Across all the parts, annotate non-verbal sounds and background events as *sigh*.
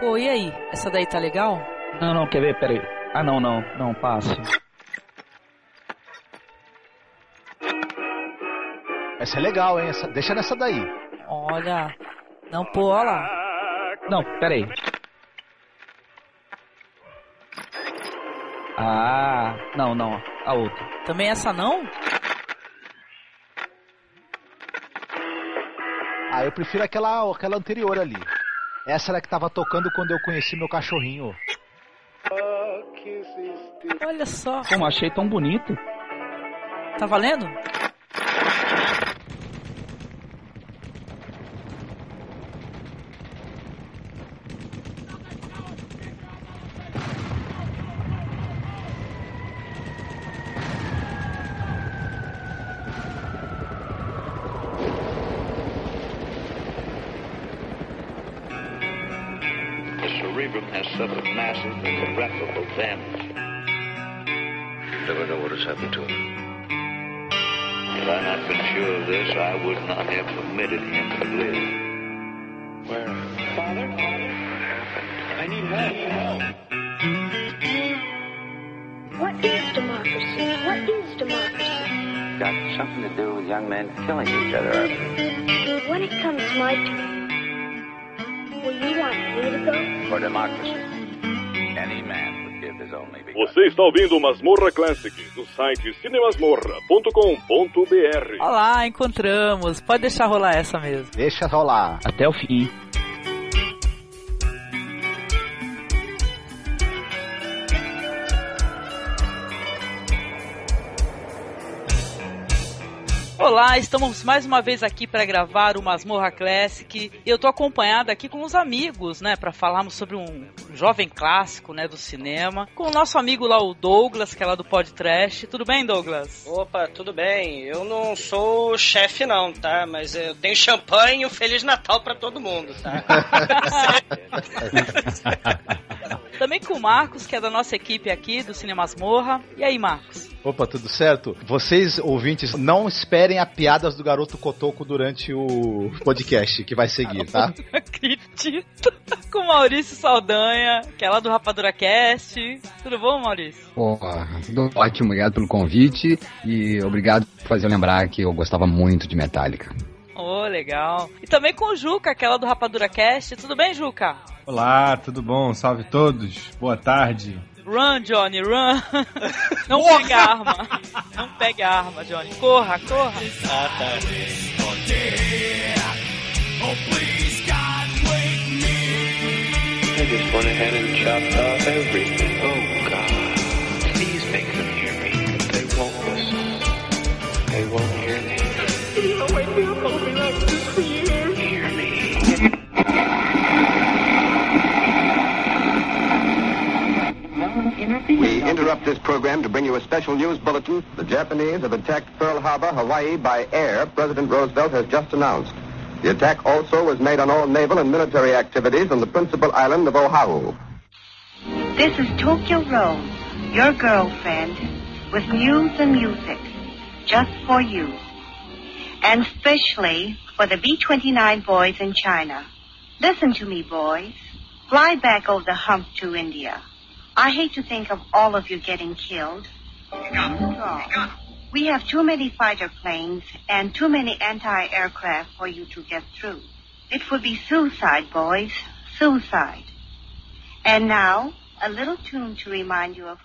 Pô, e aí? Essa daí tá legal? Não, não, quer ver? Pera aí. Ah, não, não, não, passe. Essa é legal, hein? Essa, deixa nessa daí. Olha. Não, pô, olha lá. Não, pera aí. Ah, não, não, a outra. Também essa não? Ah, eu prefiro aquela, aquela anterior ali. Essa era que tava tocando quando eu conheci meu cachorrinho. Olha só. Como achei tão bonito. Tá valendo? Ouvindo Masmorra Classic do site cinemasmorra.com.br. Olha lá, encontramos. Pode deixar rolar essa mesmo. Deixa rolar. Até o fim. Olá, estamos mais uma vez aqui para gravar o Masmorra Classic. Eu tô acompanhado aqui com os amigos, né, para falarmos sobre um jovem clássico, né, do cinema, com o nosso amigo lá o Douglas, que é lá do Podcast. Tudo bem, Douglas? Opa, tudo bem. Eu não sou o chefe não, tá? Mas eu tenho champanhe e um Feliz Natal pra todo mundo, tá? *laughs* *laughs* Também com o Marcos, que é da nossa equipe aqui do Cinema Masmorra. E aí, Marcos? Opa, tudo certo? Vocês, ouvintes, não esperem a piadas do garoto Cotoco durante o podcast que vai seguir, tá? Não *laughs* acredito. Com o Maurício Saldanha, que é lá do Rapadura Cast. Tudo bom, Maurício? Pô, tudo ótimo, obrigado pelo convite e obrigado por fazer eu lembrar que eu gostava muito de Metallica. Ô, legal. E também com o Juca, aquela do Rapadura Cast. Tudo bem, Juca? Olá, tudo bom? Salve todos. Boa tarde. Run, Johnny, run. *laughs* Não pegue a arma. Não pegue a arma, Johnny. Corra, corra. Ah, tá. I just went ahead and chopped off everything. Oh, God. Please make them hear me. They won't listen. They won't hear me. We interrupt this program to bring you a special news bulletin. The Japanese have attacked Pearl Harbor, Hawaii by air, President Roosevelt has just announced. The attack also was made on all naval and military activities on the principal island of Oahu. This is Tokyo Rose, your girlfriend, with news and music, just for you. And especially for the B-29 boys in China. Listen to me, boys. Fly back over the hump to India. I hate to think of all of you getting killed. We have too many fighter planes and too many anti-aircraft for you to get through. It would be suicide, boys. Suicide. And now, a little tune to remind you of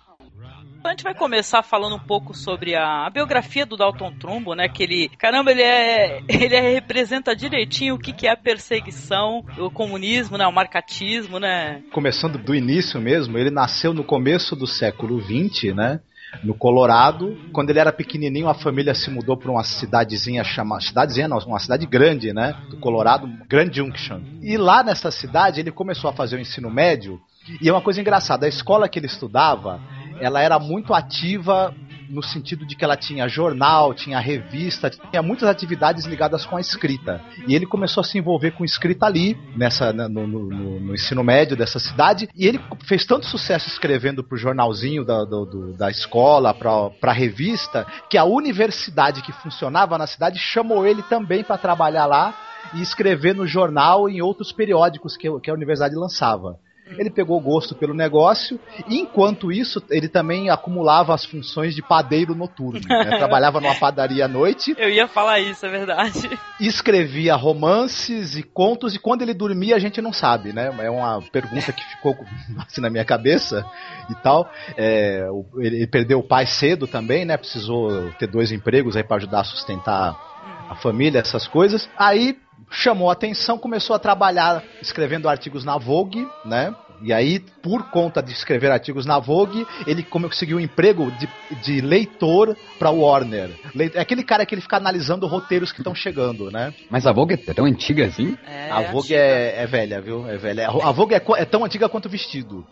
a gente vai começar falando um pouco sobre a, a biografia do Dalton Trumbo, né? Que ele, caramba, ele é, ele é, representa direitinho o que, que é a perseguição, o comunismo, né? O marcatismo, né? Começando do início mesmo, ele nasceu no começo do século XX, né? No Colorado, quando ele era pequenininho, a família se mudou para uma cidadezinha chamada. Cidadezinha não, uma cidade grande, né? Do Colorado, Grand Junction. E lá nessa cidade ele começou a fazer o ensino médio. E é uma coisa engraçada, a escola que ele estudava, ela era muito ativa no sentido de que ela tinha jornal, tinha revista, tinha muitas atividades ligadas com a escrita. E ele começou a se envolver com escrita ali, nessa, no, no, no, no ensino médio dessa cidade, e ele fez tanto sucesso escrevendo pro jornalzinho da, do, da escola, pra, pra revista, que a universidade que funcionava na cidade chamou ele também para trabalhar lá e escrever no jornal e em outros periódicos que, que a universidade lançava. Ele pegou gosto pelo negócio e, enquanto isso, ele também acumulava as funções de padeiro noturno. Né? *laughs* Trabalhava numa padaria à noite. Eu ia falar isso, é verdade. Escrevia romances e contos, e quando ele dormia a gente não sabe, né? É uma pergunta que ficou assim na minha cabeça e tal. É, ele perdeu o pai cedo também, né? Precisou ter dois empregos aí para ajudar a sustentar a família, essas coisas. Aí chamou a atenção, começou a trabalhar escrevendo artigos na Vogue, né? E aí, por conta de escrever artigos na Vogue, ele conseguiu um emprego de, de leitor para Warner. É aquele cara que ele fica analisando roteiros que estão chegando, né? Mas a Vogue é tão antiga assim? É, a Vogue é, é, velha, viu? É velha. A Vogue é, é tão antiga quanto o vestido.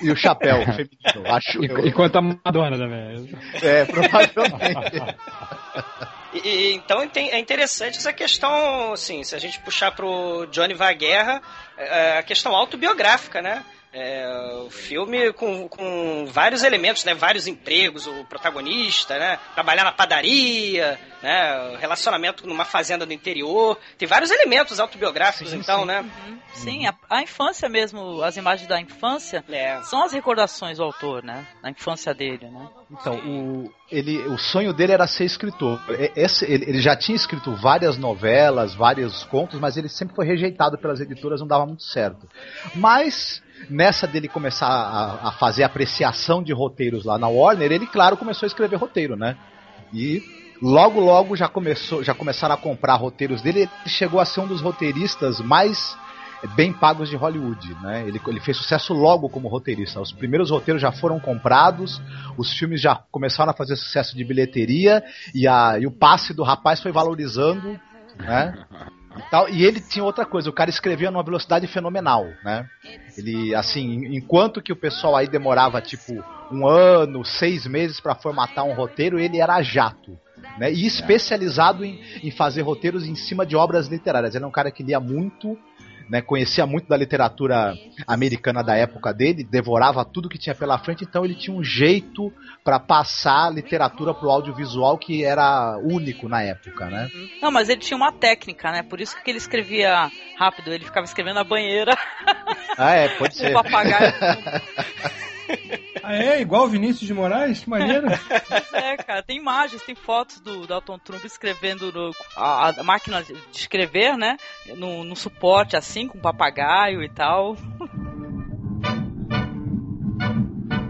E o chapéu *laughs* feminino, acho e, eu. E quanto a Madonna também. É, provavelmente. *laughs* E, e, então é interessante essa questão, assim, se a gente puxar pro Johnny vai à guerra, é, a questão autobiográfica, né? É, o filme com, com vários elementos, né? Vários empregos, o protagonista, né? Trabalhar na padaria, né? Relacionamento numa fazenda do interior. Tem vários elementos autobiográficos, sim, então, sim. né? Uhum. Sim, a, a, infância mesmo, as imagens da infância é. são as recordações do autor, né? Da infância dele, né? Então, o, ele, o sonho dele era ser escritor. Esse, ele, ele, já tinha escrito várias novelas, vários contos, mas ele sempre foi rejeitado pelas editoras, não dava muito certo. Mas nessa dele começar a, a, fazer apreciação de roteiros lá na Warner, ele, claro, começou a escrever roteiro, né? E logo, logo já, começou, já começaram a comprar roteiros dele. Ele chegou a ser um dos roteiristas mais bem pagos de Hollywood, né? Ele, ele fez sucesso logo como roteirista. Os primeiros roteiros já foram comprados, os filmes já começaram a fazer sucesso de bilheteria e, a, e o passe do rapaz foi valorizando, né? *laughs* E, tal, e ele tinha outra coisa, o cara escrevia numa velocidade fenomenal, né? Ele, assim, enquanto que o pessoal aí demorava tipo um ano, seis meses para formatar um roteiro, ele era jato. Né? E especializado em, em fazer roteiros em cima de obras literárias. Ele é um cara que lia muito, né, conhecia muito da literatura americana da época dele, devorava tudo que tinha pela frente, então ele tinha um jeito para passar literatura pro audiovisual que era único na época, né? Não, mas ele tinha uma técnica, né? Por isso que ele escrevia rápido, ele ficava escrevendo na banheira. Ah, é, pode *laughs* ser. o papagaio. *laughs* Ah, é? Igual o Vinícius de Moraes? Que maneiro. *laughs* É, cara, tem imagens, tem fotos do Dalton Trump escrevendo no, a, a, máquina de escrever, né? No, no suporte assim, com papagaio e tal.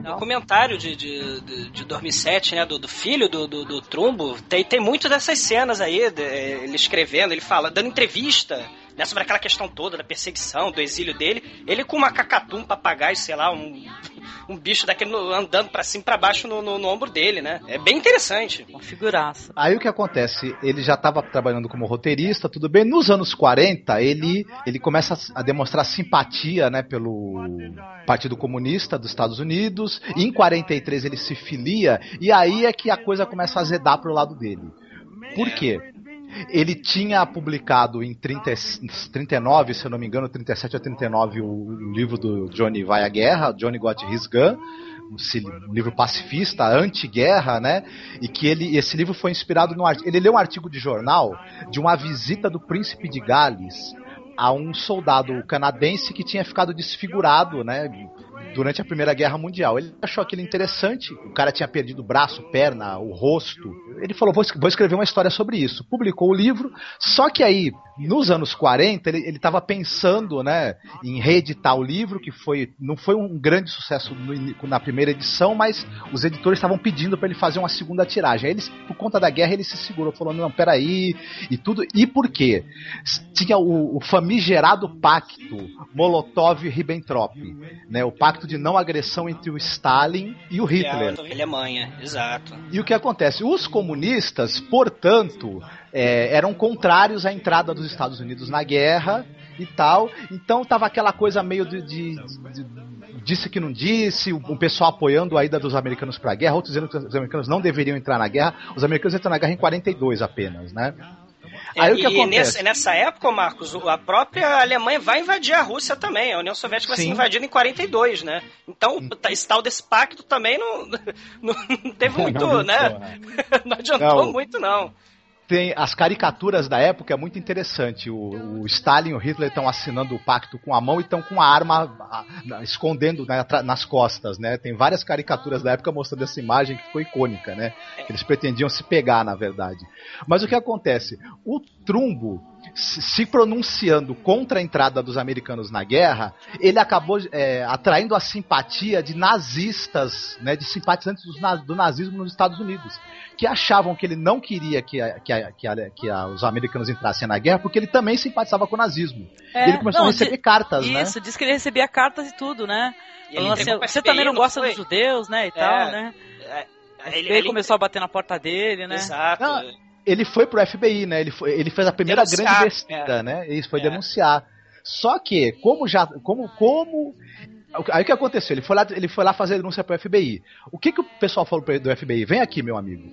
O comentário de, de, de, de 2007, né, do, do filho do, do, do, Trumbo, tem, tem muito dessas cenas aí, de, ele escrevendo, ele fala, dando entrevista, né, sobre aquela questão toda da perseguição, do exílio dele, ele com uma cacatu, um papagaio, sei lá, um, *laughs* um bicho daquele andando para cima e pra baixo no, no, no, ombro dele, né? É bem interessante. Uma figuraça. Aí o que acontece? Ele já estava trabalhando como roteirista, tudo bem. Nos anos 40, ele, ele começa a demonstrar simpatia, né, pelo Partido Comunista dos Estados Unidos. E em 43 ele se filia, e aí é que a coisa começa a azedar pro lado dele. Por quê? Ele tinha publicado em 30, 39, se eu não me engano, 37 a 39, o, livro do Johnny Vai à Guerra, Johnny Got His Gun, um livro pacifista, anti-guerra, né? E que ele, esse livro foi inspirado no ele leu um artigo de jornal de uma visita do príncipe de Gales a um soldado canadense que tinha ficado desfigurado, né? Durante a Primeira Guerra Mundial. Ele achou aquilo interessante, o cara tinha perdido o braço, perna, o rosto. Ele falou: vou, vou escrever uma história sobre isso. Publicou o livro, só que aí, nos anos 40, ele estava pensando né, em reeditar o livro, que foi não foi um grande sucesso no, na primeira edição, mas os editores estavam pedindo para ele fazer uma segunda tiragem. Aí, ele, por conta da guerra, ele se segurou, falou: não, peraí, e tudo. E por quê? Tinha o, o famigerado pacto Molotov-Ribbentrop, né, o pacto de não agressão entre o Stalin e o Hitler. E a Alemanha, exato. E o que acontece? Os comunistas, portanto, é, eram contrários à entrada dos Estados Unidos na guerra e tal. Então tava aquela coisa meio de, de, de disse que não disse, o, o, pessoal apoiando a ida dos americanos para a guerra, outros dizendo que os americanos não deveriam entrar na guerra. Os americanos entram na guerra em 42 apenas, né? Aí o que e acontece? nessa época, Marcos, a própria Alemanha vai invadir a Rússia também. A União Soviética vai Sim. ser invadida em 42, né? Então, esse tal desse pacto também *laughs* não, não, teve *laughs* *laughs* muito, não, né? não adiantou muito, não tem as caricaturas da época é muito interessante. O, o Stalin e o Hitler estão assinando o pacto com a mão e estão com a arma a, a, escondendo né, nas costas, né? Tem várias caricaturas da época mostrando essa imagem que ficou icônica, né? Eles pretendiam se pegar, na verdade. Mas o que acontece? O Trumbo se pronunciando contra a entrada dos americanos na guerra, ele acabou é, atraindo a simpatia de nazistas, né, de simpatizantes do, do, nazismo nos Estados Unidos, que achavam que ele não queria que, a, que, a, que, a, que os americanos entrassem na guerra, porque ele também simpatizava com o nazismo. É, ele começou não, a receber cartas, isso, né? Isso, disse que ele recebia cartas e tudo, né? E Falando assim, você também não gosta dos judeus, né, e é, tal, né? É, ele, ele, começou a bater na porta dele, né? Exato. Não, ele foi pro FBI, né? Ele, foi, ele fez a primeira denunciar, grande besteira, é. né? Isso foi é. denunciar. Só que, como já. Como. como Aí o que aconteceu? Ele foi lá, ele foi lá fazer denúncia pro FBI. O que, que o pessoal falou do FBI? Vem aqui, meu amigo.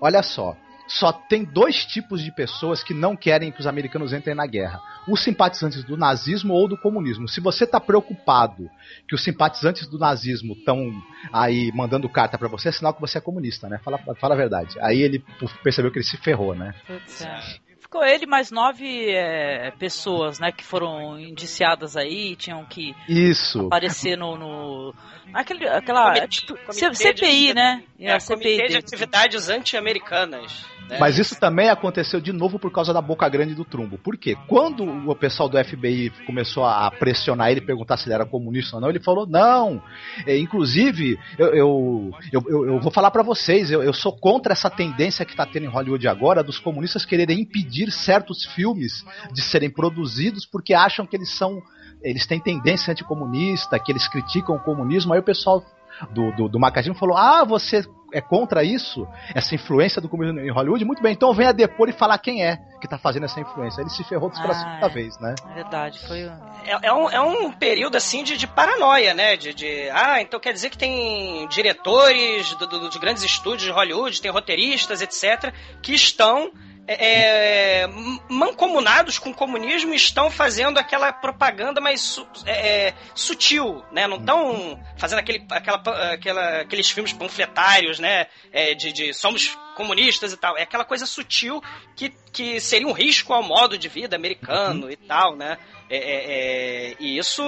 Olha só só tem dois tipos de pessoas que não querem que os americanos entrem na guerra: os simpatizantes do nazismo ou do comunismo. Se você está preocupado que os simpatizantes do nazismo estão aí mandando carta para você, é sinal que você é comunista, né? Fala, fala a verdade. Aí ele percebeu que ele se ferrou, né? Putz, é ficou ele mais nove é, pessoas, né, que foram indiciadas aí, tinham que Isso. aparecer no, no aquele, aquela Comitê, tipo, CPI, de, né? É, a CPI Comitê de Atividades Anti-Americanas. Né? Mas isso também aconteceu de novo por causa da boca grande do Trumbo. Por quê? Quando o pessoal do FBI começou a pressionar ele, perguntar se ele era comunista ou não, ele falou: não. É, inclusive, eu, eu, eu, eu, vou falar para vocês, eu, eu sou contra essa tendência que está tendo em Hollywood agora dos comunistas quererem impedir certos filmes de serem produzidos porque acham que eles são. Eles têm tendência anticomunista, que eles criticam o comunismo. Aí o pessoal do, do, do Macadinho falou: Ah, você é contra isso? Essa influência do comunismo em Hollywood? Muito bem, então venha depor e falar quem é que tá fazendo essa influência. Ele se ferrou pela ah, segunda vez, né? É verdade, foi. É, é, um, é um período assim de, de paranoia, né? De, de, ah, então quer dizer que tem diretores do, do, de grandes estúdios de Hollywood, tem roteiristas, etc., que estão é, é, mancomunados com o comunismo estão fazendo aquela propaganda mais su, é, é sutil, né? Não estão fazendo aquele, aquela, aquela, aqueles filmes panfletários, né? É, de, de, somos comunistas e tal. É aquela coisa sutil que, que seria um risco ao modo de vida americano e tal, né? É, é, e isso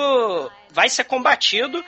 vai ser combatido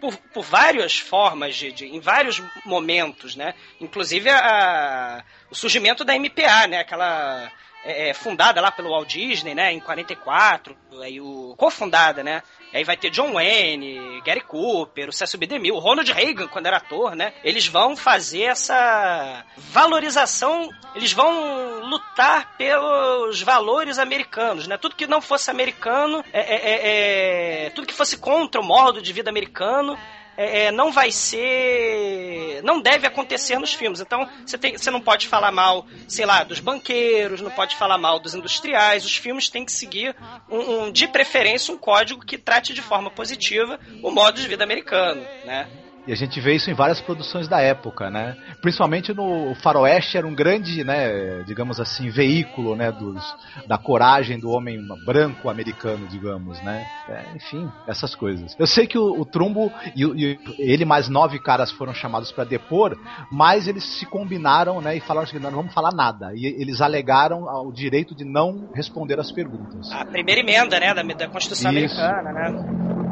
por, por várias formas, de, de, em vários momentos, né? Inclusive a, o surgimento da MPA, né? Aquela é, fundada lá pelo Walt Disney, né? Em 44, aí o cofundada, né? Aí vai ter John Wayne, Gary Cooper, o Cecil B. DeMille, o Ronald Reagan, quando era ator, né? Eles vão fazer essa valorização, eles vão lutar pelos valores americanos, né? Tudo que não fosse americano, é, é, é, é tudo que fosse contra o modo de vida americano, é, é, não vai ser. não deve acontecer nos filmes. Então, você, tem, você não pode falar mal, sei lá, dos banqueiros, não pode falar mal dos industriais. Os filmes têm que seguir, um, um de preferência, um código que trate de forma positiva o modo de vida americano, né? E a gente vê isso em várias produções da época, né? Principalmente no Faroeste era um grande, né, digamos assim, veículo, né, dos, da coragem do homem branco americano, digamos, né? É, enfim, essas coisas. Eu sei que o, o Trumbo e, e, ele mais nove caras foram chamados para depor, mas eles se combinaram, né, e falaram que não vamos falar nada. E eles alegaram o direito de não responder as perguntas. A primeira emenda, né, da, da Constituição isso. americana, né?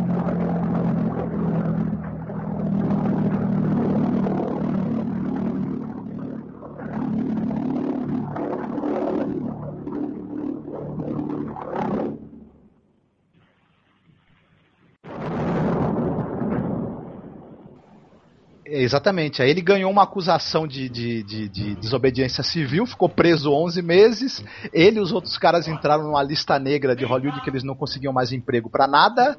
Exatamente. Aí ele ganhou uma acusação de, de, de, de, desobediência civil, ficou preso 11 meses. Ele e os outros caras entraram numa lista negra de Hollywood que eles não conseguiam mais emprego para nada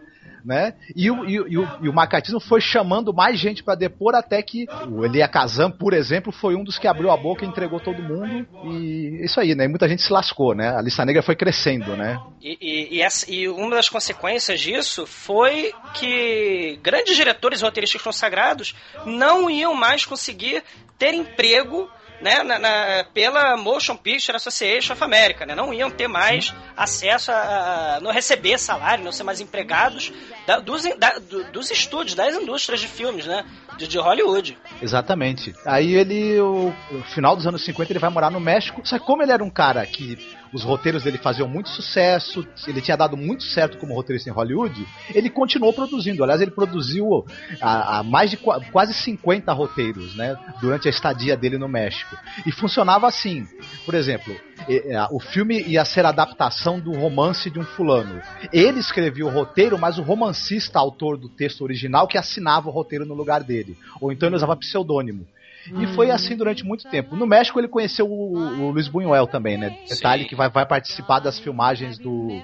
né? E o, e, e, o, e o macatismo foi chamando mais gente para depor até que o Elia Kazan, por exemplo, foi um dos que abriu a boca e entregou todo mundo. E isso aí, né? E muita gente se lascou, né? A lista negra foi crescendo, né? E, essa, e uma das consequências disso foi que grandes diretores roteiristas consagrados não iam mais conseguir ter emprego né, na, na, pela Motion Picture Association of America, né? Não iam ter mais acesso a, a não receber salário, não ser mais empregados da, dos, da, do, dos estúdios, das indústrias de filmes, né? De, de Hollywood. Exatamente. Aí ele, o, no final dos anos 50, ele vai morar no México. Só que como ele era um cara que os roteiros dele faziam muito sucesso, ele tinha dado muito certo como roteirista em Hollywood, ele continuou produzindo. Aliás, ele produziu a, a mais de qu quase 50 roteiros, né, durante a estadia dele no México. E funcionava assim. Por exemplo, o filme ia ser a adaptação do romance de um fulano. Ele escrevia o roteiro, mas o romancista, autor do texto original, que assinava o roteiro no lugar dele. Ou então ele usava pseudônimo. E foi assim durante muito tempo. No México ele conheceu o, o Luiz Buñuel também, né? Detalhe que vai, vai participar das filmagens do.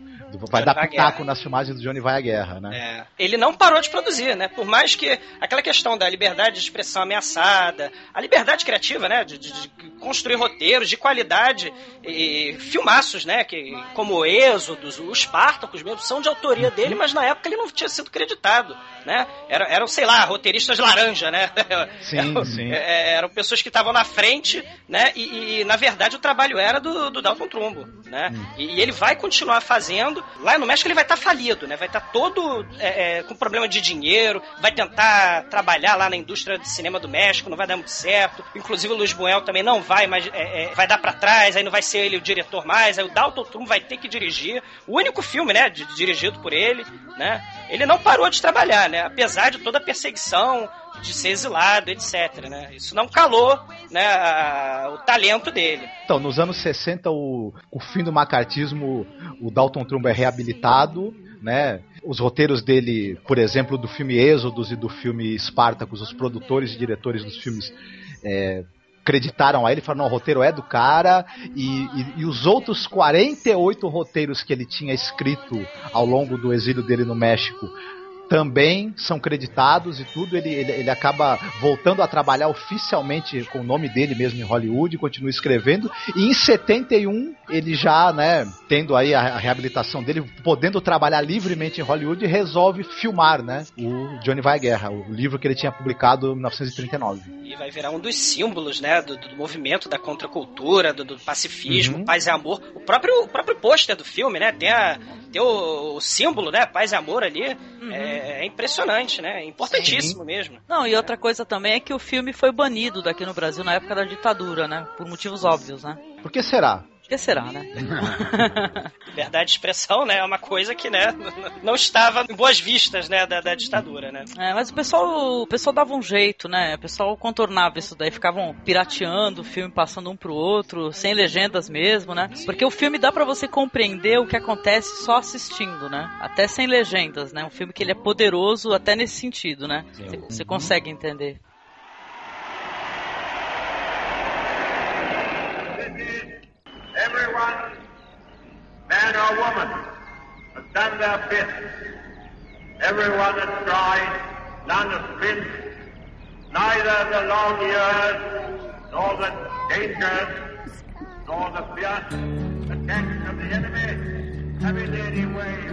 Vai dar à pitaco nas filmagens do Johnny Vai à Guerra, né? É. Ele não parou de produzir, né? Por mais que aquela questão da liberdade de expressão ameaçada, a liberdade criativa, né? De, de- de construir roteiros de qualidade e filmaços, né? Que, como o Êxodos, os Spartacus mesmo, são de autoria dele, mas na época ele não tinha sido creditado, né? Era- Eram, sei lá, roteiristas laranja, né? *laughs* Sim, eram, sim. é, eram pessoas que estavam na frente, né? E, e, na verdade o trabalho era do, do Dalton Trumbo, né? E, e ele vai continuar fazendo. Lá no México ele vai estar falido, né? Vai estar todo é, é, com problema de dinheiro, vai tentar trabalhar lá na indústria de cinema do México, não vai dar muito certo. Inclusive o Luiz Buñuel também não vai, mas é, é, vai dar pra trás, aí não vai ser ele o diretor mais, aí o Dalton Trumbo vai ter que dirigir. O único filme, né? de- dirigido por ele, né? Ele não parou de trabalhar, né? Apesar de toda a perseguição, de ser exilado, etc. Né? Isso não calou né, a- o talento dele. Então, nos anos 60, o, o fim do macartismo, o Dalton Trumbo é reabilitado, né? Os roteiros dele, por exemplo, do filme Êxodos e do filme Spartacus, os produtores e diretores dos filmes é, acreditaram a ele, falaram, não, o roteiro é do cara, e, e- e os outros 48 roteiros que ele tinha escrito ao longo do exílio dele no México também são creditados e tudo, ele, ele, ele acaba voltando a trabalhar oficialmente com o nome dele mesmo em Hollywood, continua escrevendo, e em 71 ele já, né, tendo aí a, a reabilitação dele, podendo trabalhar livremente em Hollywood, resolve filmar, né, o Johnny Vai à Guerra, o livro que ele tinha publicado em 1939. E vai virar um dos símbolos, né, do, do movimento da contracultura, do, do pacifismo, Uhum. paz e amor. O próprio, o próprio pôster do filme, né, tem, a, tem o, o símbolo, né, paz e amor ali. É, é impressionante, né, é importantíssimo mesmo. Não, e outra coisa também é que o filme foi banido daqui no Brasil na época da ditadura, né? Por motivos óbvios, né? Por que será? Que será, né? *laughs* Liberdade de expressão, né, é uma coisa que, né, não estava em boas vistas, né, da, da ditadura, né. É, mas o pessoal, o pessoal dava um jeito, né? O pessoal contornava isso daí, ficavam pirateando o filme, passando um pro outro, sem legendas mesmo, né? Porque o filme dá pra você compreender o que acontece só assistindo, né? Até sem legendas, né? Um filme que ele é poderoso até nesse sentido, né? Você, você consegue entender. Bit. Everyone has tried, none has missed. Neither the long years, nor the dangers, nor the fierce attacks of the enemy have in any way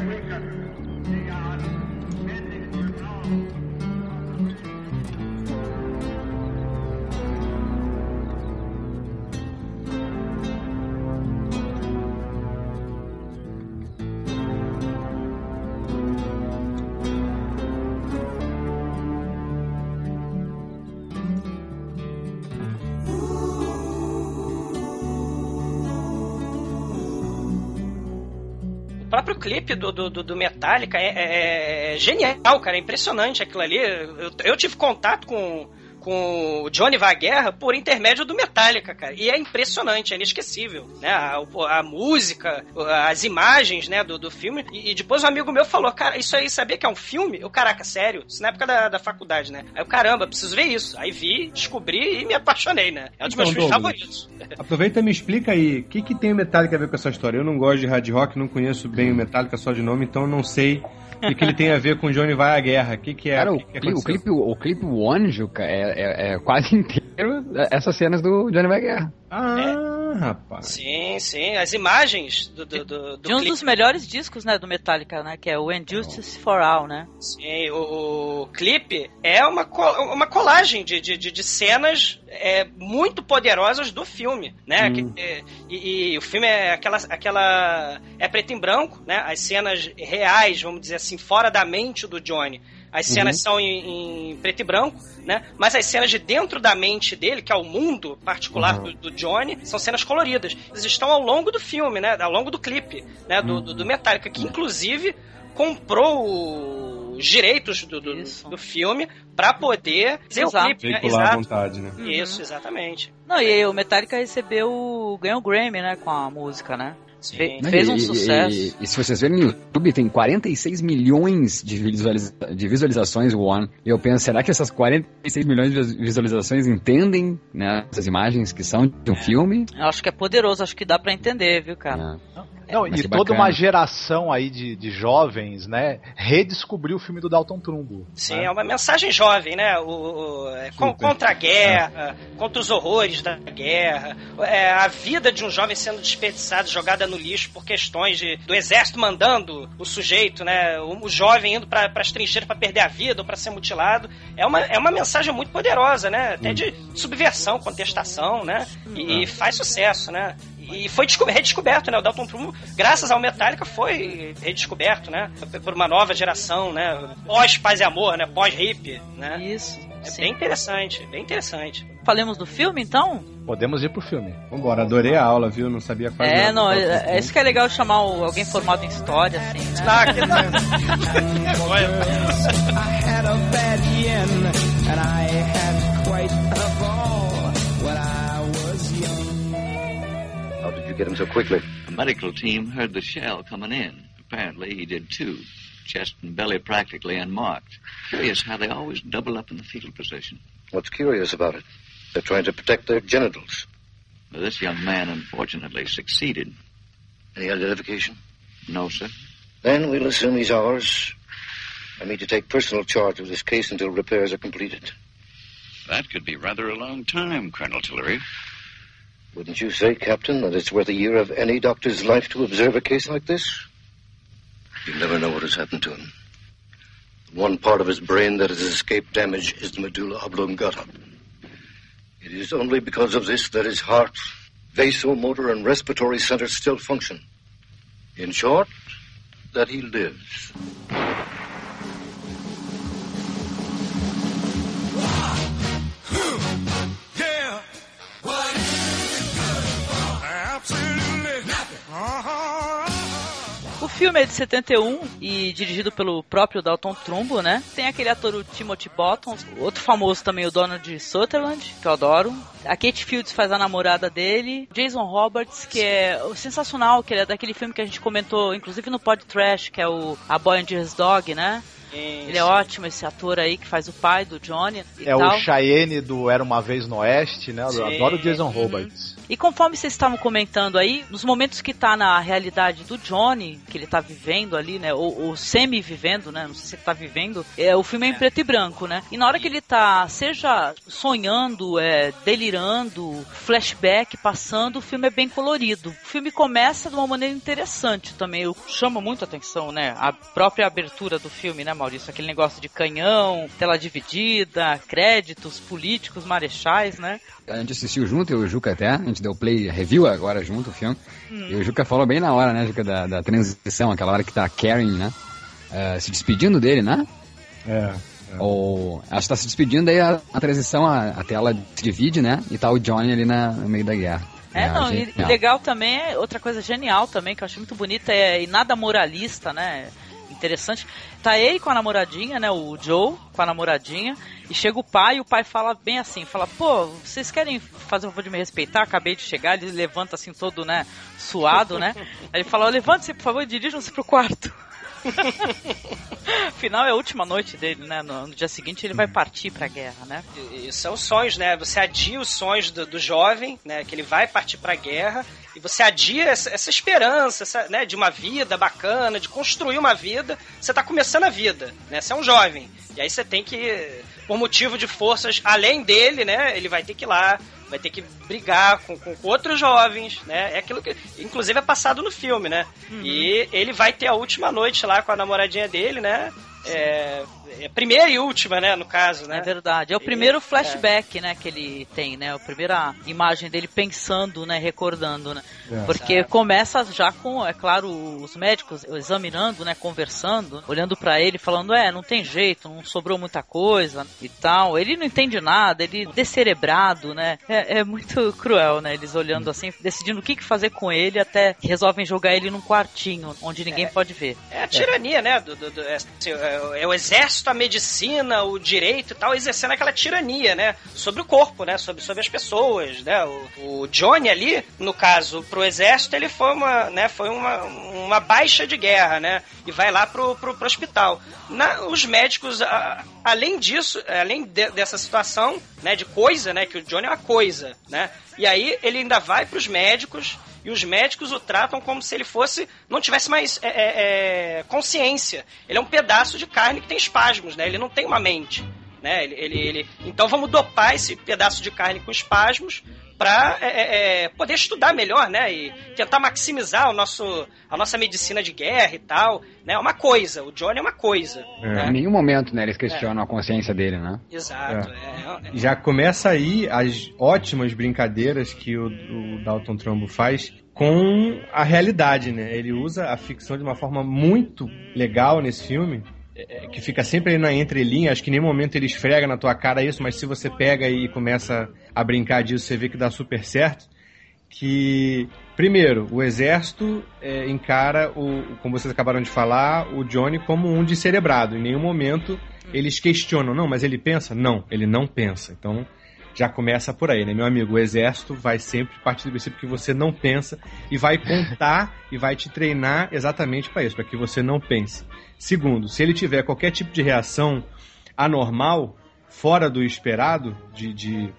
O próprio clipe do, do, do- Metallica é, é- é genial, cara. É impressionante aquilo ali. Eu, eu tive contato com, com o Johnny Vai à Guerra por intermédio do Metallica, cara. E é impressionante, é inesquecível. Né? A, a música, as imagens né, do, do filme. E, e depois um amigo meu falou, cara, isso aí sabia que é um filme? Eu, caraca, sério? Isso na época da, da faculdade, né? Aí eu, caramba, preciso ver isso. Aí vi, descobri e me apaixonei, né? É um dos meus Então, filmes Douglas, favoritos. *laughs* Aproveita e me explica aí, o que, que tem o Metallica a ver com essa história? Eu não gosto de hard rock, não conheço bem o Metallica só de nome, então eu não sei que, que ele tem a ver com Johnny Vai à Guerra. O que, que é? Cara, o o, que que o clipe, o clipe O Anjo cara, é, é- é quase *laughs* inteiro essas cenas do Johnny Vai à Guerra. Ah, Ah, rapaz. Sim, sim. As imagens do, do, do, do De um clipe. dos melhores discos, né, do Metallica, né? Que é o And Justice for All, né? Sim, o, o clipe é uma, co- uma colagem de, de, de- de cenas é, muito poderosas do filme, né? Hum. Que- é, e, e o filme é aquela, aquela. É preto em branco, né? As cenas reais, vamos dizer assim, fora da mente do Johnny. As cenas Uhum. são em, em preto e branco, né? Mas as cenas de dentro da mente dele, que é o mundo particular Uhum. do, do Johnny, são cenas coloridas. Eles estão ao longo do filme, né? Ao longo do clipe, né? Do, do, do Metallica, que inclusive comprou os direitos do, do, do filme pra poder fazer o clipe, né? Veicular à Exato. vontade, né? Isso, exatamente. Não, e o Metallica recebeu. ganhou o Grammy, né? Com a música, né? Fe- fez um e- sucesso. E, e se vocês verem no YouTube, tem 46 milhões de, visualiza- de visualizações o One. E eu penso, será que essas 46 milhões de visualizações entendem né, essas imagens que são de um filme? Eu acho que é poderoso, acho que dá pra entender, viu, cara? Não, Mas e toda bacana. uma geração aí de, de jovens, né, redescobriu o filme do Dalton Trumbo. Sim, né? é uma mensagem jovem, né? O, o- é, contra a guerra, contra os horrores da guerra, é, a vida de um jovem sendo desperdiçada, jogada no lixo por questões de, do exército mandando o sujeito, né? O, o jovem indo para as trincheiras para perder a vida ou para ser mutilado. É uma, é uma mensagem muito poderosa, né? Até de subversão, contestação, né? E, e faz sucesso, né? E foi desco- redescoberto, né? O Dalton Trumbo, graças ao Metallica, foi redescoberto, né? Por uma nova geração, né? Pós-paz e amor, né? Pós-hip, né? Isso. É bem interessante, bem interessante. Falemos do filme, então? Podemos ir pro filme. Vambora, adorei a aula, viu? Não sabia quase É, nada. não, é, é isso que é legal chamar o- alguém formado em história, assim, né? Que *laughs* I had a bad yen, and I had quite get him so quickly? The medical team heard the shell coming in. Apparently, he did too. Chest and belly practically unmarked. Curious how they always double up in the fetal position. What's curious about it? They're trying to protect their genitals. Well, this young man unfortunately succeeded. Any identification? No, sir. Then we'll assume he's ours. I mean to take personal charge of this case until repairs are completed. That could be rather a long time, Colonel Tillery. Wouldn't you say, Captain, that it's worth a year of any doctor's life to observe a case like this? You never know what has happened to him. The one part of his brain that has escaped damage is the medulla oblongata. It is only because of this that his heart, vasomotor, and respiratory centers still function. In short, that he lives. Filme é de 71 e dirigido pelo próprio Dalton Trumbo, né? Tem aquele ator, o Timothy Bottom, outro famoso também, o Donald Sutherland, que eu adoro. A Kate Fields faz a namorada dele. Jason Roberts, que é sensacional, que ele é daquele filme que a gente comentou, inclusive no Pod Trash, que é o A Boy and His Dog, né? Ele é ótimo, esse ator aí que faz o pai do Johnny e É tal. o Cheyenne do Era Uma Vez no Oeste, né? Eu Sim. adoro o Jason Roberts. E conforme vocês estavam comentando aí, nos momentos que tá na realidade do Johnny, que ele tá vivendo ali, né, ou, ou semi-vivendo, né, não sei se ele tá vivendo, é, o filme é em preto e branco, né, e na hora que ele tá, seja sonhando, é, delirando, flashback, passando, o filme é bem colorido. O filme começa de uma maneira interessante também, eu chama muito a atenção, né, a própria abertura do filme, né, Maurício, aquele negócio de canhão, tela dividida, créditos, políticos, marechais, né, A gente assistiu junto, eu e o Juca até, a gente deu play review agora junto o filme. Hum. E o Juca falou bem na hora, né, Juca, da, da transição, aquela hora que tá a Karen, né? eh, se despedindo dele, né? É. Ou ela está se despedindo, daí a, a transição, a, a tela se divide, né? E tá o Johnny ali na, no meio da guerra. É, não, e, e legal também é outra coisa genial também, que eu achei muito bonita, é, e nada moralista, né? Interessante. Tá ele com a namoradinha, né? O Joe com a namoradinha, e chega o pai e o pai fala bem assim, fala, pô, vocês querem fazer o favor de me respeitar? Acabei de chegar, ele levanta assim todo, né, suado, né? Aí ele fala, levante-se, por favor, dirijam-se pro quarto. *laughs* Afinal, é a última noite dele, né? No, no dia seguinte ele vai partir pra guerra, né? E são sonhos, né? Você adia os sonhos do, do jovem, né? Que ele vai partir pra guerra e você adia essa, essa esperança essa, né, de uma vida bacana, de construir uma vida. Você está começando a vida, né? Você é um jovem. E aí você tem que, por motivo de forças além dele, né? Ele vai ter que ir lá, vai ter que brigar com, com outros jovens, né? É aquilo que, inclusive, é passado no filme, né? Uhum. E ele vai ter a última noite lá com a namoradinha dele, né? É, é primeira e última, né, no caso, né? É verdade. É o primeiro flashback, né, que ele tem, né? A primeira imagem dele pensando, né, recordando, né? É. Porque começa já com, é claro, os médicos examinando, né, conversando, olhando pra ele, falando, é, não tem jeito, não sobrou muita coisa e tal. Ele não entende nada, ele descerebrado, né? É, é muito cruel, né? Eles olhando assim, decidindo o que, que fazer com ele, até que resolvem jogar ele num quartinho, onde ninguém pode ver. É a tirania, né? Do, do- do- é, assim, é- é o exército, a medicina, o direito e tal, exercendo aquela tirania, né? Sobre o corpo, né? Sobre, sobre as pessoas, né? O, o Johnny ali, no caso, pro exército, ele foi uma, né? Foi uma, uma baixa de guerra, né? E vai lá pro, pro, pro hospital. Na- os médicos, a- além disso, além de- dessa situação, né? De coisa, né? Que o Johnny é uma coisa, né? E aí ele ainda vai pros médicos e os médicos o tratam como se ele fosse não tivesse mais é, é, é, consciência. Ele é um pedaço de carne que tem espasmos, né? Ele não tem uma mente, né? Ele, ele, ele- então vamos dopar esse pedaço de carne com espasmos para poder estudar melhor, né? E tentar maximizar o nosso, a nossa medicina de guerra e tal, né? É uma coisa. O Johnny é uma coisa. Em né? nenhum momento, né, eles questionam a consciência dele, né? Exato. é, é- Já começa aí as ótimas brincadeiras que o, o Dalton Trumbo faz com a realidade, né? Ele usa a ficção de uma forma muito legal nesse filme, é, que fica sempre na entrelinha. Acho que em nenhum momento ele esfrega na tua cara isso, mas se você pega e começa a brincar disso, você vê que dá super certo. Que, primeiro, o exército é, encara, o, como vocês acabaram de falar, o Johnny como um descerebrado. Em nenhum momento eles questionam, não, mas ele pensa? Não, ele não pensa. Então, já começa por aí, né, meu amigo? O exército vai sempre partir do princípio que você não pensa e vai contar e vai te treinar exatamente para isso, para que você não pense. Segundo, se ele tiver qualquer tipo de reação anormal, fora do esperado, de, de,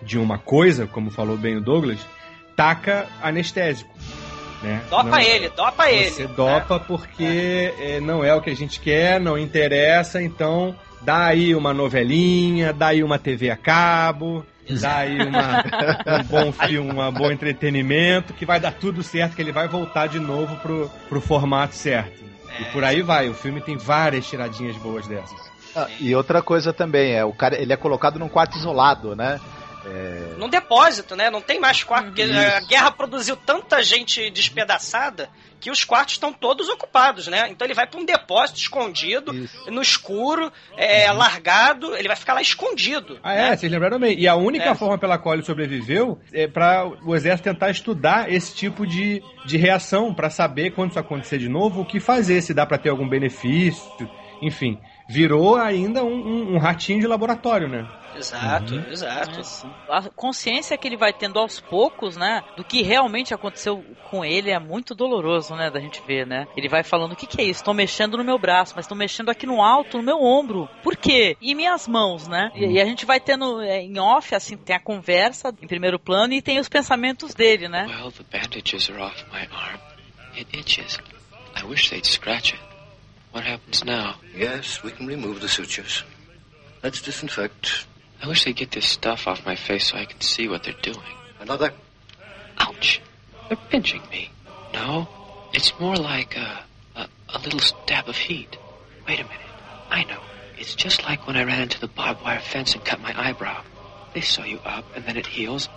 de uma coisa, como falou bem o Douglas, taca anestésico. Né? Dopa Não- ele, dopa ele. você dopa porque é, não é o que a gente quer, não interessa, então dá aí uma novelinha, dá aí uma TV a cabo, dá aí uma, um bom filme, um bom entretenimento, que vai dar tudo certo, que ele vai voltar de novo pro, pro formato certo. E por aí vai, o filme tem várias tiradinhas boas dessas. Ah, e outra coisa também, é o cara, ele é colocado num quarto isolado, né? É, num depósito, né? Não tem mais quarto, porque Isso. a guerra produziu tanta gente despedaçada que os quartos estão todos ocupados, né? Então ele vai para um depósito escondido, no escuro, é, largado, ele vai ficar lá escondido. Ah, é, vocês lembraram bem. E a única É. forma pela qual ele sobreviveu é para o exército tentar estudar esse tipo de, de reação, para saber quando isso acontecer de novo, o que fazer, se dá para ter algum benefício, enfim. Virou ainda um, um- um ratinho de laboratório, né? Exato, Uhum. exato. A consciência que ele vai tendo aos poucos, né? Do que realmente aconteceu com ele é muito doloroso, né? Da gente ver, né? Ele vai falando: o que, que é isso? Estão mexendo no meu braço, mas estão mexendo aqui no alto, no meu ombro. Por quê? E minhas mãos, né? E, e a gente vai tendo é, em off, assim, tem a conversa em primeiro plano e tem os pensamentos dele, né? Well, the bandages are off my arm. It itches. I wish they'd scratch it. What happens now? Yes, we can remove the sutures. Let's disinfect. I wish they'd get this stuff off my face so I can see what they're doing. Another. Ouch! They're pinching me. No, it's more like a, a, a little stab of heat. Wait a minute. I know. It's just like when I ran into the barbed wire fence and cut my eyebrow. They sew you up and then it heals,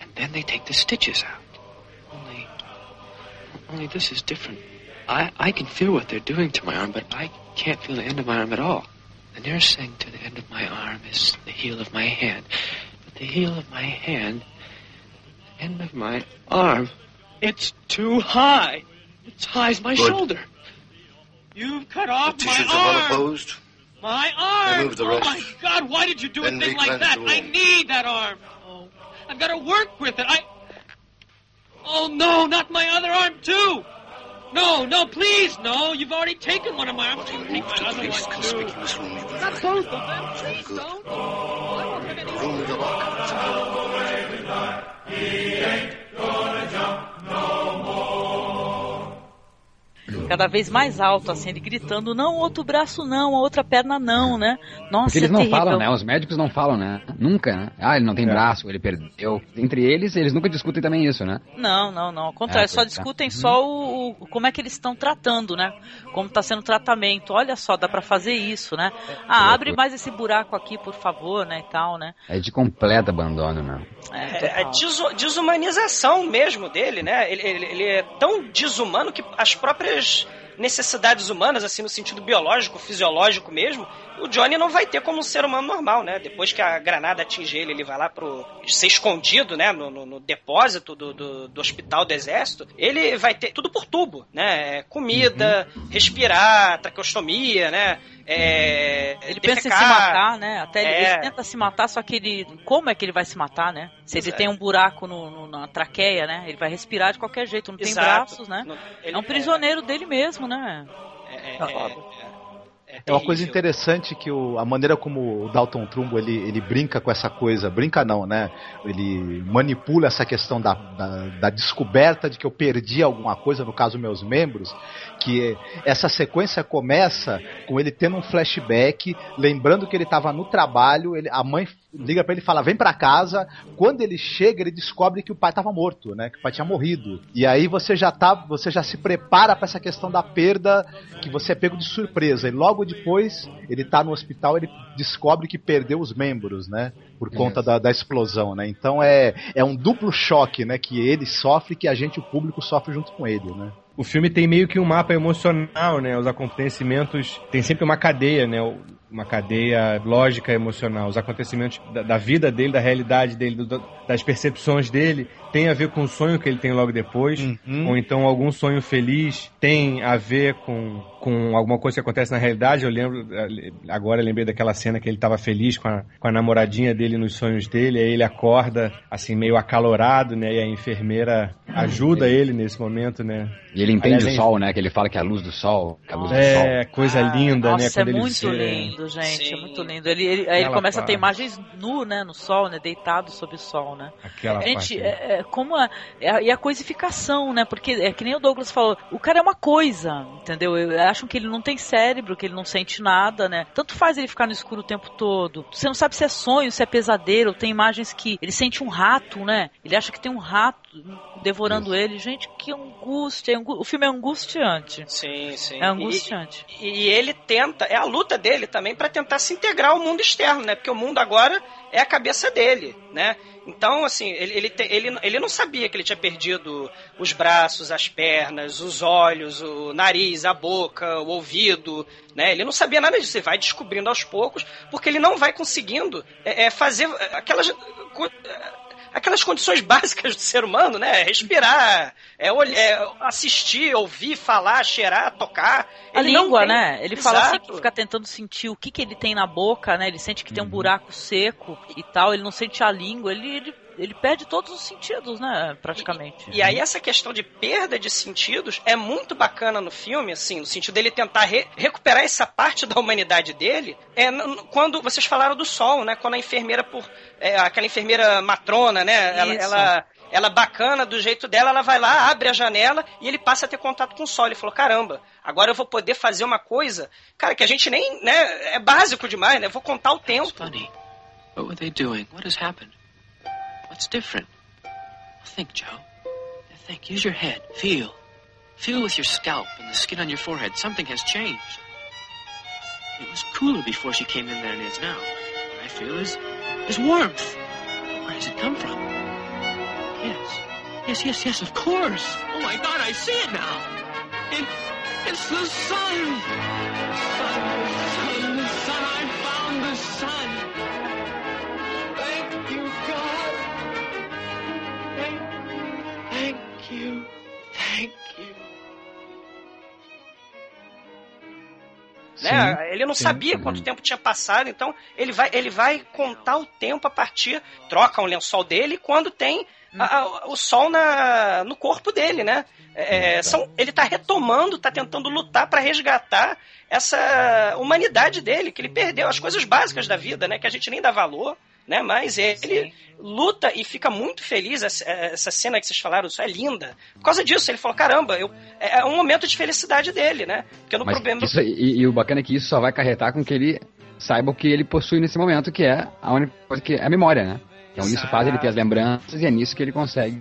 and then they take the stitches out. Only, only this is different. I, I can feel what they're doing to my arm, but I can't feel the end of my arm at all. The nearest thing to the end of my arm is the heel of my hand. But the heel of my hand, the end of my arm, it's too high. It's high as my Good. shoulder. You've cut off The my tissues are well arm. opposed. My arm. Remove the oh rest. my God! Why did you do Then a thing like that? I need that arm. Oh, I've got to work with it. I. Oh no! Not my other arm too. No, no, please, no! You've already taken one of my arms. Take my The other least one too. conspicuous room you can Not both of them. Please Good. don't. The room with the lock. He ain't cada vez mais alto, assim, ele gritando, não, outro braço não, a outra perna não, né? Nossa, Porque eles é não terrível. falam, né? Os médicos não falam, né? Nunca, né? Ah, ele não tem braço, ele perdeu. Entre eles, eles nunca discutem também isso, né? Não, não, não. Ao contrário, É, só é. discutem só o, o- como é que eles estão tratando, né? Como está sendo o tratamento. Olha só, dá pra fazer isso, né? Ah, abre mais esse buraco aqui, por favor, né? E tal, né? É de completo abandono, né? É, é desu- desumanização mesmo dele, né? Ele, ele- ele é tão desumano que as próprias necessidades humanas, assim, no sentido biológico, fisiológico mesmo, o Johnny não vai ter como um ser humano normal, né? Depois que a granada atinge ele, ele vai lá pro ser escondido, né? No, no- no depósito do, do, do hospital do exército, ele vai ter tudo por tubo, né? É, Comida, respirar, traqueostomia, né? É, Ele pensa em se matar, né? Até ele, É. ele tenta se matar, só que ele. Como é que ele vai se matar, né? Se ele Exato. tem um buraco no, no- na traqueia, né? Ele vai respirar de qualquer jeito, não tem Exato. braços, né? Não- é um prisioneiro dele mesmo, né? É, É uma coisa interessante que o- a maneira como o Dalton Trumbo ele, ele brinca com essa coisa, brinca não, né? Ele manipula essa questão da, da, da descoberta de que eu perdi alguma coisa, no caso meus membros, que essa sequência começa com ele tendo um flashback, lembrando que ele estava no trabalho, ele, a mãe liga para ele e fala: "Vem para casa". Quando ele chega, ele descobre que o pai estava morto, né? Que o pai tinha morrido. E aí você já tá, você já se prepara para essa questão da perda, que você é pego de surpresa. E logo depois, ele tá no hospital, ele descobre que perdeu os membros, né? Por conta da, da explosão, né? Então é, é um duplo choque, né? Que ele sofre, que a gente, o público, sofre junto com ele, né? O filme tem meio que um mapa emocional, né? Os acontecimentos. Tem sempre uma cadeia, né? Uma cadeia lógica emocional. Os acontecimentos da, da vida dele, da realidade dele, do- das percepções dele, tem a ver com o sonho que ele tem logo depois. Ou então algum sonho feliz tem a ver com, com alguma coisa que acontece na realidade. Eu lembro, agora eu lembrei daquela cena que ele estava feliz com a, com a namoradinha dele nos sonhos dele. Aí ele acorda, assim, meio acalorado, né? E a enfermeira ajuda ele nesse momento, né? E ele entende Aliás, o sol, né? Que ele fala que é a luz do sol. que é a luz do sol. É, coisa linda, Nossa, né? é Quando ele muito vê- lindo, gente. É muito lindo. Ele, ele- aí ele Aquela começa a ter parte. imagens nu, né? No sol, né? Deitado sob o sol, né? Aquela gente, parte. é, é como a, a, e a coisificação, né? Porque é que nem o Douglas falou, o cara é uma coisa, entendeu? Eu- Acham que ele não tem cérebro, que ele não sente nada, né? Tanto faz ele ficar no escuro o tempo todo. Você não sabe se é sonho, se é pesadelo. Tem imagens que ele sente um rato, né? Ele acha que tem um rato devorando ele. Gente, que angústia. O filme é angustiante. Sim, sim. É angustiante. E, e ele tenta, é a luta dele também para tentar se integrar ao mundo externo, né? Porque o mundo agora é a cabeça dele, né? Então, assim, ele, ele, te- ele, ele não sabia que ele tinha perdido os braços, as pernas, os olhos, o nariz, a boca, o ouvido, né? Ele não sabia nada disso. Ele vai descobrindo aos poucos, porque ele não vai conseguindo é, é, fazer aquelas aquelas condições *laughs* básicas do ser humano, né? Respirar, é, é, assistir, ouvir, falar, cheirar, tocar. A Ele língua, tem- né? Ele fala assim Exato. que fica tentando sentir o que, que ele tem na boca, né? Ele sente que tem um buraco seco e tal, ele não sente a língua, ele, ele, ele perde todos os sentidos, né? Praticamente. E aí essa questão de perda de sentidos é muito bacana no filme, assim, no sentido dele tentar re- recuperar essa parte da humanidade dele. É quando vocês falaram do sol, né? Quando a enfermeira por é, aquela enfermeira matrona, né? Ela, ela ela bacana do jeito dela, ela vai lá, abre a janela e ele passa a ter contato com o sol. Ele falou: "Caramba, agora eu vou poder fazer uma coisa, cara, que a gente nem, né, é básico demais, né? Eu vou contar o tempo". Funny. What were they doing? What has happened? What's different? Think, Joe. Think. Use your head. Feel. Feel with your scalp and the skin on your forehead. Something has changed. It was cooler before she came in than it is now. What I feel is, is warmth. Where does it come from? Yes. Yes, yes, yes, of course. Oh my God, I see it now. It, it's the. Sun, the sun, né? Ele não sim. sabia quanto tempo tinha passado, então ele vai, ele vai contar o tempo a partir, troca um lençol dele quando tem a- a- o sol na, no corpo dele, né? É, são, ele tá retomando, tá tentando lutar para resgatar essa humanidade dele, que ele perdeu, as coisas básicas da vida, né? Que a gente nem dá valor. Né? Mas ele luta e fica muito feliz. Essa, essa cena que vocês falaram, isso é linda. Por causa disso, ele falou: caramba, eu, é um momento de felicidade dele, né? Porque no Mas problema. isso, e, e o bacana é que isso só vai acarretar com que ele saiba o que ele possui nesse momento, que é a única coisa que é a memória, né? Então isso faz ele ter as lembranças e é nisso que ele consegue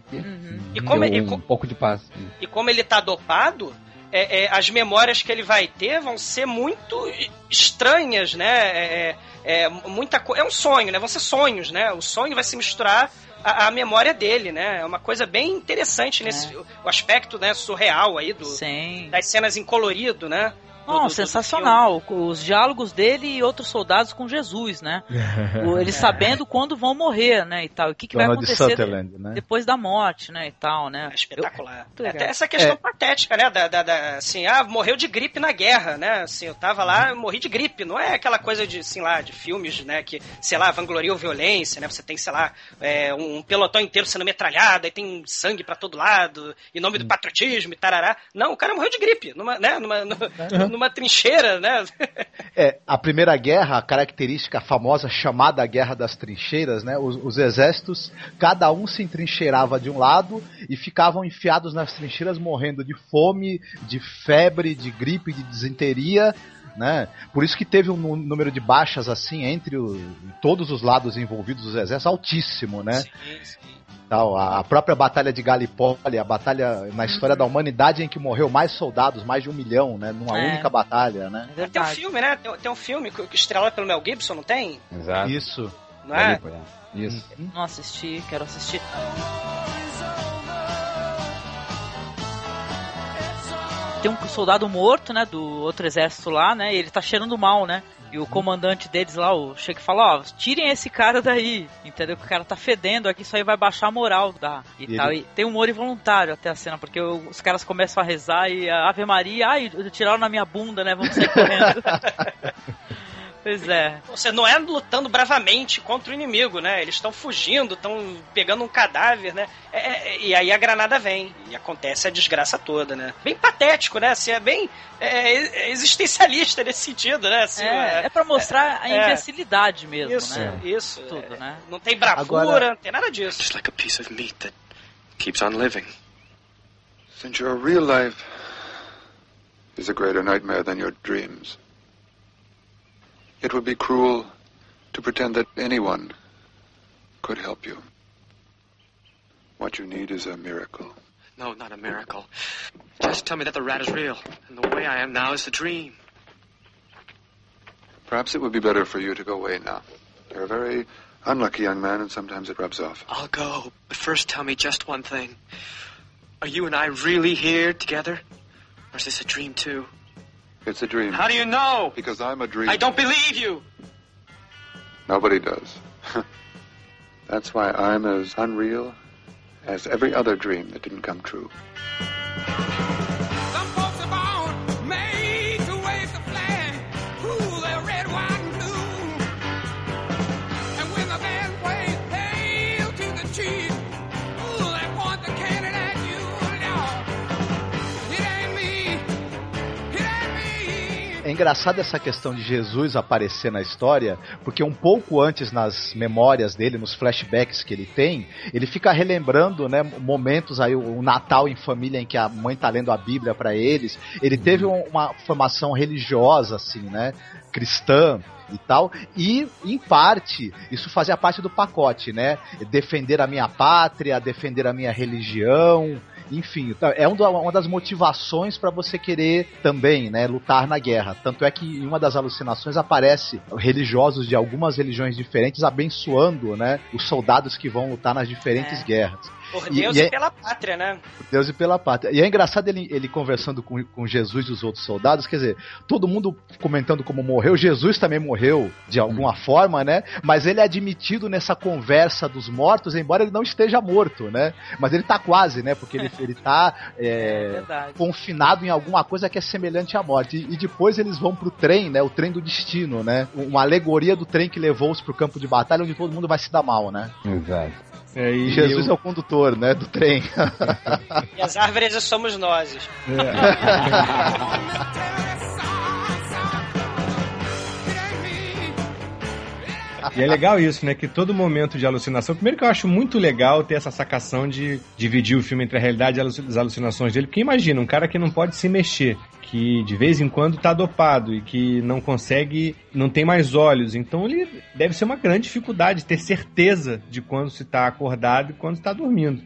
E como ter ele- um pouco de paz. E como ele tá dopado, é, é, as memórias que ele vai ter vão ser muito estranhas, né? É, é, é muita é um sonho, né? Vão ser sonhos, né? O sonho vai se misturar à, à memória dele, né? É uma coisa bem interessante nesse o aspecto, né, surreal aí do das cenas em colorido, né? Não, sensacional. Os diálogos dele e outros soldados com Jesus, né? *laughs* Eles sabendo quando vão morrer, né? E tal. O que, que vai acontecer Sutherland, né? depois da morte, né? E tal, né? espetacular. Eu- Até essa questão É. patética, né? Da, da, da- assim, ah, morreu de gripe na guerra, né? Assim, eu tava lá, eu morri de gripe. Não é aquela coisa de, assim, lá, de filmes, né? Que, sei lá, vangloriam violência, né? Você tem, sei lá, é, um pelotão inteiro sendo metralhado, aí tem sangue pra todo lado, em nome do patriotismo e tarará. Não, o cara morreu de gripe, numa, né? Numa, numa, numa trincheira, né? É, a Primeira Guerra, a característica famosa chamada Guerra das Trincheiras, né? Os, os exércitos, cada um se entrincheirava de um lado e ficavam enfiados nas trincheiras morrendo de fome, de febre, de gripe, de disenteria, né? Por isso que teve um nú- número de baixas assim entre o- todos os lados envolvidos dos exércitos altíssimo, né? Tal, a própria Batalha de Galipoli, a batalha na história da humanidade em que morreu mais soldados, mais de um milhão, né? Numa É. única batalha, né? Tem um filme, né? Tem, tem um filme que, que estrelado pelo Mel Gibson, não tem? Exato. Isso. Não é? Isso. Não assisti, quero assistir. Tem um soldado morto, né, do outro exército lá, né, e ele tá cheirando mal, né? E o comandante deles lá, o chega e fala, ó, tirem esse cara daí, entendeu? Que o cara tá fedendo aqui, isso aí vai baixar a moral da e, E tal. ele- E tem humor involuntário até a cena, porque os caras começam a rezar e a Ave Maria, ai, tiraram na minha bunda, né? Vamos sair correndo. *laughs* pois é. Você não é lutando bravamente contra o inimigo, né? Eles estão fugindo, estão pegando um cadáver, né? É, é, e aí a granada vem e acontece a desgraça toda, né? Bem patético, né? Assim, é bem é, é existencialista nesse sentido, né? Assim, É, é pra mostrar a é. imbecilidade mesmo, Isso, né? isso. Tudo, é. né? Não tem bravura, Agora- não tem nada disso. Just like a piece of meat that keeps on living. Since your real life is a greater nightmare than your dreams, it would be cruel to pretend that anyone could help you. What you need is a miracle. No, not a miracle. Just tell me that the rat is real, and the way I am now is a dream. Perhaps it would be better for you to go away now. You're a very unlucky young man, and sometimes it rubs off. I'll go, but first tell me just one thing. Are you and I really here together? Or is this a dream too? It's a dream. How do you know? Because I'm a dream. I don't believe you! Nobody does. *laughs* That's why I'm as unreal as every other dream that didn't come true. Engraçado essa questão de Jesus aparecer na história, porque um pouco antes nas memórias dele, nos flashbacks que ele tem, ele fica relembrando, né, momentos aí o Natal em família em que a mãe tá lendo a Bíblia para eles. Ele teve um- uma formação religiosa assim, né, cristã e tal, e em parte isso fazia parte do pacote, né? Defender a minha pátria, defender a minha religião, enfim, tá- é um uma das motivações para você querer também, né, lutar na guerra. Tanto é que em uma das alucinações aparece religiosos de algumas religiões diferentes abençoando, né, os soldados que vão lutar nas diferentes guerras. Por E- Deus e e, é- pela pátria, né? por Deus e pela pátria. E é engraçado ele, ele conversando com, com Jesus e os outros soldados, quer dizer, todo mundo comentando como morreu, Jesus também morreu de alguma forma, né? Mas ele é admitido nessa conversa dos mortos, embora ele não esteja morto, né? Mas ele tá quase, né? Porque ele, ele tá *laughs* é, verdade. confinado em alguma coisa que é semelhante à morte. E, e depois eles vão pro trem, né? O trem do destino, né? Uma alegoria do trem que levou-os pro campo de batalha, onde todo mundo vai se dar mal, né? Exato. É, E Jesus eu- é o condutor, né? Do trem. *laughs* E as árvores somos nós. *laughs* E é legal isso, né? Que todo momento de alucinação. Primeiro que eu acho muito legal ter essa sacação de dividir o filme entre a realidade e as alucinações dele. Porque imagina, um cara que não pode se mexer, que de vez em quando tá dopado e que não consegue, não tem mais olhos. Então ele deve ser uma grande dificuldade ter certeza de quando se tá acordado e quando está dormindo.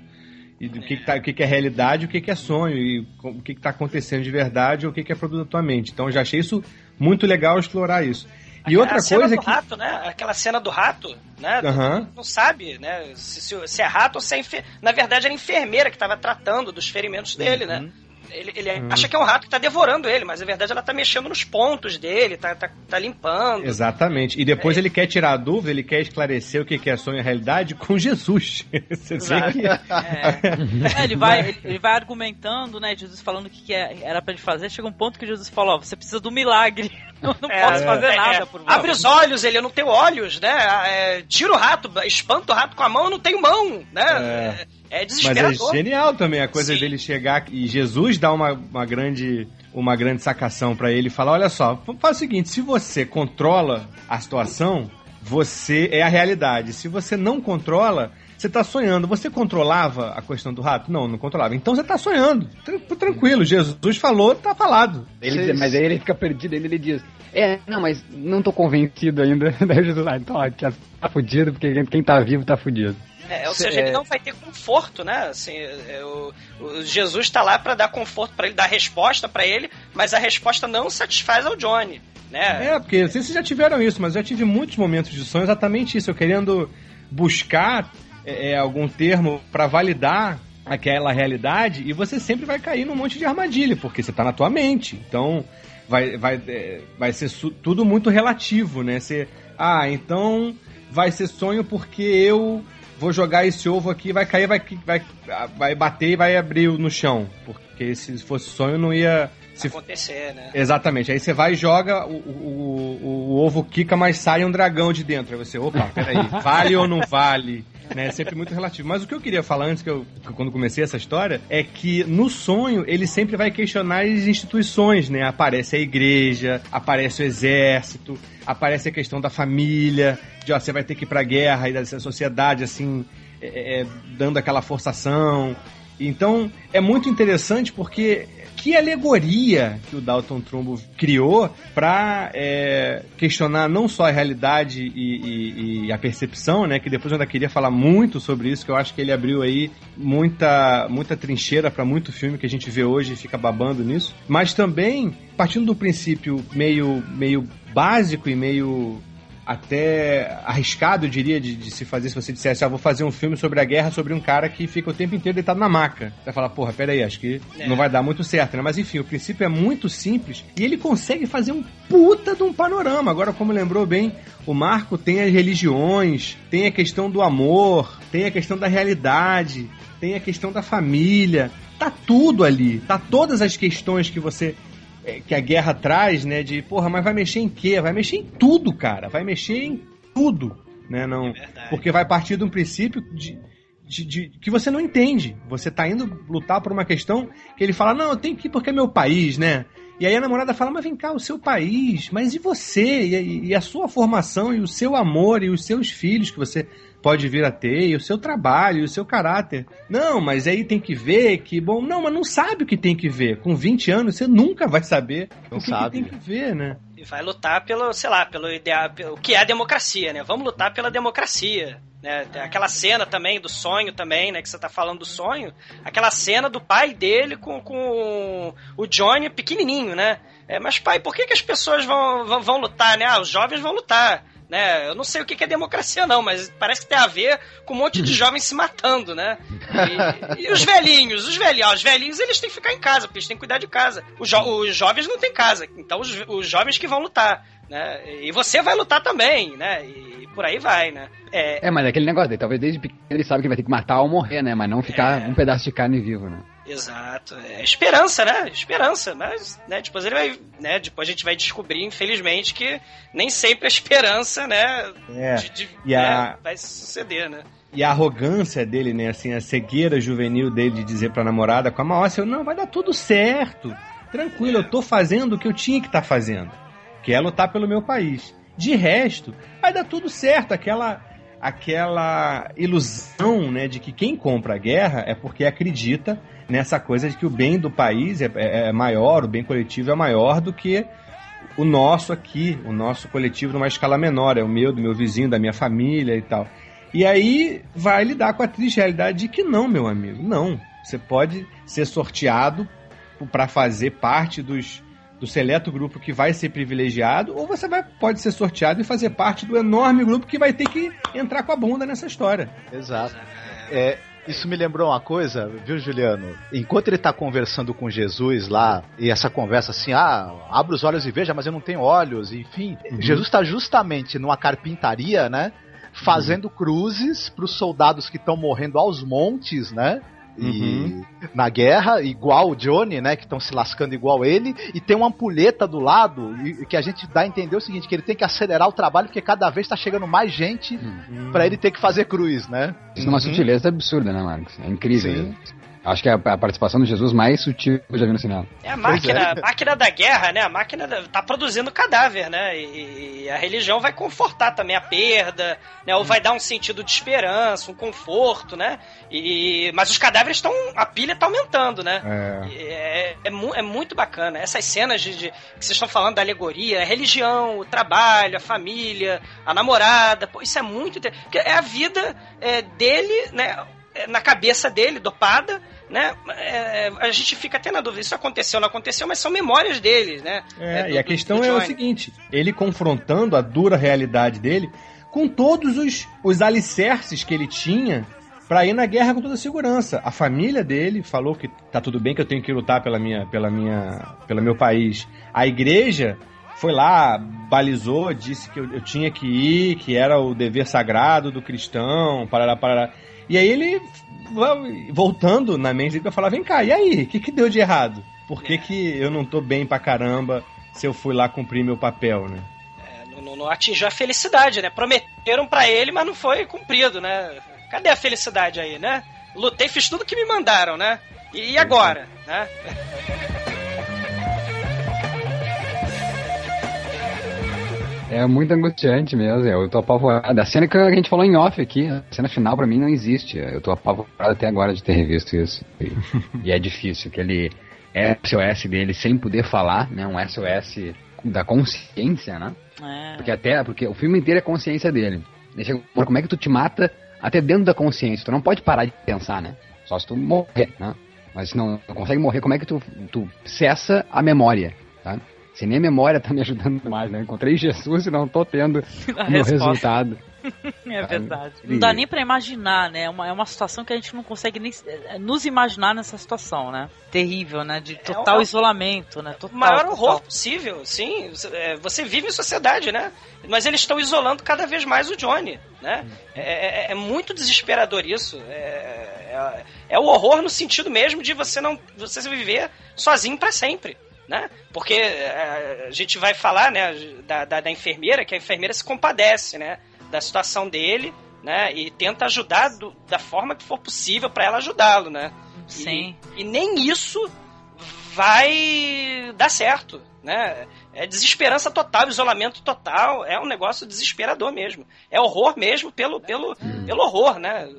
E do que, que, tá, o que, que é realidade, o que, que é sonho, e o que está acontecendo de verdade, ou o que, que é produto da tua mente. Então eu já achei isso muito legal explorar isso. E outra a cena coisa do que. rato, né? Aquela cena do rato, né? Aham. Não sabe, né? Se, se- se é rato ou se é enfer... Na verdade, era a enfermeira que estava tratando dos ferimentos dele, né? Ele, ele Uhum. acha que é um rato que tá devorando ele, mas na verdade ela tá mexendo nos pontos dele, tá, tá, tá limpando. Exatamente. E depois ele quer tirar a dúvida, ele quer esclarecer o que que é sonho e realidade com Jesus. *laughs* Você vê Exato. que. *laughs* É, ele vai, ele, ele vai argumentando, né? Jesus falando o que, que é- era pra ele fazer. Chega um ponto que Jesus falou: ó, você precisa do milagre. *laughs* Eu não É, posso fazer é, nada é. por você. Abre os olhos, ele eu não tenho olhos, né? É, tira o rato, espanta o rato com a mão, eu não tenho mão, né? É, é Mas é desesperador. genial também a coisa dele chegar e Jesus dá uma, uma grande uma grande sacação pra ele e falar, olha só, faz o seguinte, se você controla a situação, você é a realidade. Se você não controla, você tá sonhando. Você controlava a questão do rato? Não, não controlava. Então você tá sonhando. Tran- Tranquilo, Jesus falou, tá falado. Ele, mas aí ele fica perdido, ainda ele diz: É, não, mas não tô convencido ainda. *laughs* Daí Jesus lá, então, ó, tá fudido, porque quem- tá vivo tá fudido. É, ou seja, ele é- não vai ter conforto, né? Assim, é, o, o Jesus está lá para dar conforto para ele, dar resposta para ele, mas a resposta não satisfaz ao Johnny, né? É, porque não sei se vocês já tiveram isso, mas eu já tive muitos momentos de sonho exatamente isso, eu querendo buscar é, é, algum termo pra validar aquela realidade e você sempre vai cair num monte de armadilha, porque você tá na tua mente. Então vai, vai, é, vai ser tudo muito relativo, né? Você, ah, então vai ser sonho porque eu vou jogar esse ovo aqui, vai cair, vai, vai, vai bater e vai abrir no chão. Porque se fosse sonho não ia. Se Acontecer, né? Exatamente. Aí você vai e joga, o, o, o, o ovo quica, mas sai um dragão de dentro. Aí você, opa, peraí, vale ou não vale? Né? É sempre muito relativo. Mas o que eu queria falar antes, que eu, quando comecei essa história, é que no sonho ele sempre vai questionar as instituições, né? Aparece a igreja, aparece o exército, aparece a questão da família, de ó, você vai ter que ir pra guerra e da sociedade, assim, é, é, dando aquela forçação. Então, é muito interessante porque que alegoria que o Dalton Trumbo criou para questionar não só a realidade e, e- e a percepção, né? Que depois eu ainda queria falar muito sobre isso, que eu acho que ele abriu aí muita, muita trincheira para muito filme que a gente vê hoje e fica babando nisso. Mas também, partindo do princípio meio, meio básico e meio até arriscado, eu diria, de, de se fazer se você dissesse, ah, vou fazer um filme sobre a guerra sobre um cara que fica o tempo inteiro deitado na maca. Você vai falar, porra, peraí, acho que É. não vai dar muito certo, né? Mas enfim, o princípio é muito simples e ele consegue fazer um puta de um panorama. Agora, como lembrou bem, o Marco tem as religiões, tem a questão do amor, tem a questão da realidade, tem a questão da família. Tá tudo ali, tá todas as questões que você que a guerra traz, né? De, porra, mas vai mexer em quê? Vai mexer em tudo, cara. Vai mexer em tudo, né? Não, porque vai partir de um princípio de, de, de- que você não entende. Você tá indo lutar por uma questão que ele fala, não, eu tenho que ir porque é meu país, né? E aí a namorada fala, mas vem cá, o seu país, mas e você? E, e a sua formação, e o seu amor, e os seus filhos que você pode vir a ter, e o seu trabalho, e o seu caráter. Não, mas aí tem que ver que, bom, não, mas não sabe o que tem que ver. Com 20 anos você nunca vai saber Não o que, que sabe. tem que ver, né? E vai lutar pelo, sei lá, pelo ideal, pelo, o que é a democracia, né? Vamos lutar pela democracia. Né? Aquela cena também do sonho também, né? Que você tá falando do sonho. Aquela cena do pai dele com, com o Johnny pequenininho, né? É, mas pai, por que, que as pessoas vão, vão, vão lutar, né? Ah, os jovens vão lutar. Né? Eu não sei o que é democracia, não, mas parece que tem a ver com um monte de *laughs* jovens se matando, né? E, e os velhinhos, os velhinhos, os velhinhos eles têm que ficar em casa, porque eles têm que cuidar de casa. Os, jo- os jovens não têm casa, então os, os jovens que vão lutar, né? E você vai lutar também, né? E por aí vai, né? É, É, mas é aquele negócio daí, talvez desde pequeno ele sabe que vai ter que matar ou morrer, né? Mas não ficar um pedaço de carne vivo, né? Exato. É esperança, né? Esperança. Mas, né, depois ele vai. Né, depois a gente vai descobrir, infelizmente, que nem sempre a esperança, né? É. de- de- E a- né, vai suceder, né? E a arrogância dele, né? Assim, a cegueira juvenil dele de dizer pra namorada com a maior, assim, não, vai dar tudo certo. Tranquilo, eu tô fazendo o que eu tinha que estar fazendo. Que é lutar pelo meu país. De resto, vai dar tudo certo. Aquela, aquela ilusão né, de que quem compra a guerra é porque acredita nessa coisa de que o bem do país é, é- é maior, o bem coletivo é maior do que o nosso aqui, o nosso coletivo numa escala menor, é o meu, do meu vizinho, da minha família e tal. E aí vai lidar com a triste realidade de que não, meu amigo, não. Você pode ser sorteado para fazer parte dos, do seleto grupo que vai ser privilegiado, ou você vai, pode ser sorteado e fazer parte do enorme grupo que vai ter que entrar com a bunda nessa história. Exato. É, isso me lembrou uma coisa, viu, Juliano? Enquanto ele tá conversando com Jesus lá, e essa conversa assim, ah, abre os olhos e veja, mas eu não tenho olhos, enfim. Jesus está justamente numa carpintaria, né? Fazendo cruzes para os soldados que estão morrendo aos montes, né? E na guerra, igual o Johnny, né? Que estão se lascando igual ele, e tem uma ampulheta do lado e, que a gente dá a entender o seguinte: que ele tem que acelerar o trabalho porque cada vez está chegando mais gente para ele ter que fazer cruz, né? Isso é uma sutileza absurda, né, Marcos? É incrível. Sim. Acho que é a participação do Jesus mais sutil que eu já vi no cinema. É a máquina, a máquina da guerra, né? A máquina tá produzindo cadáver, né? E, e a religião vai confortar também a perda, né? Ou vai dar um sentido de esperança, um conforto, né? E, mas os cadáveres estão. A pilha tá aumentando, né? É, é, mu- é muito bacana. Essas cenas de, de- que vocês estão falando da alegoria, a religião, o trabalho, a família, a namorada, pô, isso é muito. porque É a vida é, dele, né? É, Na cabeça dele, dopada, né? É, a gente fica até na dúvida, isso aconteceu ou não aconteceu, mas são memórias dele, né? É, do- e a do- questão do é o seguinte: ele confrontando a dura realidade dele com todos os, os alicerces que ele tinha pra ir na guerra com toda segurança. A família dele falou que tá tudo bem que eu tenho que lutar pela minha, pela minha, pelo meu país. A igreja foi lá, balizou, disse que eu, eu tinha que ir, que era o dever sagrado do cristão, parará, parará. E aí ele, voltando na mente dele, pra falar, vem cá, e aí, o que, que deu de errado? Por que, que eu não tô bem pra caramba se eu fui lá cumprir meu papel, né? Não, não- não atingiu a felicidade, né? Prometeram pra ele, mas não foi cumprido, né? Cadê a felicidade aí, né? Lutei, fiz tudo que me mandaram, né? E, e agora, né? *laughs* É muito angustiante mesmo, eu tô apavorado. A cena que a gente falou em off aqui, a cena final pra mim não existe. Eu tô apavorado até agora de ter revisto isso. E, e é difícil, aquele SOS dele sem poder falar, né? Um SOS da consciência, né? É. Porque até, porque o filme inteiro é consciência dele. Deixa, como é que tu te mata até dentro da consciência? Tu não pode parar de pensar, né? Só se tu morrer, né? Mas se não, não consegue morrer, como é que tu, tu cessa a memória, tá? Se nem a memória tá me ajudando mais, né? Encontrei Jesus e não tô tendo *laughs* A o resultado. *laughs* É verdade. Não dá nem pra imaginar, né? É uma, é uma situação que a gente não consegue nem eh, nos imaginar nessa situação, né? Terrível, né? De total o- isolamento, né? Total, o maior total. horror possível, sim. Você- é, Você vive em sociedade, né? Mas eles estão isolando cada vez mais o Johnny, né? É, é- é muito desesperador isso. É, é- é o horror no sentido mesmo de você não você viver sozinho pra sempre. Né? Porque é, a gente vai falar né, da, da, da enfermeira, que a enfermeira se compadece né, da situação dele né, e tenta ajudar do- da forma que for possível pra ela ajudá-lo. Né? Sim. E, e nem isso vai dar certo, né? É desesperança total, isolamento total, é um negócio desesperador mesmo. É horror mesmo pelo, pelo, pelo horror, né?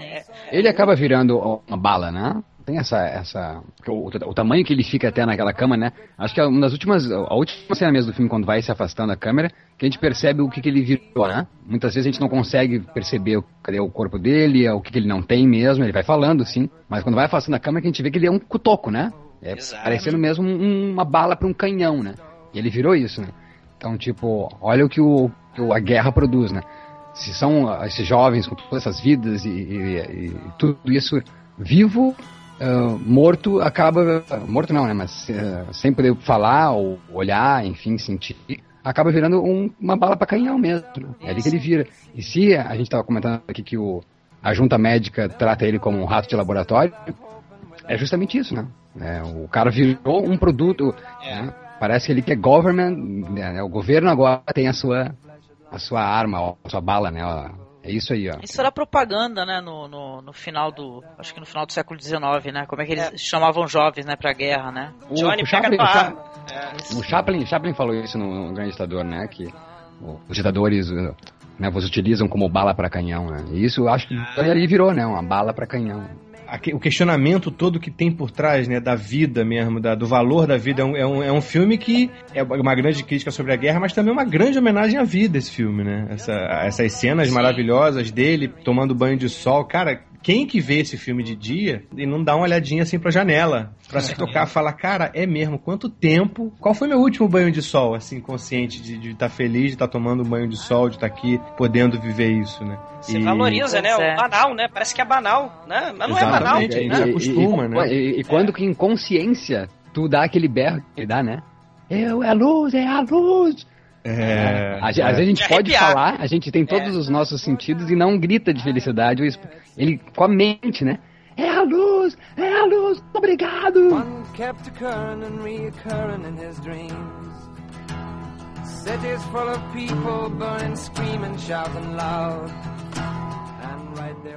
É- Ele acaba virando uma bala, né? Tem essa. essa o, o tamanho que ele fica até naquela cama, né? Acho que é uma das últimas. A última cena mesmo do filme, quando vai se afastando a câmera, que a gente percebe o que, que ele virou, né? Muitas vezes a gente não consegue perceber o- cadê o corpo dele, o que, que ele não tem mesmo. Ele vai falando, sim. Mas quando vai afastando a câmera, que a gente vê que ele é um cutoco, né? É parecendo mesmo um- uma bala para um canhão, né? E ele virou isso, né? Então, tipo, olha o que o, que a guerra produz, né? Se são ah, esses jovens com todas essas vidas e, e- e tudo isso vivo, ah, morto, acaba. Morto não, né? Mas ah, sem poder falar ou olhar, enfim, sentir, acaba virando um- uma bala para canhão mesmo. É ali que ele vira. E se a gente estava comentando aqui que o, a junta médica trata ele como um rato de laboratório, é justamente isso, né? É, o cara virou um produto. né? Parece que ele que é government, né? o governo agora tem a sua, a sua arma, a sua bala, né? É isso aí, ó. Isso era propaganda, né, no, no, no final do. Acho que no final do século XIX, né? Como é que eles chamavam jovens, né, pra guerra, né? O- o Chaplin, o Cha- O Chaplin, Chaplin falou isso no Grande Ditador, né? Que os ditadores né, os utilizam como bala para canhão, né? E isso eu acho que ali virou, né? Uma bala para canhão. O questionamento todo que tem por trás, né, da vida mesmo, da- do valor da vida, é um, é, um, é um filme que é uma grande crítica sobre a guerra, mas também uma grande homenagem à vida, esse filme, né? Essa- essas cenas maravilhosas dele tomando banho de sol. Cara, quem que vê esse filme de dia e não dá uma olhadinha assim pra janela, pra se *laughs* tocar, fala, cara, é mesmo, quanto tempo? Qual foi meu último banho de sol, assim, consciente de estar feliz, de estar tomando um banho de sol, de estar aqui podendo viver isso, né? Você E- valoriza, né? É. O banal, né? Parece que é banal, né? Mas não é banal. Exatamente, a gente né? acostuma, e, né? E, e quando que em consciência tu dá aquele berro que dá, né? Eu, é a luz, é a luz! É, A, ge- às vezes a gente De pode arrepiar. falar, a gente tem todos os nossos sentidos e não grita de felicidade. Ele com a mente, né? É a luz, é a luz, obrigado! One kept occurring and reoccurring in his dreams. Cities full of people burning, screaming, shouting loud.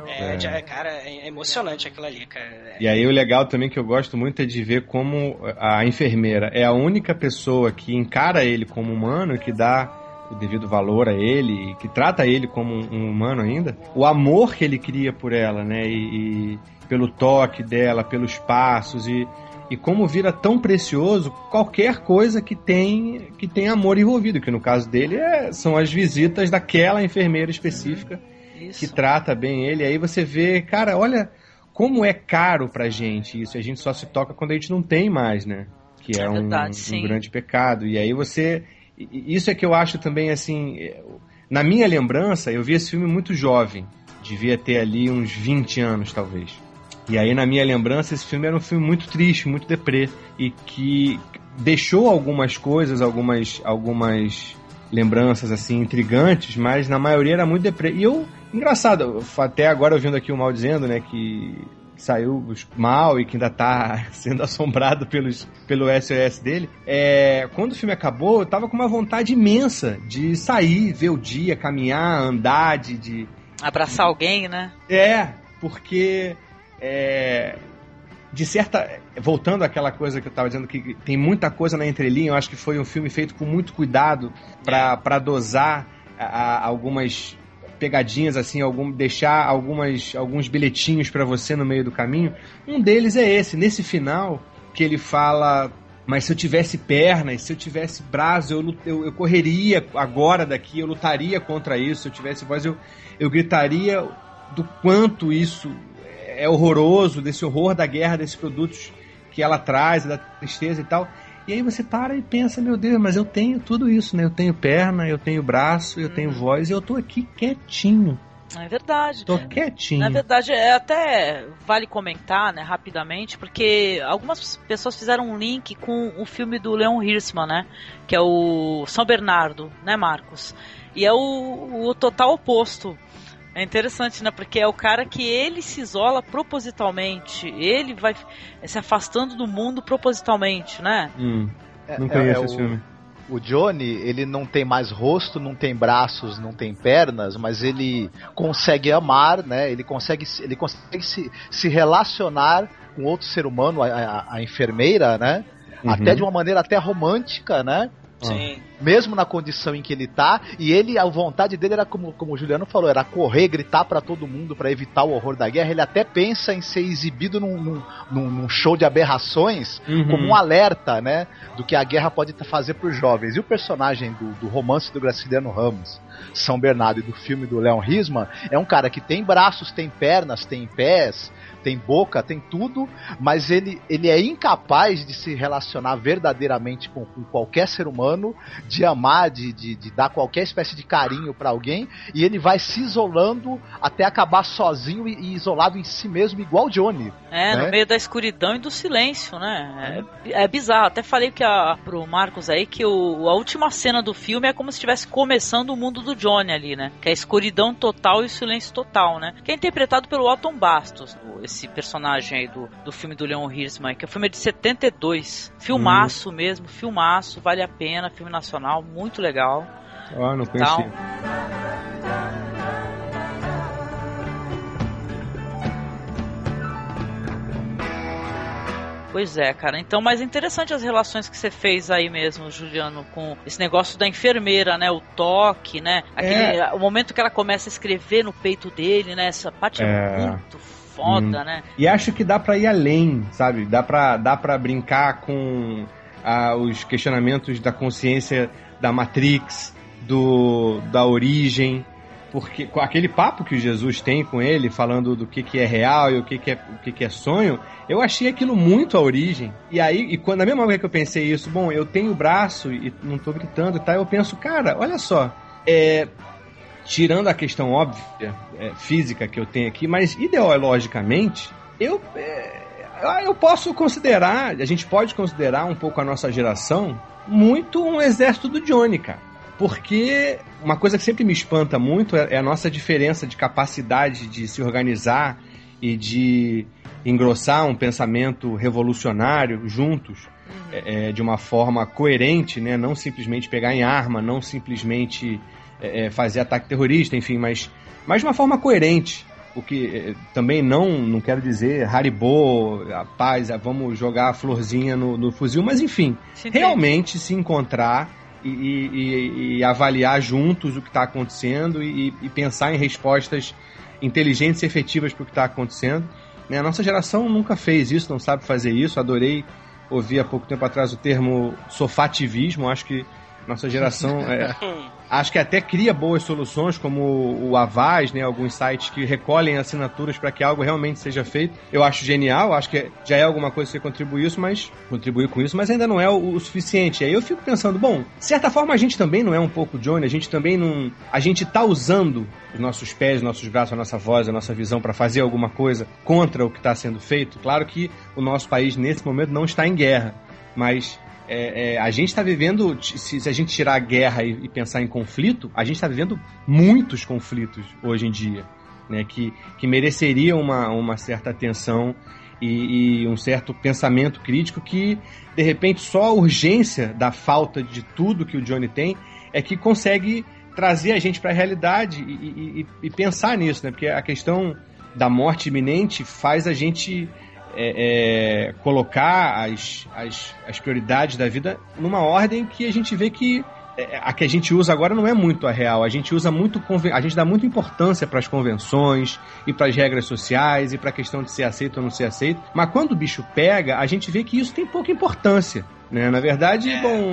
É, já- cara, é emocionante aquilo ali, cara. É- E aí o legal também que eu gosto muito é de ver como a enfermeira é a única pessoa que encara ele como humano, que dá o devido valor a ele, e que trata ele como um, um humano ainda. O amor que ele cria por ela, né? E, e pelo toque dela, pelos passos e e como vira tão precioso qualquer coisa que tem que tem amor envolvido, que no caso dele é- são as visitas daquela enfermeira específica Isso. que trata bem ele. Aí você vê, cara, olha como é caro pra gente isso. A gente só se toca quando a gente não tem mais, né? Que é, É um, verdade, um sim. grande pecado. E aí você. Isso é que eu acho também, assim. é, Na minha lembrança, eu vi esse filme muito jovem. Devia ter ali uns 20 anos, talvez. E aí, na minha lembrança, esse filme era um filme muito triste, muito deprê. E que deixou algumas coisas, algumas, algumas lembranças, assim, intrigantes, mas na maioria era muito deprê. E eu, engraçado, até agora ouvindo aqui o Mal dizendo, né, que saiu mal e que ainda tá *laughs* sendo assombrado pelos, pelo SOS dele. É, quando o filme acabou, eu tava com uma vontade imensa de sair, ver o dia, caminhar, andar, de- de, Abraçar alguém, né? é, porque é, de certa. Voltando àquela coisa que eu tava dizendo que tem muita coisa na entrelinha, eu acho que foi um filme feito com muito cuidado para dosar a- a- algumas pegadinhas assim, algum, deixar algumas, alguns bilhetinhos para você no meio do caminho. Um deles é esse, nesse final que ele fala mas se eu tivesse pernas, se eu tivesse braço, eu, eu, eu correria agora daqui, eu lutaria contra isso. Se eu tivesse voz, eu, eu gritaria do quanto isso é horroroso, desse horror da guerra, desses produtos que ela traz, da tristeza e tal. E aí você para e pensa, meu Deus, mas eu tenho tudo isso, né? Eu tenho perna, eu tenho braço, eu tenho voz e eu tô aqui quietinho. É verdade. Tô quietinho. Na verdade, é até vale comentar, né, rapidamente, porque algumas pessoas fizeram um link com o filme do Leon Hirschman, né, que é o São Bernardo, né, Marcos? E é o, o total oposto. É interessante, né, porque é o cara que ele se isola propositalmente, ele vai se afastando do mundo propositalmente, né? Hum, É- não é- conheço é esse o- filme. O Johnny, ele não tem mais rosto, não tem braços, não tem pernas, mas ele consegue amar, né? Ele consegue, se- ele consegue se, se relacionar com outro ser humano, a, a- a enfermeira, né? Uhum. Até de uma maneira até romântica, né? Sim. Mesmo na condição em que ele tá, e ele, a vontade dele era como, como o Juliano falou, era correr, gritar pra todo mundo pra evitar o horror da guerra. Ele até pensa em ser exibido num, num- num- show de aberrações Uhum. como um alerta, né, do que a guerra pode fazer pros jovens. E o personagem do, do romance do Graciliano Ramos, São Bernardo e do filme do Leon Risman, é um cara que tem braços, tem pernas, tem pés, tem boca, tem tudo, mas ele, ele é incapaz de se relacionar verdadeiramente com, com qualquer ser humano, de amar, de, de, de dar qualquer espécie de carinho pra alguém, e ele vai se isolando até acabar sozinho e, e isolado em si mesmo, igual o Johnny. É, né? no meio da escuridão e do silêncio, né? É, é bizarro. Até falei que a, pro Marcos aí que o, a última cena do filme é como se estivesse começando o mundo do Johnny ali, né? Que é a escuridão total e o silêncio total, né? Que é interpretado pelo Otton Bastos, o- esse personagem aí do, do filme do Leon Hirschman, que é um filme de 72. Filmaço mesmo, filmaço, vale a pena, filme nacional, muito legal. Ó, não Tal. conhecia. Pois é, cara. Então, mas interessante as relações que você fez aí mesmo, Juliano, com esse negócio da enfermeira, né? O toque, né? Aquele, É. O momento que ela começa a escrever no peito dele, né? Essa parte é, É. muito foda, Hum. né? E acho que dá pra ir além, sabe? Dá pra, dá pra brincar com ah, os questionamentos da consciência da Matrix, do, da origem, porque com aquele papo que Jesus tem com ele, falando do que, que é real e o que, que, é, o que, que é sonho, eu achei aquilo muito a origem. E aí, e quando, na mesma hora que eu pensei isso, bom, eu tenho o braço e não tô gritando e tal, eu penso, cara, olha só, é, tirando a questão óbvia, é, física que eu tenho aqui, mas ideologicamente, eu, é, eu posso considerar, a gente pode considerar um pouco a nossa geração muito um exército do Johnny, cara. Porque uma coisa que sempre me espanta muito é, é a nossa diferença de capacidade de se organizar e de engrossar um pensamento revolucionário juntos é, é, de uma forma coerente, né? não simplesmente pegar em arma, não simplesmente é, é, fazer ataque terrorista, enfim, mas, mas de uma forma coerente. O que é, também não, não quero dizer Haribo, a paz, a vamos jogar a florzinha no, no fuzil, mas enfim, realmente se encontrar e, e- e- e avaliar juntos o que está acontecendo e, e pensar em respostas inteligentes e efetivas para o que está acontecendo. Né? A nossa geração nunca fez isso, não sabe fazer isso. Adorei ouvir há pouco tempo atrás o termo sofativismo. Acho que nossa geração *laughs* é, *laughs* acho que até cria boas soluções, como o Avaz, né, alguns sites que recolhem assinaturas para que algo realmente seja feito. Eu acho genial, acho que já é alguma coisa que contribuiu isso, mas contribuiu com isso, mas ainda não é o, o suficiente. Aí eu fico pensando, bom, de certa forma a gente também não é um pouco Johnny, a gente também não, a gente tá usando os nossos pés, os nossos braços, a nossa voz, a nossa visão para fazer alguma coisa contra o que está sendo feito. Claro que o nosso país nesse momento não está em guerra, mas é, é, a gente está vivendo, se, se a gente tirar a guerra e, e pensar em conflito, a gente está vivendo muitos conflitos hoje em dia, né, que, que mereceriam uma, uma certa atenção e, e um certo pensamento crítico que, de repente, só a urgência da falta de tudo que o Johnny tem é que consegue trazer a gente para a realidade e- e- e pensar nisso, né? Porque a questão da morte iminente faz a gente é, é, colocar as, as, as prioridades da vida numa ordem que a gente vê que é, a que a gente usa agora não é muito a real. A gente usa muito a gente dá muita importância para as convenções e para as regras sociais e para a questão de ser aceito ou não ser aceito. Mas quando o bicho pega, a gente vê que isso tem pouca importância, né? Na verdade, bom,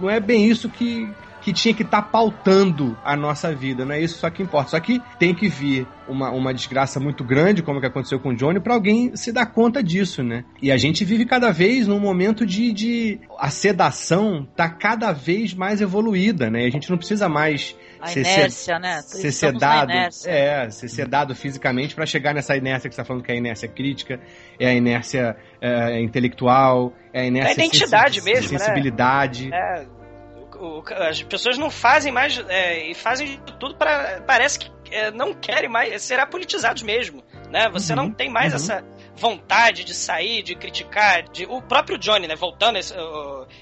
não é bem isso que que tinha que estar pautando a nossa vida, não é isso só que importa. Só que tem que vir uma, uma desgraça muito grande, como que aconteceu com o Johnny, para alguém se dar conta disso, né? E a gente vive cada vez num momento de, de a sedação tá cada vez mais evoluída, né? A gente não precisa mais A ser, inércia, né? ser Estamos na sedado, é, ser sedado fisicamente para chegar nessa inércia que você está falando que é a inércia crítica, é a inércia é, intelectual, é a inércia É a identidade sensi- mesmo, né? sensibilidade. É, o- as pessoas não fazem mais é, e fazem tudo para parece que é, não querem mais será politizados mesmo, né? Você não tem mais uhum. essa vontade de sair, de criticar, de o próprio Johnny, né? Voltando,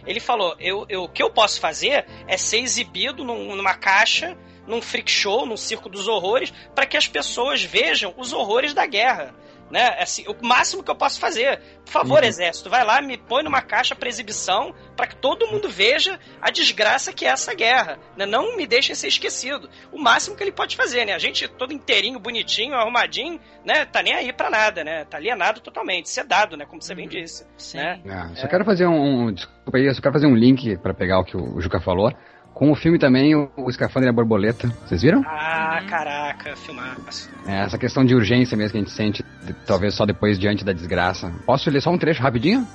ele falou, eu, eu- o que eu posso fazer é ser exibido num- numa caixa, num freak show, num circo dos horrores, para que as pessoas vejam os horrores da guerra. Né? Assim, o máximo que eu posso fazer. Por favor, Uhum. exército, vai lá, me põe numa caixa para exibição, para que todo mundo veja a desgraça que é essa guerra. Né? Não me deixem ser esquecido. O máximo que ele pode fazer, né? A gente todo inteirinho, bonitinho, arrumadinho, né? Tá nem aí pra nada, né? Tá alienado totalmente, sedado, né? Como você bem disse. Né? Ah, só quero fazer um, um- Desculpa aí, eu só quero fazer um link pra pegar o que o Juca falou. Com o filme também, o, o Escafandre e a Borboleta. Vocês viram? Ah, caraca, filmaço. É, essa questão de urgência mesmo que a gente sente, de- talvez só depois diante da desgraça. Posso ler só um trecho rapidinho?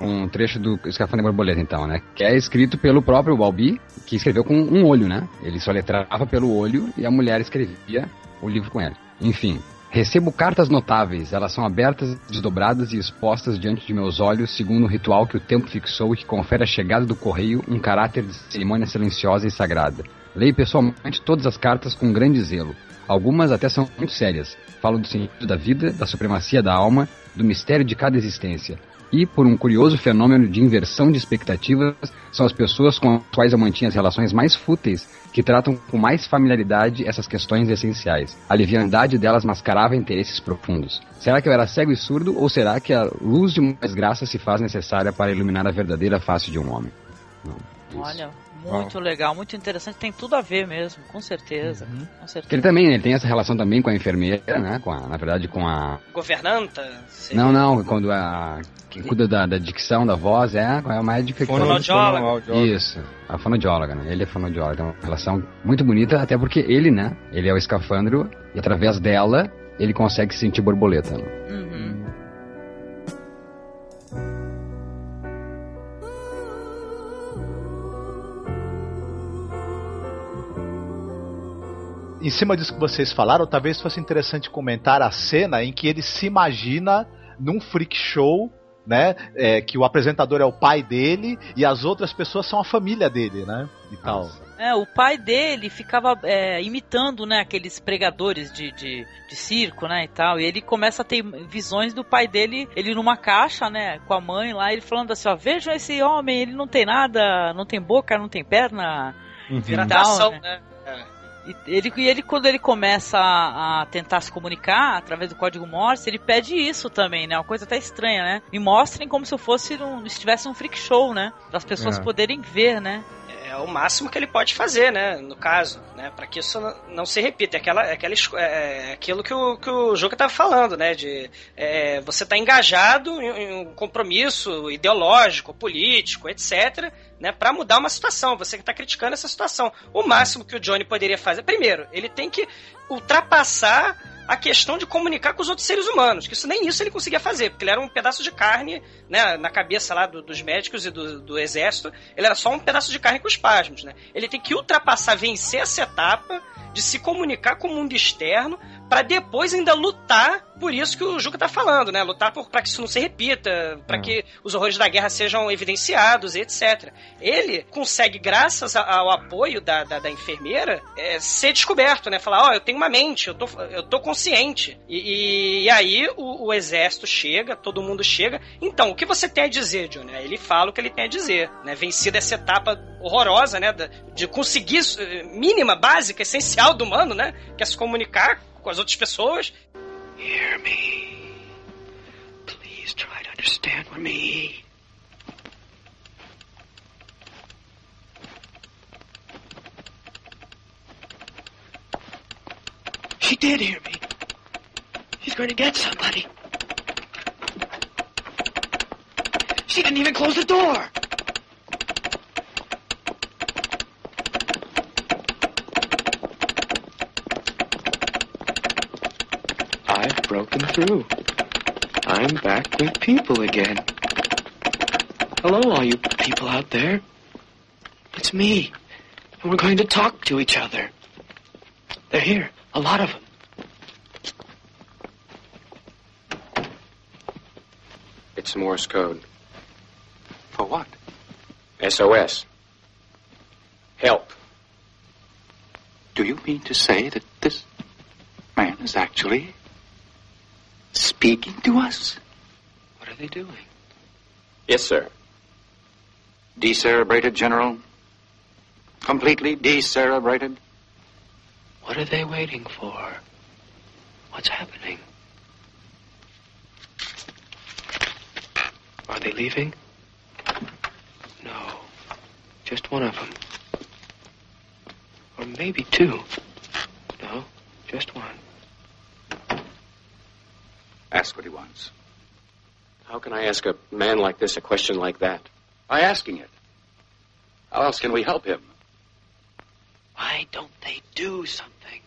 Um trecho do Escafandre e a Borboleta, então, né? Que é escrito pelo próprio Balbi, que escreveu com um olho, né? Ele só letrava pelo olho e a mulher escrevia o livro com ele. Enfim. Recebo cartas notáveis, elas são abertas, desdobradas e expostas diante de meus olhos, segundo o ritual que o tempo fixou e que confere à chegada do correio um caráter de cerimônia silenciosa e sagrada. Leio pessoalmente todas as cartas com grande zelo. Algumas até são muito sérias. Falam do sentido da vida, da supremacia da alma, do mistério de cada existência. E, por um curioso fenômeno de inversão de expectativas, são as pessoas com as quais eu mantinha as relações mais fúteis que tratam com mais familiaridade essas questões essenciais. A liviandade delas mascarava interesses profundos. Será que eu era cego e surdo, ou será que a luz de mais graça se faz necessária para iluminar a verdadeira face de um homem? Não, Olha, muito legal, muito interessante. Tem tudo a ver mesmo, com certeza. Com Porque certeza. ele também, ele tem essa relação também com a enfermeira, né? Com a, na verdade, com a. Governanta? seria- Não, não, quando a. Quem cuida da, da dicção, da voz, é, é a médica que. Fonoaudióloga. Fonoaudióloga. Isso, a fonoaudióloga, né? Ele é fonoaudióloga, é uma relação muito bonita, até porque ele, né? Ele é o escafandro e através dela ele consegue sentir borboleta. Né? Uhum. Em cima disso que vocês falaram, talvez fosse interessante comentar a cena em que ele se imagina num freak show, né? é, que o apresentador é o pai dele e as outras pessoas são a família dele, né? E tal. É, o pai dele ficava é, imitando, né, aqueles pregadores de, de, de circo, né, e tal. E ele começa a ter visões do pai dele, ele numa caixa, né, com a mãe lá, ele falando assim, ó, vejam esse homem, ele não tem nada, não tem boca, não tem perna. E atração, né? né? E ele, e ele, quando ele começa a, a tentar se comunicar através do código Morse, ele pede isso também, né? Uma coisa até estranha, né? Me mostrem como se eu fosse um, estivesse um freak show, né? Para as pessoas É. poderem ver, né? É o máximo que ele pode fazer, né? No caso, né? Para que isso não, se repita. É, aquela, é, aquela, é é aquilo que o, que o Juca estava falando, né? De é, você tá engajado em, em um compromisso ideológico, político, etc., né? Para mudar uma situação. Você que está criticando essa situação. O máximo que o Johnny poderia fazer, primeiro, ele tem que ultrapassar a questão de comunicar com os outros seres humanos, que isso nem isso ele conseguia fazer, porque ele era um pedaço de carne, né, na cabeça lá do- dos médicos e do, do exército, ele era só um pedaço de carne com espasmos, né? Ele tem que ultrapassar, vencer essa etapa de se comunicar com o mundo externo para depois ainda lutar por isso que o Juca tá falando, né? Lutar para que isso não se repita, para que os horrores da guerra sejam evidenciados, etc. Ele consegue, graças ao apoio da, da, da enfermeira, é, ser descoberto, né? Falar, ó, eu tenho uma mente, eu tô, eu tô consciente. E, e- e aí o, o exército chega, todo mundo chega. Então, o que você tem a dizer, Johnny? Ele fala o que ele tem a dizer, né? Vencida essa etapa horrorosa, né? De conseguir eh, mínima, básica, essencial do humano, né? Que é se comunicar com as outras pessoas. Hear me. Please try to understand me. She did hear me. She's going to get somebody. She didn't even close the door. I've broken through. I'm back with people again. Hello, all you people out there. It's me. And we're going to talk to each other. They're here. A lot of them. It's Morse code. For what? SOS. Help. Do you mean to say that this man is actually speaking to us? What are they doing? Yes, sir. Decerebrated, General? Completely decerebrated? What are they waiting for? What's happening? Are they leaving? No. Just one of them. Or maybe two. No, just one. Ask what he wants. How can I ask a man like this a question like that? By asking it. How else can we help him? Why don't they do something?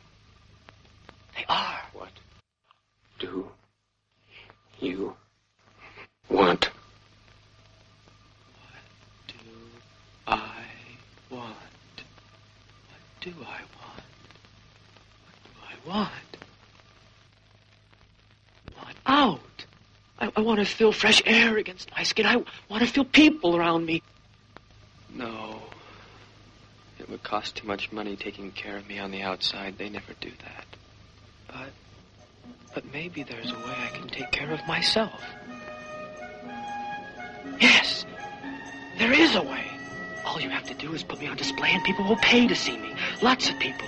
They are. What do you want? What do I want. What do I want? What do I want? Out. I, I want to feel fresh air against my skin. I want to feel people around me. No. It would cost too much money taking care of me on the outside. They never do that. But. But maybe there's a way I can take care of myself. Yes, there is a way. All you have to do is put me on display and people will pay to see me. Lots of people.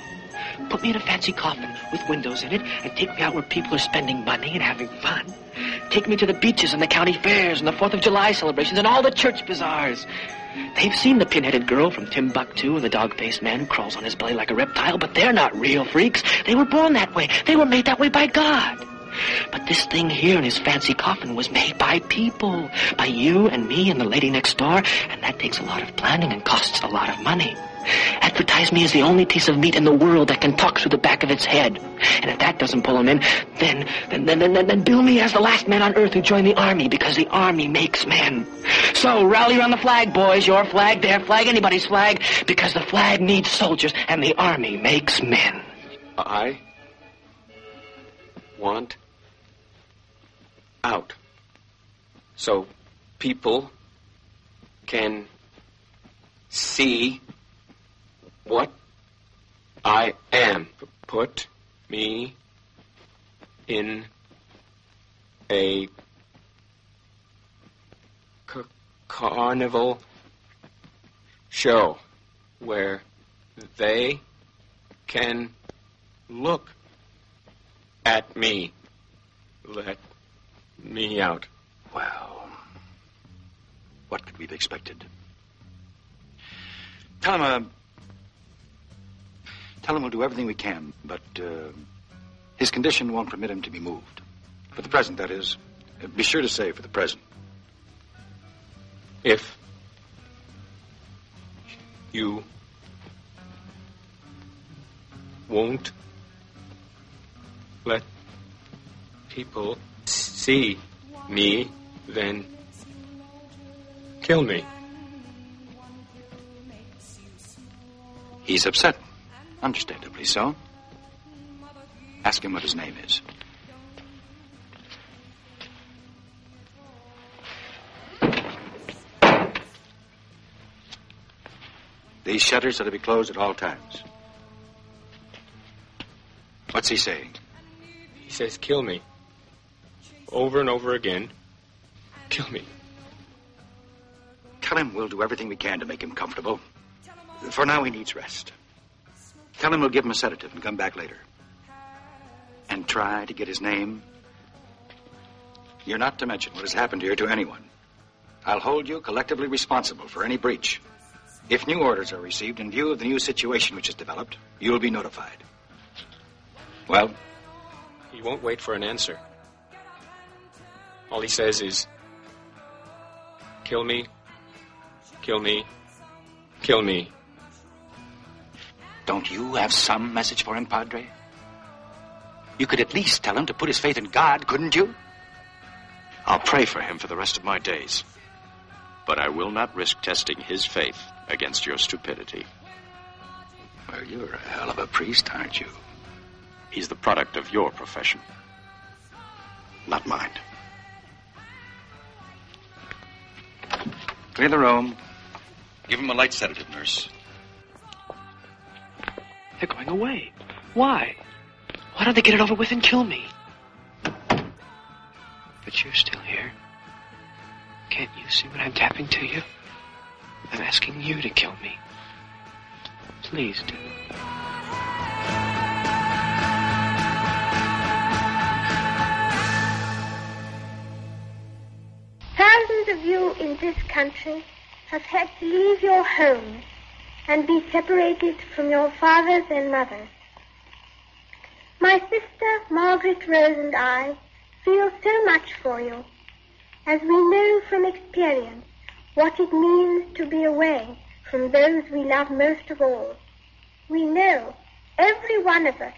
Put me in a fancy coffin with windows in it and take me out where people are spending money and having fun. Take me to the beaches and the county fairs and the 4th of July celebrations and all the church bazaars. They've seen the pinheaded girl from Timbuktu and the dog-faced man who crawls on his belly like a reptile, but they're not real freaks. They were born that way. They were made that way by God. But this thing here in his fancy coffin was made by people. By you and me and the lady next door. And that takes a lot of planning and costs a lot of money. Advertise me as the only piece of meat in the world that can talk through the back of its head. And if that doesn't pull him in, then, then, then, then, then, then bill me as the last man on earth who joined the army because the army makes men. So rally around the flag, boys. Your flag, their flag, anybody's flag. Because the flag needs soldiers and the army makes men. I want out. So people can see what I am. Put me in a c- carnival show where they can look at me. Let me out. Well, what could we have expected? Tell him, uh, tell him we'll do everything we can, but uh, his condition won't permit him to be moved. For the present, that is. Uh, Be sure to say for the present. If you won't let people see me, then kill me. He's upset. Understandably so. Ask him what his name is. These shutters are to be closed at all times. What's he saying? He says, kill me. Over and over again. Kill me. Tell him we'll do everything we can to make him comfortable. For now, he needs rest. Tell him we'll give him a sedative and come back later. And try to get his name. You're not to mention what has happened here to anyone. I'll hold you collectively responsible for any breach. If new orders are received in view of the new situation which has developed, you'll be notified. Well, He won't wait for an answer. All he says is, kill me, kill me, kill me. Don't you have some message for him, Padre? You could at least tell him to put his faith in God, couldn't you? I'll pray for him for the rest of my days. But I will not risk testing his faith against your stupidity. Well, you're a hell of a priest, aren't you? He's the product of your profession, not mine. Clear the room. Give him a light sedative, nurse. They're going away. Why? Why don't they get it over with and kill me? But you're still here. Can't you see what I'm tapping to you? I'm asking you to kill me. Please do. Thousands of you in this country have had to leave your homes and be separated from your fathers and mothers. My sister Margaret Rose and I feel so much for you, as we know from experience what it means to be away from those we love most of all. We know, every one of us,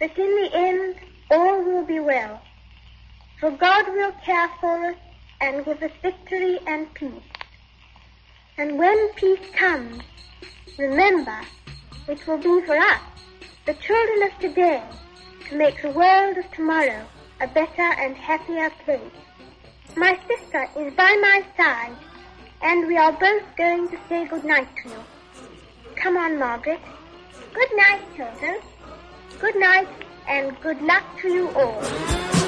that in the end all will be well, for God will care for us and give us victory and peace. And when peace comes, remember, it will be for us, the children of today, to make the world of tomorrow a better and happier place. My sister is by my side, and we are both going to say good night to you. Come on, Margaret. Good night, children. Good night, and good luck to you all.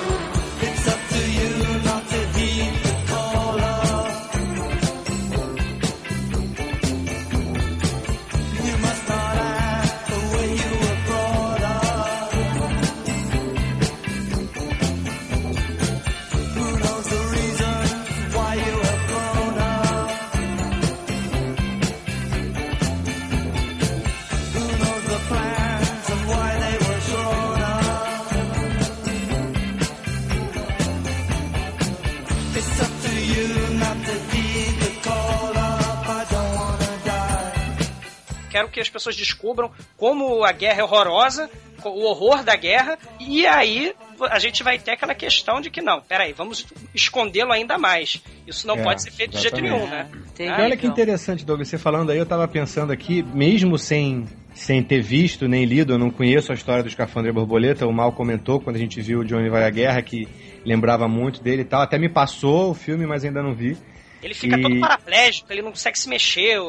Quero que as pessoas descubram como a guerra é horrorosa, o horror da guerra, e aí a gente vai ter aquela questão de que não, peraí, vamos escondê-lo ainda mais. Isso não É, pode ser feito de jeito exatamente. nenhum, né? E Ah, olha que então. interessante, Douglas, você falando aí, eu tava pensando aqui, mesmo sem, sem ter visto nem lido, eu não conheço a história do Escafandro e Borboleta, o Mal comentou quando a gente viu o Johnny Vai à Guerra, que lembrava muito dele e tal, até me passou o filme, mas ainda não vi. Ele fica E- todo paraplégico, ele não consegue se mexer.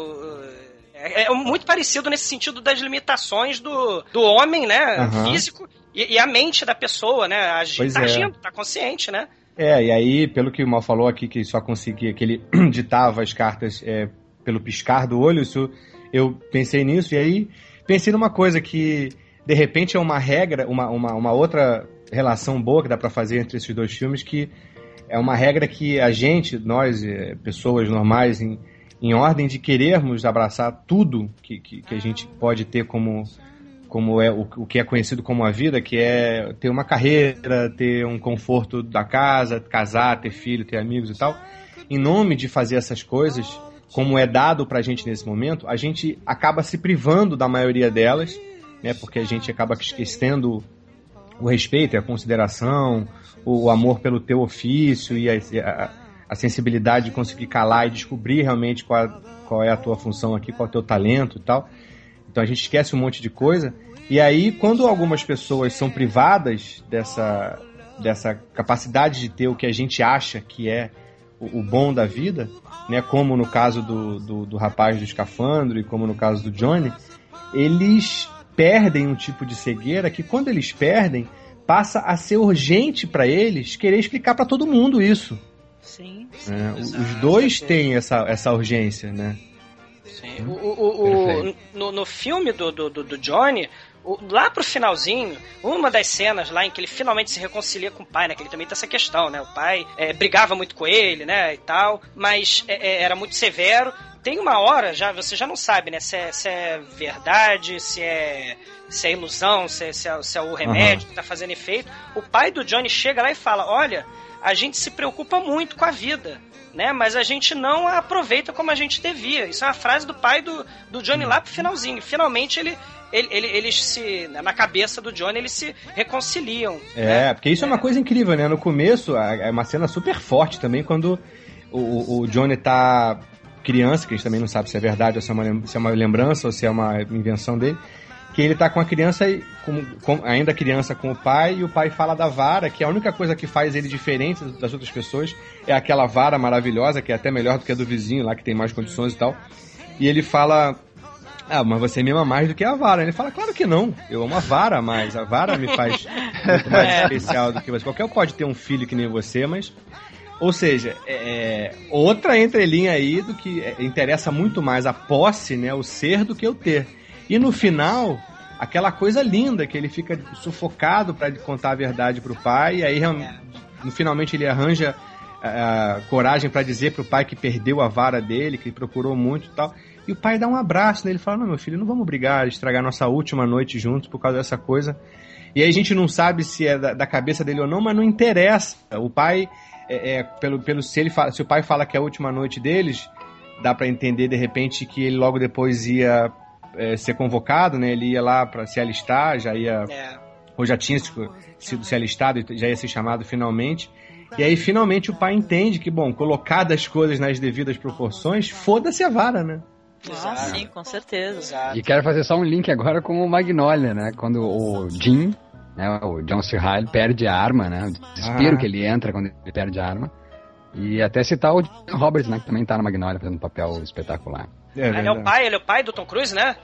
É, é muito parecido nesse sentido das limitações do, do homem, né? Aham. Físico e, e a mente da pessoa, né? Agi, Pois tá é. agindo, tá consciente, né? É, e aí, pelo que o Mal falou aqui, que só conseguia, que ele *clears throat* ditava as cartas é, pelo piscar do olho, isso, eu pensei nisso, e aí pensei numa coisa que, de repente, é uma regra, uma, uma, uma outra relação boa que dá pra fazer entre esses dois filmes, que é uma regra que a gente, nós, é, pessoas normais, em, em ordem de querermos abraçar tudo que, que, que a gente pode ter como como é o, o que é conhecido como a vida, que é ter uma carreira, ter um conforto da casa, casar, ter filho, ter amigos e tal. Em nome de fazer essas coisas, como é dado pra gente nesse momento, a gente acaba se privando da maioria delas, né? Porque a gente acaba esquecendo o respeito, a consideração, o, o amor pelo teu ofício e a, a, a sensibilidade de conseguir calar e descobrir realmente qual, qual é a tua função aqui, qual é o teu talento e tal. Então a gente esquece um monte de coisa. E aí, quando algumas pessoas são privadas dessa, dessa capacidade de ter o que a gente acha que é o, o bom da vida, né, como no caso do, do, do rapaz do escafandro e como no caso do Johnny, eles perdem um tipo de cegueira que, quando eles perdem, passa a ser urgente para eles querer explicar para todo mundo isso. Sim. né? Os dois têm essa, essa urgência, né? O, o- o- Perfeito. no, no filme do, do, do- do Johnny, o- lá pro finalzinho, uma das cenas lá em que ele finalmente se reconcilia com o pai, né? Que ele também tem essa questão, né? O pai é, brigava muito com ele, né? E tal, mas é, é, era muito severo. Tem uma hora, já você já não sabe, né? Se é, se é verdade, se é, se é ilusão, se é, se é- se é o remédio que tá fazendo efeito. O pai do Johnny chega lá e fala: Olha, a gente se preocupa muito com a vida né? Mas a gente não a aproveita como a gente devia. Isso é uma frase do pai do, do Johnny lá pro finalzinho. Finalmente ele, ele, ele- eles se. Na cabeça do Johnny, eles se reconciliam. É, porque isso é uma coisa incrível, né? No começo, é uma cena super forte também, quando o, o- Johnny tá criança, que a gente também não sabe se é verdade ou se é uma, se é uma lembrança ou se é uma invenção dele, que ele tá com a criança, e com, com- ainda criança com o pai, e o pai fala da vara, que a única coisa que faz ele diferente das outras pessoas é aquela vara maravilhosa, que é até melhor do que a do vizinho lá, que tem mais condições e tal. E ele fala, ah, mas você me ama mais do que a vara. Ele fala, claro que não. Eu amo a vara mais. A vara me faz *laughs* muito mais É. especial do que você. Qualquer um pode ter um filho que nem você, mas. Ou seja, é outra entrelinha aí do que é, interessa muito mais a posse, né? O ser do que o ter. E no final, aquela coisa linda que ele fica sufocado para contar a verdade pro pai, e aí no, finalmente ele arranja a coragem para dizer pro pai que perdeu a vara dele, que procurou muito e tal. E o pai dá um abraço nele e fala: Não, meu filho, não vamos brigar, estragar nossa última noite juntos por causa dessa coisa. E aí a gente não sabe se é da, da cabeça dele ou não, mas não interessa. O pai, é, é, pelo, pelo se, ele fala, se o pai fala que é a última noite deles, dá para entender de repente que ele logo depois ia é, ser convocado, né? Ele ia lá para se alistar, já ia. Ou já tinha sido sido se alistado e já ia ser chamado finalmente. E aí, finalmente, o pai entende que, bom, colocadas as coisas nas devidas proporções, foda-se a vara, né? Ah, sim, com certeza. E quero fazer só um link agora com o Magnolia, né? Quando o Jim, né, o John C. Reilly, perde a arma, né? O desespero Ah. que ele entra quando ele perde a arma. E até citar o Jim Roberts, né? Que também tá na Magnolia fazendo um papel espetacular. Ele é o pai, ele é o pai do Tom Cruise, né?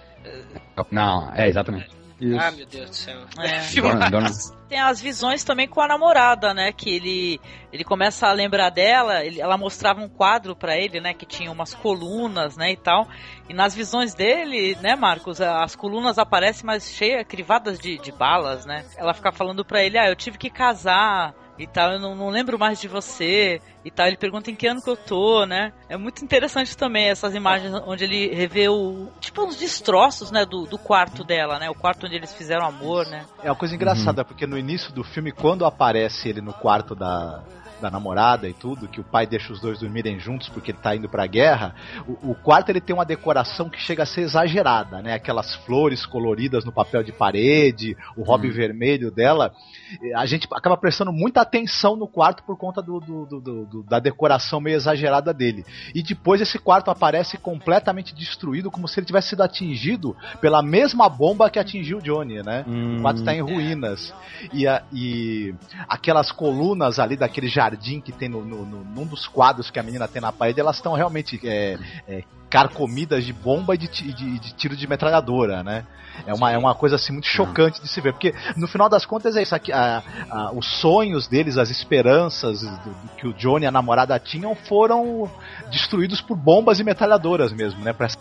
Não, é, exatamente. Ah, meu Deus do céu. É. *laughs* Dona- dona- Tem as visões também com a namorada, né? Que ele, ele começa a lembrar dela, ele- ela mostrava um quadro pra ele, né? Que tinha umas colunas, né? E tal. E nas visões dele, né, Marcos? As colunas aparecem mais cheias, crivadas de, de balas, né? Ela fica falando pra ele, ah, eu tive que casar e tal, eu não, não lembro mais de você e tal. Ele pergunta em que ano que eu tô, né? É muito interessante também essas imagens onde ele revê o, tipo, uns destroços, né? Do, do quarto dela, né? O quarto onde eles fizeram amor, né? É uma coisa engraçada, porque no início do filme, quando aparece ele no quarto da, da namorada e tudo, que o pai deixa os dois dormirem juntos porque ele tá indo pra guerra, o, o quarto ele tem uma decoração que chega a ser exagerada, né? Aquelas flores coloridas no papel de parede, o hobby vermelho dela. A gente acaba prestando muita atenção no quarto por conta do, do- do- do- da decoração meio exagerada dele. E depois esse quarto aparece completamente destruído, como se ele tivesse sido atingido pela mesma bomba que atingiu o Johnny, né? O quarto está em ruínas. E, a- e aquelas colunas ali daquele jardim que tem no, no- no- num dos quadros que a menina tem na parede, elas estão realmente é, é, carcomidas de bomba e de, de- de tiro de metralhadora, né? É uma, é uma coisa assim muito chocante de se ver, porque no final das contas é isso aqui, a- a- os sonhos deles, as esperanças do- do que o Johnny e a namorada tinham foram destruídos por bombas e metralhadoras mesmo, né? Pra essa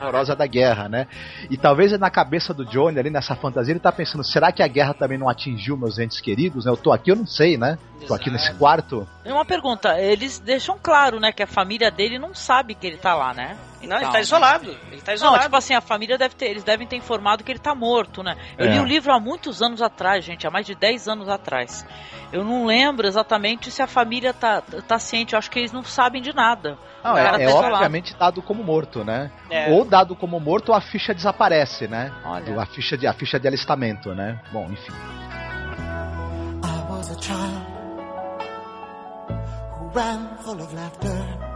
horrorosa da guerra, né? E talvez na cabeça do Johnny ali nessa fantasia ele tá pensando, será que a guerra também não atingiu meus entes queridos? né? Eu tô aqui, eu não sei, né? Tô aqui nesse quarto. E uma pergunta, eles deixam claro, né, que a família dele não sabe que ele tá lá, né? Não, ele Então, tá isolado. Ele tá isolado. Não, tipo assim, a família deve ter, eles devem ter informado que ele tá morto, né? Eu É. li o livro há muitos anos atrás, gente, há mais de 10 anos atrás. Eu não lembro exatamente se a família tá, tá ciente, eu acho que eles não sabem de nada. Não, é, é tá obviamente dado como morto, né? É. Ou dado como morto ou a ficha desaparece, né? Olha. A ficha de, a ficha de alistamento, né? Bom, enfim. I was a child who ran full of laughter.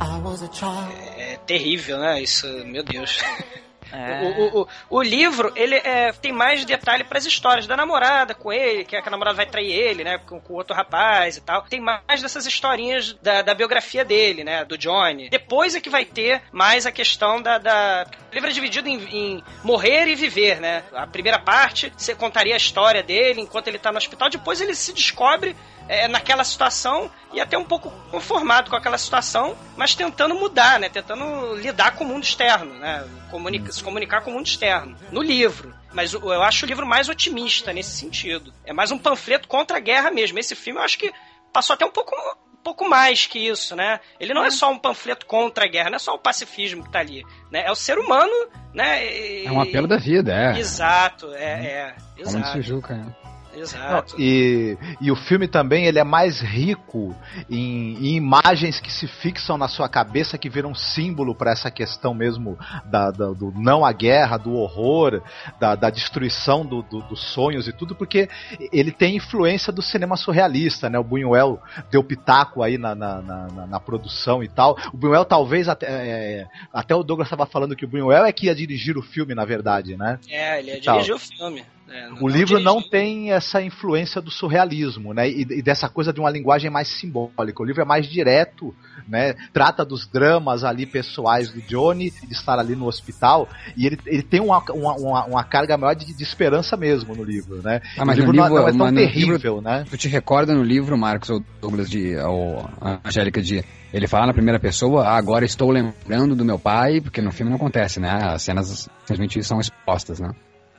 I was a child. É terrível, né? Isso, meu Deus. *laughs* É. O, o, o, livro, ele é, tem mais detalhe pras histórias da namorada com ele, que a, que a namorada vai trair ele, né, com, com outro rapaz e tal. Tem mais dessas historinhas da, da biografia dele, né, do Johnny. Depois é que vai ter mais a questão da... da... O livro é dividido em, em morrer e viver, né. A primeira parte, você contaria a história dele enquanto ele tá no hospital. Depois ele se descobre é, naquela situação e até um pouco conformado com aquela situação, mas tentando mudar, né? Tentando lidar com o mundo externo, né? Comunica se comunicar com o mundo externo. No livro. Mas eu acho o livro mais otimista nesse sentido. É mais um panfleto contra a guerra mesmo. Esse filme eu acho que passou até um pouco um pouco mais que isso, né? Ele não é só um panfleto contra a guerra, não é só o pacifismo que tá ali, né? É o ser humano, né? E- É um apelo da vida, é. Exato, é, é. Como Exato. Sujuca, é. Exato. E, e o filme também ele é mais rico em, em imagens que se fixam na sua cabeça, que viram símbolo para essa questão mesmo da, da- do não à guerra, do horror, da, da destruição do- do- dos sonhos e tudo, porque ele tem influência do cinema surrealista, né? O Buñuel deu pitaco aí na, na, na- na- produção e tal. O Buñuel talvez até, é, até o Douglas estava falando que o Buñuel é que ia dirigir o filme, na verdade, né? É, ele tal. dirigiu o filme. É, O livro não tem essa influência do surrealismo, né? E, e dessa coisa de uma linguagem mais simbólica. O livro é mais direto, né? Trata dos dramas ali pessoais do Johnny, de estar ali no hospital. E ele, ele tem uma, uma, uma, uma carga maior de, de esperança mesmo no livro, né? Ah, mas o livro, no não- livro, não, é tão mas no terrível, livro, né? Tu te recorda no livro, Marcos, ou Douglas, de, ou a Angélica, de ele falar na primeira pessoa, ah, agora estou lembrando do meu pai, porque no filme não acontece, né? As cenas simplesmente são expostas, né?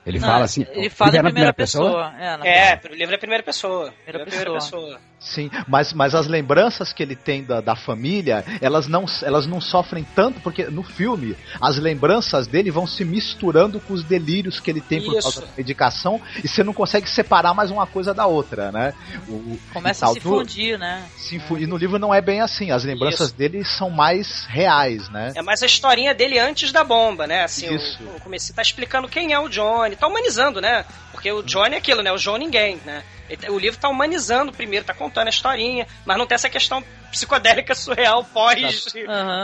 Ele Não, fala assim. ele fala é em na primeira pessoa. É, na É, o livro é primeira pessoa. Primeira é primeira pessoa. pessoa. Sim, mas, mas as lembranças que ele tem da, da família, elas não, elas não sofrem tanto, porque no filme as lembranças dele vão se misturando com os delírios que ele tem por Isso. causa da medicação e você não consegue separar mais uma coisa da outra, né? O, Começa a se No- fundir, né? se infu- E no livro não é bem assim, as lembranças Isso. dele são mais reais, né? É mais a historinha dele antes da bomba, né? Assim, Isso. o, o começo tá explicando quem é o Johnny, tá humanizando, né? Porque o Johnny é aquilo, né? O João ninguém, né? Ele- O livro tá humanizando primeiro, tá contando a historinha, mas não tem essa questão psicodélica surreal pós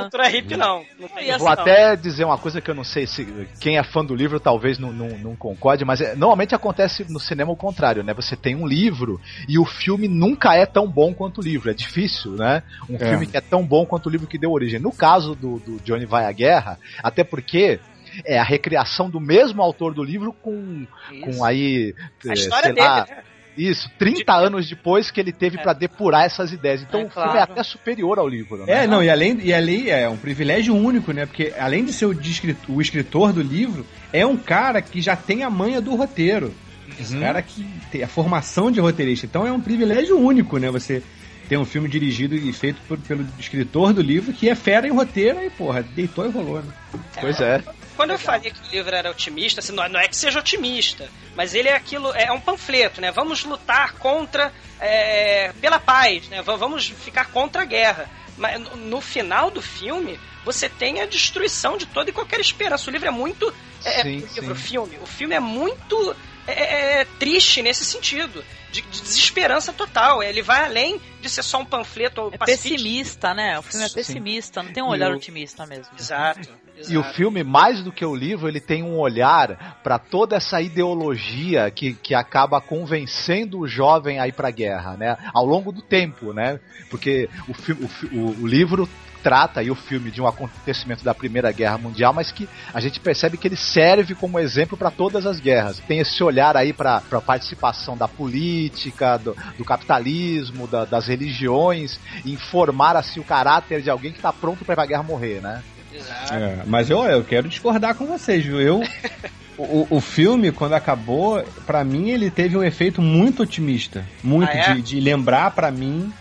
cultura hippie, não. Não vou não. até dizer uma coisa que eu não sei se quem é fã do livro talvez não, não, não concorde, mas é- normalmente acontece no cinema o contrário, né? Você tem um livro e o filme nunca é tão bom quanto o livro. É difícil, né? Um É. filme que é tão bom quanto o livro que deu origem. No caso do, do Johnny Vai à Guerra, até porque é a recriação do mesmo autor do livro com, com aí, A eh, história sei dele, lá, né? Isso, 30 anos depois que ele teve pra depurar essas ideias. Então É, o filme é claro. até superior ao livro, né? É, não, e além, e além é um privilégio único, né? Porque além de ser o, de o escritor do livro, é um cara que já tem a manha do roteiro. Esse cara que tem a formação de roteirista. Então é um privilégio único, né? Você ter um filme dirigido e feito por- pelo escritor do livro que é fera em roteiro e, porra, deitou e rolou, né? Pois é. Quando eu falei que o livro era otimista, assim, não, é- não é que seja otimista, mas ele é aquilo, é um panfleto, né? Vamos lutar contra, é, pela paz, né? Va- Vamos ficar contra a guerra. Mas no- no final do filme, você tem a destruição de toda e qualquer esperança. O livro é muito. É, Sim, é, o livro, o sim. filme. O filme é muito é, é, é, triste nesse sentido. De, de desesperança total. Ele vai além de ser só um panfleto É pessimista, né? O filme é Sim. pessimista, não tem um olhar o- otimista mesmo. Exato. E o filme, mais do que o livro, ele tem um olhar para toda essa ideologia que, que acaba convencendo o jovem a ir para a guerra, né? Ao longo do tempo, né? Porque o, o o- livro trata aí o filme de um acontecimento da Primeira Guerra Mundial, mas que a gente percebe que ele serve como exemplo para todas as guerras. Tem esse olhar aí para a participação da política, do, do capitalismo, da- das religiões, em formar assim o caráter de alguém que está pronto para ir para a guerra morrer, né? É, mas eu, eu quero discordar com vocês, viu? Eu, *laughs* o, o filme, quando acabou, pra mim ele teve um efeito muito otimista. Muito, Ah, é? de, de lembrar pra mim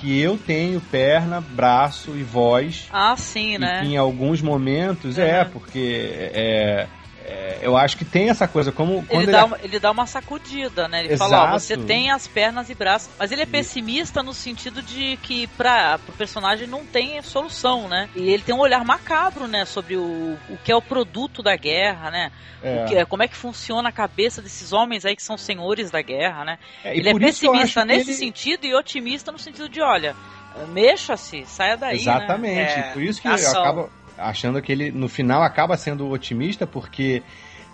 que eu tenho perna, braço e voz. Ah, sim, e né? que em alguns momentos, é, porque é, é, eu acho que tem essa coisa, como quando Ele dá, uma, ele dá uma sacudida, né? Ele fala, ó, Exato. você tem as pernas e braços. Mas ele é pessimista no sentido de que para o personagem não tem solução, né? E ele tem um olhar macabro, né? Sobre o, o que é o produto da guerra, né? É. Que é, como é que funciona a cabeça desses homens aí que são senhores da guerra, né? É, ele é pessimista nesse ele- sentido e otimista no sentido de, olha, mexa-se, saia daí, Exatamente. né? Por isso que ação. Achando que ele, no final, acaba sendo otimista, porque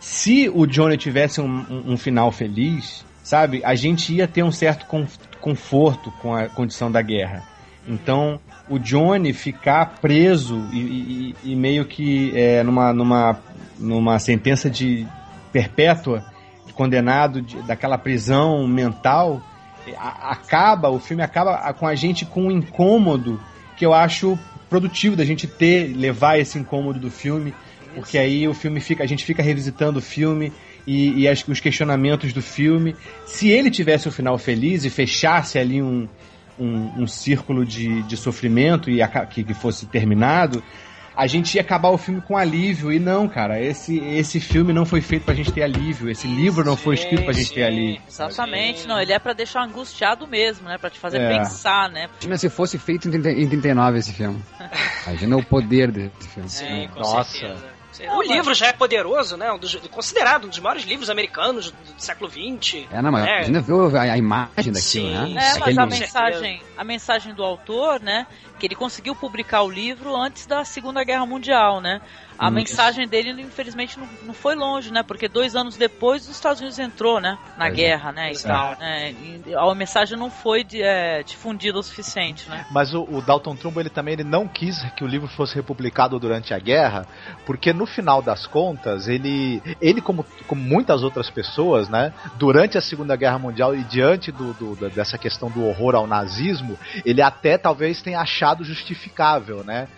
se o Johnny tivesse um, um- um final feliz, sabe, a gente ia ter um certo con- conforto com a condição da guerra. Então, o Johnny ficar preso e, e- e meio que é, numa, numa, numa sentença de perpétua, condenado de- daquela prisão mental, a- acaba, o filme acaba com a gente com um incômodo que eu acho produtivo da gente ter, levar esse incômodo do filme, porque aí o filme fica, a gente fica revisitando o filme e, e as- os questionamentos do filme. Se ele tivesse um final feliz e fechasse ali um, um, um círculo de, de sofrimento e aca- que, que fosse terminado, a gente ia acabar o filme com alívio. E não, cara, esse, esse filme não foi feito pra gente ter alívio. Esse livro não foi escrito pra gente ter alívio. Exatamente, não, ele é pra deixar angustiado mesmo, né? Pra te fazer É. pensar, né? Imagina se fosse feito em 30 em 39 esse filme. *laughs* Imagina o poder desse filme. Sim, com Nossa. certeza. O livro já é poderoso, né? Um dos- considerado um dos maiores livros americanos do, do século XX. É, não, mas né? ver a, a imagem daquilo, Sim. né? É, mas a mensagem, a mensagem do autor, né, que ele conseguiu publicar o livro antes da Segunda Guerra Mundial, né? A mensagem dele, infelizmente, não, não foi longe, né? Porque dois anos depois os Estados Unidos entrou, né? Na é. guerra, né? E Exato. tal, né? E a mensagem não foi de- é, difundida o suficiente, né? Mas o, o Dalton Trumbo ele também ele não quis que o livro fosse republicado durante a guerra, porque no final das contas ele, ele como, como muitas outras pessoas, né, durante a Segunda Guerra Mundial e diante do, do- dessa questão do horror ao nazismo, ele até talvez tenha achado justificável, né,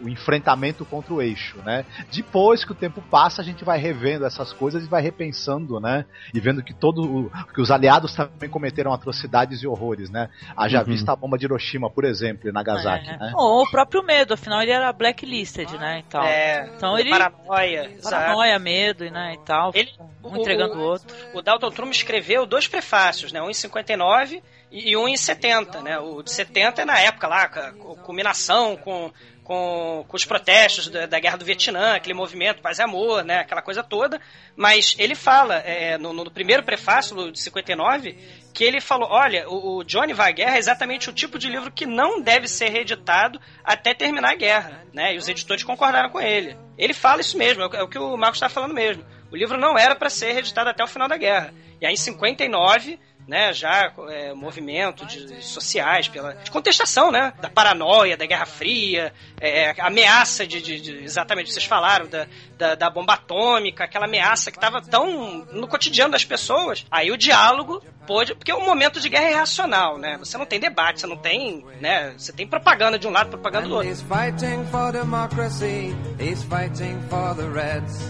o enfrentamento contra o eixo, né? Depois que o tempo passa, a gente vai revendo essas coisas e vai repensando, né? E vendo que todo o- que os aliados também cometeram atrocidades e horrores, né? Haja Uhum. vista a bomba de Hiroshima, por exemplo, e Nagasaki, É. né? Ou o próprio medo, afinal ele era blacklisted, né? E tal. É, então ele. paranoia. Paranoia, medo, né? E tal. Ele- um entregando o outro. O Dalton Trumbo escreveu dois prefácios, né? Um em 59 e e um em 70, né? O de 70 é na época lá, com a culminação com, com, com os protestos da, da Guerra do Vietnã, aquele movimento Paz e Amor, né? Aquela coisa toda. Mas ele fala, é, no, no primeiro prefácio de 59, que ele falou, olha, o, o Johnny vai à guerra é exatamente o tipo de livro que não deve ser reeditado até terminar a guerra, né? E os editores concordaram com ele. Ele fala isso mesmo, é o, é que o Marcos está falando mesmo. O livro não era para ser reeditado até o final da guerra. E aí, em 59, né, já é, movimento de, sociais pela de contestação, né, da paranoia, da Guerra Fria, é, ameaça de, de- de- exatamente vocês falaram da, da, da bomba atômica, aquela ameaça que estava tão no cotidiano das pessoas. Aí o diálogo pôde, porque o momento de guerra é irracional, né? Você não tem debate, você não tem, né? Você tem propaganda de um lado, propaganda do outro. he's fighting for democracy, he's fighting for the Reds.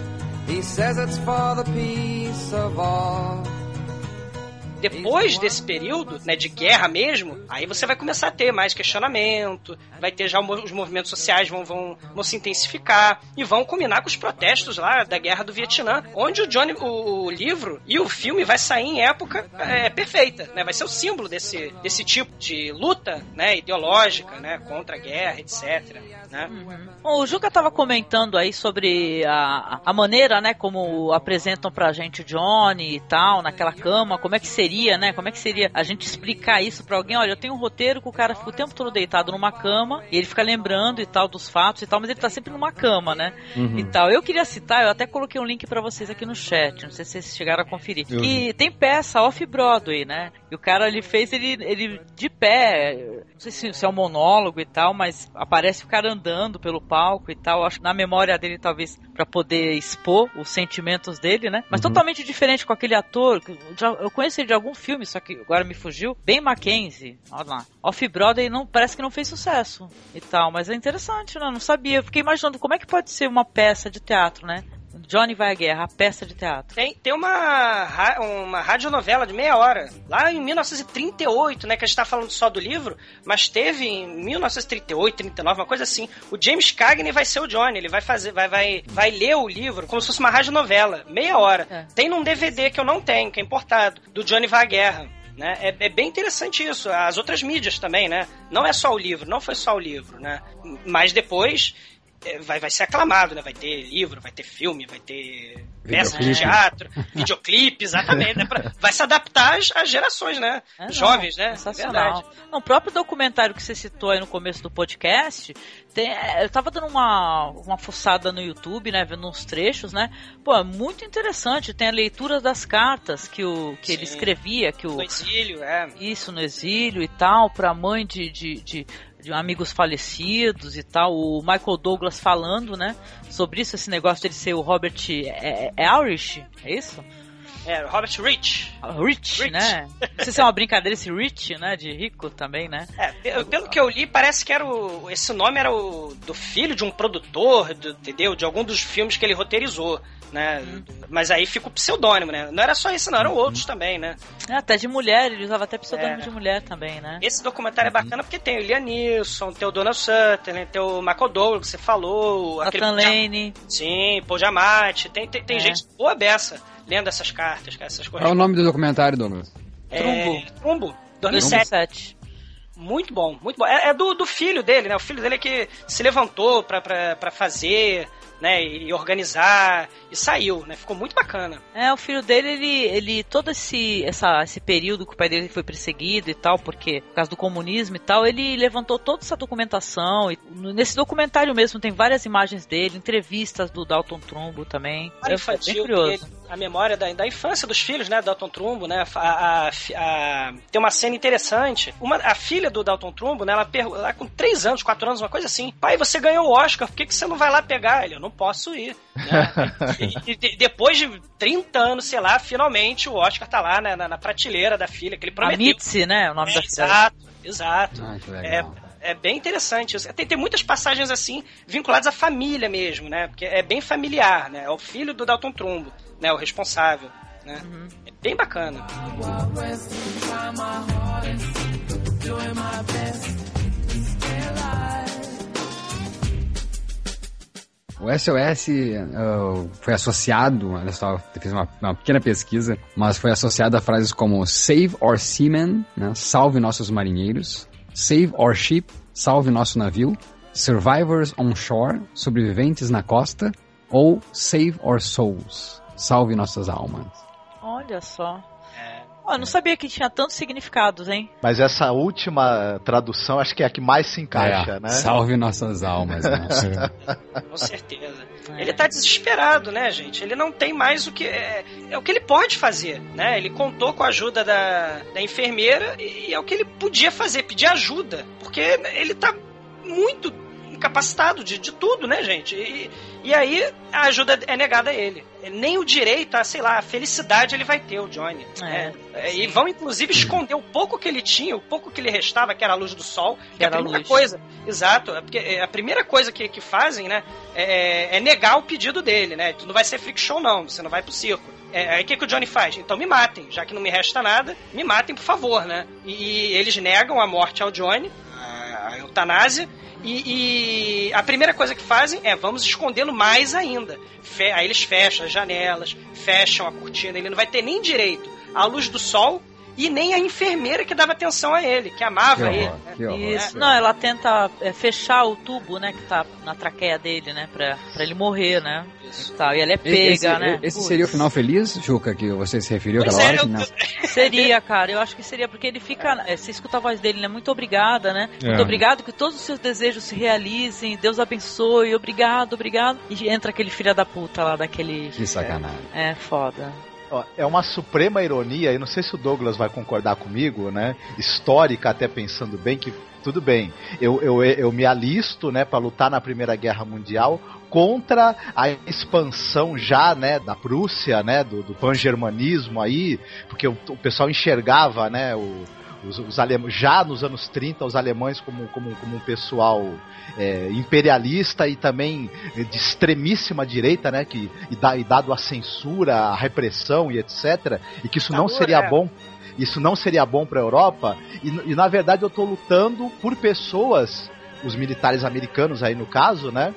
He says it's for the peace of all. Depois desse período, né, de guerra mesmo, aí você vai começar a ter mais questionamento, vai ter já os movimentos sociais vão, vão, vão se intensificar e vão culminar com os protestos lá da guerra do Vietnã, onde o Johnny, o, o livro e o filme vai sair em época é, perfeita, né? Vai ser o símbolo desse, desse tipo de luta, né, ideológica, né, contra a guerra, etc. Né? Bom, o Juca tava comentando aí sobre a, a maneira, né, como apresentam pra gente o Johnny e tal, naquela cama, como é que seria, né, como é que seria a gente explicar isso pra alguém, olha, eu tenho um roteiro que o cara fica o tempo todo deitado numa cama, e ele fica lembrando e tal dos fatos e tal, mas ele tá sempre numa cama, né, Uhum. e tal. Eu queria citar, eu até coloquei um link pra vocês aqui no chat, não sei se vocês chegaram a conferir, que tem peça off-Broadway, né, e o cara, ele fez ele, ele de pé, sei se, se é um monólogo e tal, mas aparece o cara andando pelo palco e tal, acho que na memória dele talvez pra poder expor os sentimentos dele, né? Mas Uhum. totalmente diferente com aquele ator, que eu conheço ele de algum filme, só que agora me fugiu, Ben Mackenzie, olha lá. Off-Broadway não, parece que não fez sucesso e tal, mas é interessante, né? Não sabia, eu fiquei imaginando como é que pode ser uma peça de teatro, né? Johnny vai à guerra, a peça de teatro. Tem, tem uma, uma radionovela de meia hora, lá em 1938, né? Que a gente tá falando só do livro, mas teve em 1938, 39, uma coisa assim. O James Cagney vai ser o Johnny, ele vai fazer, vai, vai, vai ler o livro como se fosse uma radionovela, meia hora. Tem num DVD que eu não tenho, que é importado, do Johnny vai à guerra. Né? É, é bem interessante isso. As outras mídias também, né? Não é só o livro, não foi só o livro, né? Mas depois é, vai, vai ser aclamado, né? Vai ter livro, vai ter filme, vai ter peça de teatro, *laughs* videoclipe, exatamente. né? Pra- vai se adaptar às, às gerações, né? É, não, Jovens, né? Sensacional. Verdade. Não, o próprio documentário que você citou aí no começo do podcast, tem- é, eu tava dando uma, uma fuçada no YouTube, né, vendo uns trechos, né? Pô, é muito interessante. Tem a leitura das cartas que, o, que ele escrevia, que o, No exílio, é. isso no exílio e tal, pra mãe de, de, de, de amigos falecidos e tal. O Michael Douglas falando, né, sobre isso, esse negócio dele ser o Robert é, é, é é isso? É, Robert Rich. Rich, né? Não sei se é uma brincadeira esse Rich, né? De rico também, né? É, pe- pelo que eu li, parece que era o. Esse nome era o do filho de um produtor, do- entendeu? De algum dos filmes que ele roteirizou, né? Mas aí fica o pseudônimo, né? Não era só esse, não, eram outros também, né? É, até de mulher, ele usava até pseudônimo É. de mulher também, né? Esse documentário é bacana porque tem o Liam Neeson, tem o Donald Sutherland, tem o Michael Douglas, que você falou. Nathan Lane. Sim, Paul Giamatti. Tem, tem, tem É. gente boa beça lendo essas cartas, cara, essas coisas. Qual é o nome do documentário, Douglas? É, Trumbo. 2007. 2007. Muito bom, muito bom. É, é do, do filho dele, né? O filho dele é que se levantou pra, pra, pra fazer, né? E organizar, e saiu, né? Ficou muito bacana. É, o filho dele, ele, ele todo esse, essa, esse período que o pai dele foi perseguido e tal, porque por causa do comunismo e tal, ele levantou toda essa documentação. E nesse documentário mesmo tem várias imagens dele, entrevistas do Dalton Trumbo também. É, é infantil bem curioso. dele, a memória da, da infância dos filhos, né? Dalton Trumbo, né? A, a- a- tem uma cena interessante. Uma, a filha do Dalton Trumbo, né? Ela, com 3 anos, 4 anos, uma coisa assim. Pai, você ganhou o Oscar, por que, que você não vai lá pegar? Ele, eu não posso ir. né? *laughs* E, e de- depois de 30 anos, sei lá, finalmente o Oscar tá lá né, na, na prateleira da filha, que ele A prometeu. Mitzi, né? O nome É, da cidade. Exato, exato. Ah, que É, legal. é bem interessante isso. Tem, tem muitas passagens assim vinculadas à família mesmo, né? Porque é bem familiar, né? É o filho do Dalton Trumbo, né? O responsável, né? É bem bacana. O SOS uh, foi associado, olha só, eu fiz uma, uma pequena pesquisa, mas foi associado a frases como Save our seamen, né, salve nossos marinheiros, Save our ship, salve nosso navio, Survivors on shore, sobreviventes na costa, ou Save our souls, salve nossas almas. Olha só. É. Ó, eu não sabia que tinha tantos significados, hein? Mas essa última tradução acho que é a que mais se encaixa, É, né? Salve nossas almas. Né? *laughs* Com certeza. Ele tá desesperado, né, gente? Ele não tem mais o que. É, é o que ele pode fazer, né? Ele contou com a ajuda da, da enfermeira e é o que ele podia fazer, pedir ajuda. Porque ele tá muito incapacitado de, de tudo, né, gente? E, e aí a ajuda é negada a ele. Nem o direito a, sei lá, a felicidade ele vai ter, o Johnny. né? É, e vão, inclusive, esconder o pouco que ele tinha, o pouco que lhe restava, que era a luz do sol. Que, é a era a primeira luz. coisa. Exato. é Porque é, a primeira coisa que, que fazem, né, é, é negar o pedido dele, né? Tu não vai ser freak show, não. Você não vai pro circo. É, aí o que, que o Johnny faz? Então me matem, já que não me resta nada, me matem, por favor, né? E, e eles negam a morte ao Johnny, a eutanásia, e, e a primeira coisa que fazem é vamos escondê-lo mais ainda. Fe- aí eles fecham as janelas, fecham a cortina, ele não vai ter nem direito à luz do sol e nem a enfermeira que dava atenção a ele, que amava Que ele. horror, né? que horror. Isso. Não, ela tenta é, fechar o tubo, né, que tá na traqueia dele, né, pra, pra ele morrer, né? E, tal. e ela é pega, esse, né? Esse Putz. seria o final feliz, Juca, que você se referiu Pois aquela é, hora? eu- não. *laughs* Seria, cara, eu acho que seria, porque ele fica. é, Você escuta a voz dele, né? Muito obrigada, né? É. Muito obrigado, que todos os seus desejos se realizem, Deus abençoe, obrigado, obrigado. E entra aquele filho da puta lá, daquele. Que sacanagem. É, foda. É uma suprema ironia, e não sei se o Douglas vai concordar comigo, né? Histórica, até pensando bem, que tudo bem, eu, eu, eu me alisto, né, para lutar na Primeira Guerra Mundial contra a expansão já, né, da Prússia, né, do, do pan-germanismo aí, porque o, o pessoal enxergava, né, o, os, os alemães, já nos anos 30, os alemães como, como, como um pessoal é, imperialista e também de extremíssima direita, né? Que, e, da- e dado a censura, a repressão e etc. E que isso não seria é. bom. Isso não seria bom para a Europa. E, e, na verdade eu estou lutando por pessoas, os militares americanos aí no caso, né?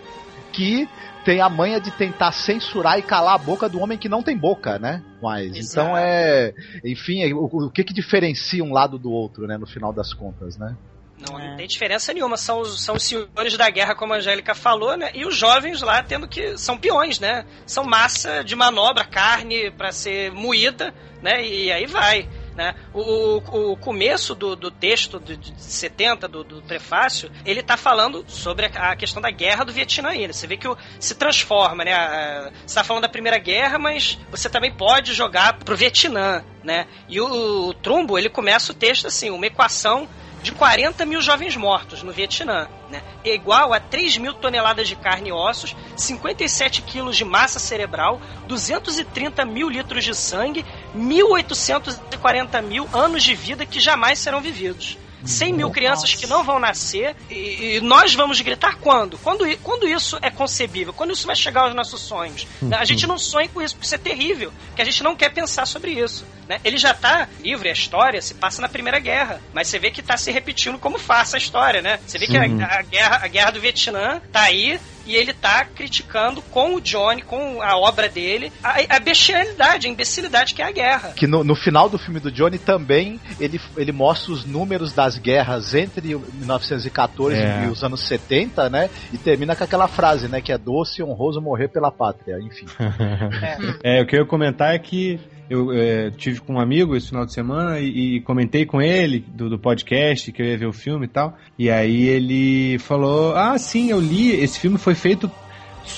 Que tem a manha de tentar censurar e calar a boca do homem que não tem boca, né? Mas Exato. então é, enfim, é, o, o que que diferencia um lado do outro, né? No final das contas, né? Não, não tem diferença nenhuma. São os, são os senhores da guerra, como a Angélica falou, né? E os jovens lá tendo que. São peões, né? São massa de manobra, carne para ser moída, né? E aí vai. Né? O, o, o começo do, do texto de, de 70, do, do prefácio, ele tá falando sobre a, a questão da guerra do Vietnã ainda. Você vê que o, se transforma, né? Você tá falando da Primeira Guerra, mas você também pode jogar pro Vietnã, né? E o, o Trumbo, ele começa o texto assim, uma equação de 40 mil jovens mortos no Vietnã, né? É igual a 3 mil toneladas de carne e ossos, 57 quilos de massa cerebral, 230 mil litros de sangue, 1.840 mil anos de vida que jamais serão vividos. 100 mil crianças que não vão nascer e, e nós vamos gritar quando? quando? Quando isso é concebível? Quando isso vai chegar aos nossos sonhos? né? A gente não sonha com isso, porque isso é terrível, que a gente não quer pensar sobre isso. né? Ele já tá, livre, a história se passa na Primeira Guerra, mas você vê que tá se repetindo como farsa a história, né? Você vê que Uhum. a, a guerra, a guerra do Vietnã tá aí e ele tá criticando com o Johnny, com a obra dele, a, a bestialidade, a imbecilidade que é a guerra. Que no, no final do filme do Johnny também ele, ele mostra os números das guerras entre o 1914 É. e os anos 70, né? E termina com aquela frase, né? Que é doce e honroso morrer pela pátria, enfim. *laughs* É, o que eu ia comentar é que eu é, tive com um amigo esse final de semana e, e comentei com ele do, do podcast que eu ia ver o filme e tal. E aí ele falou: Ah, sim, eu li. Esse filme foi feito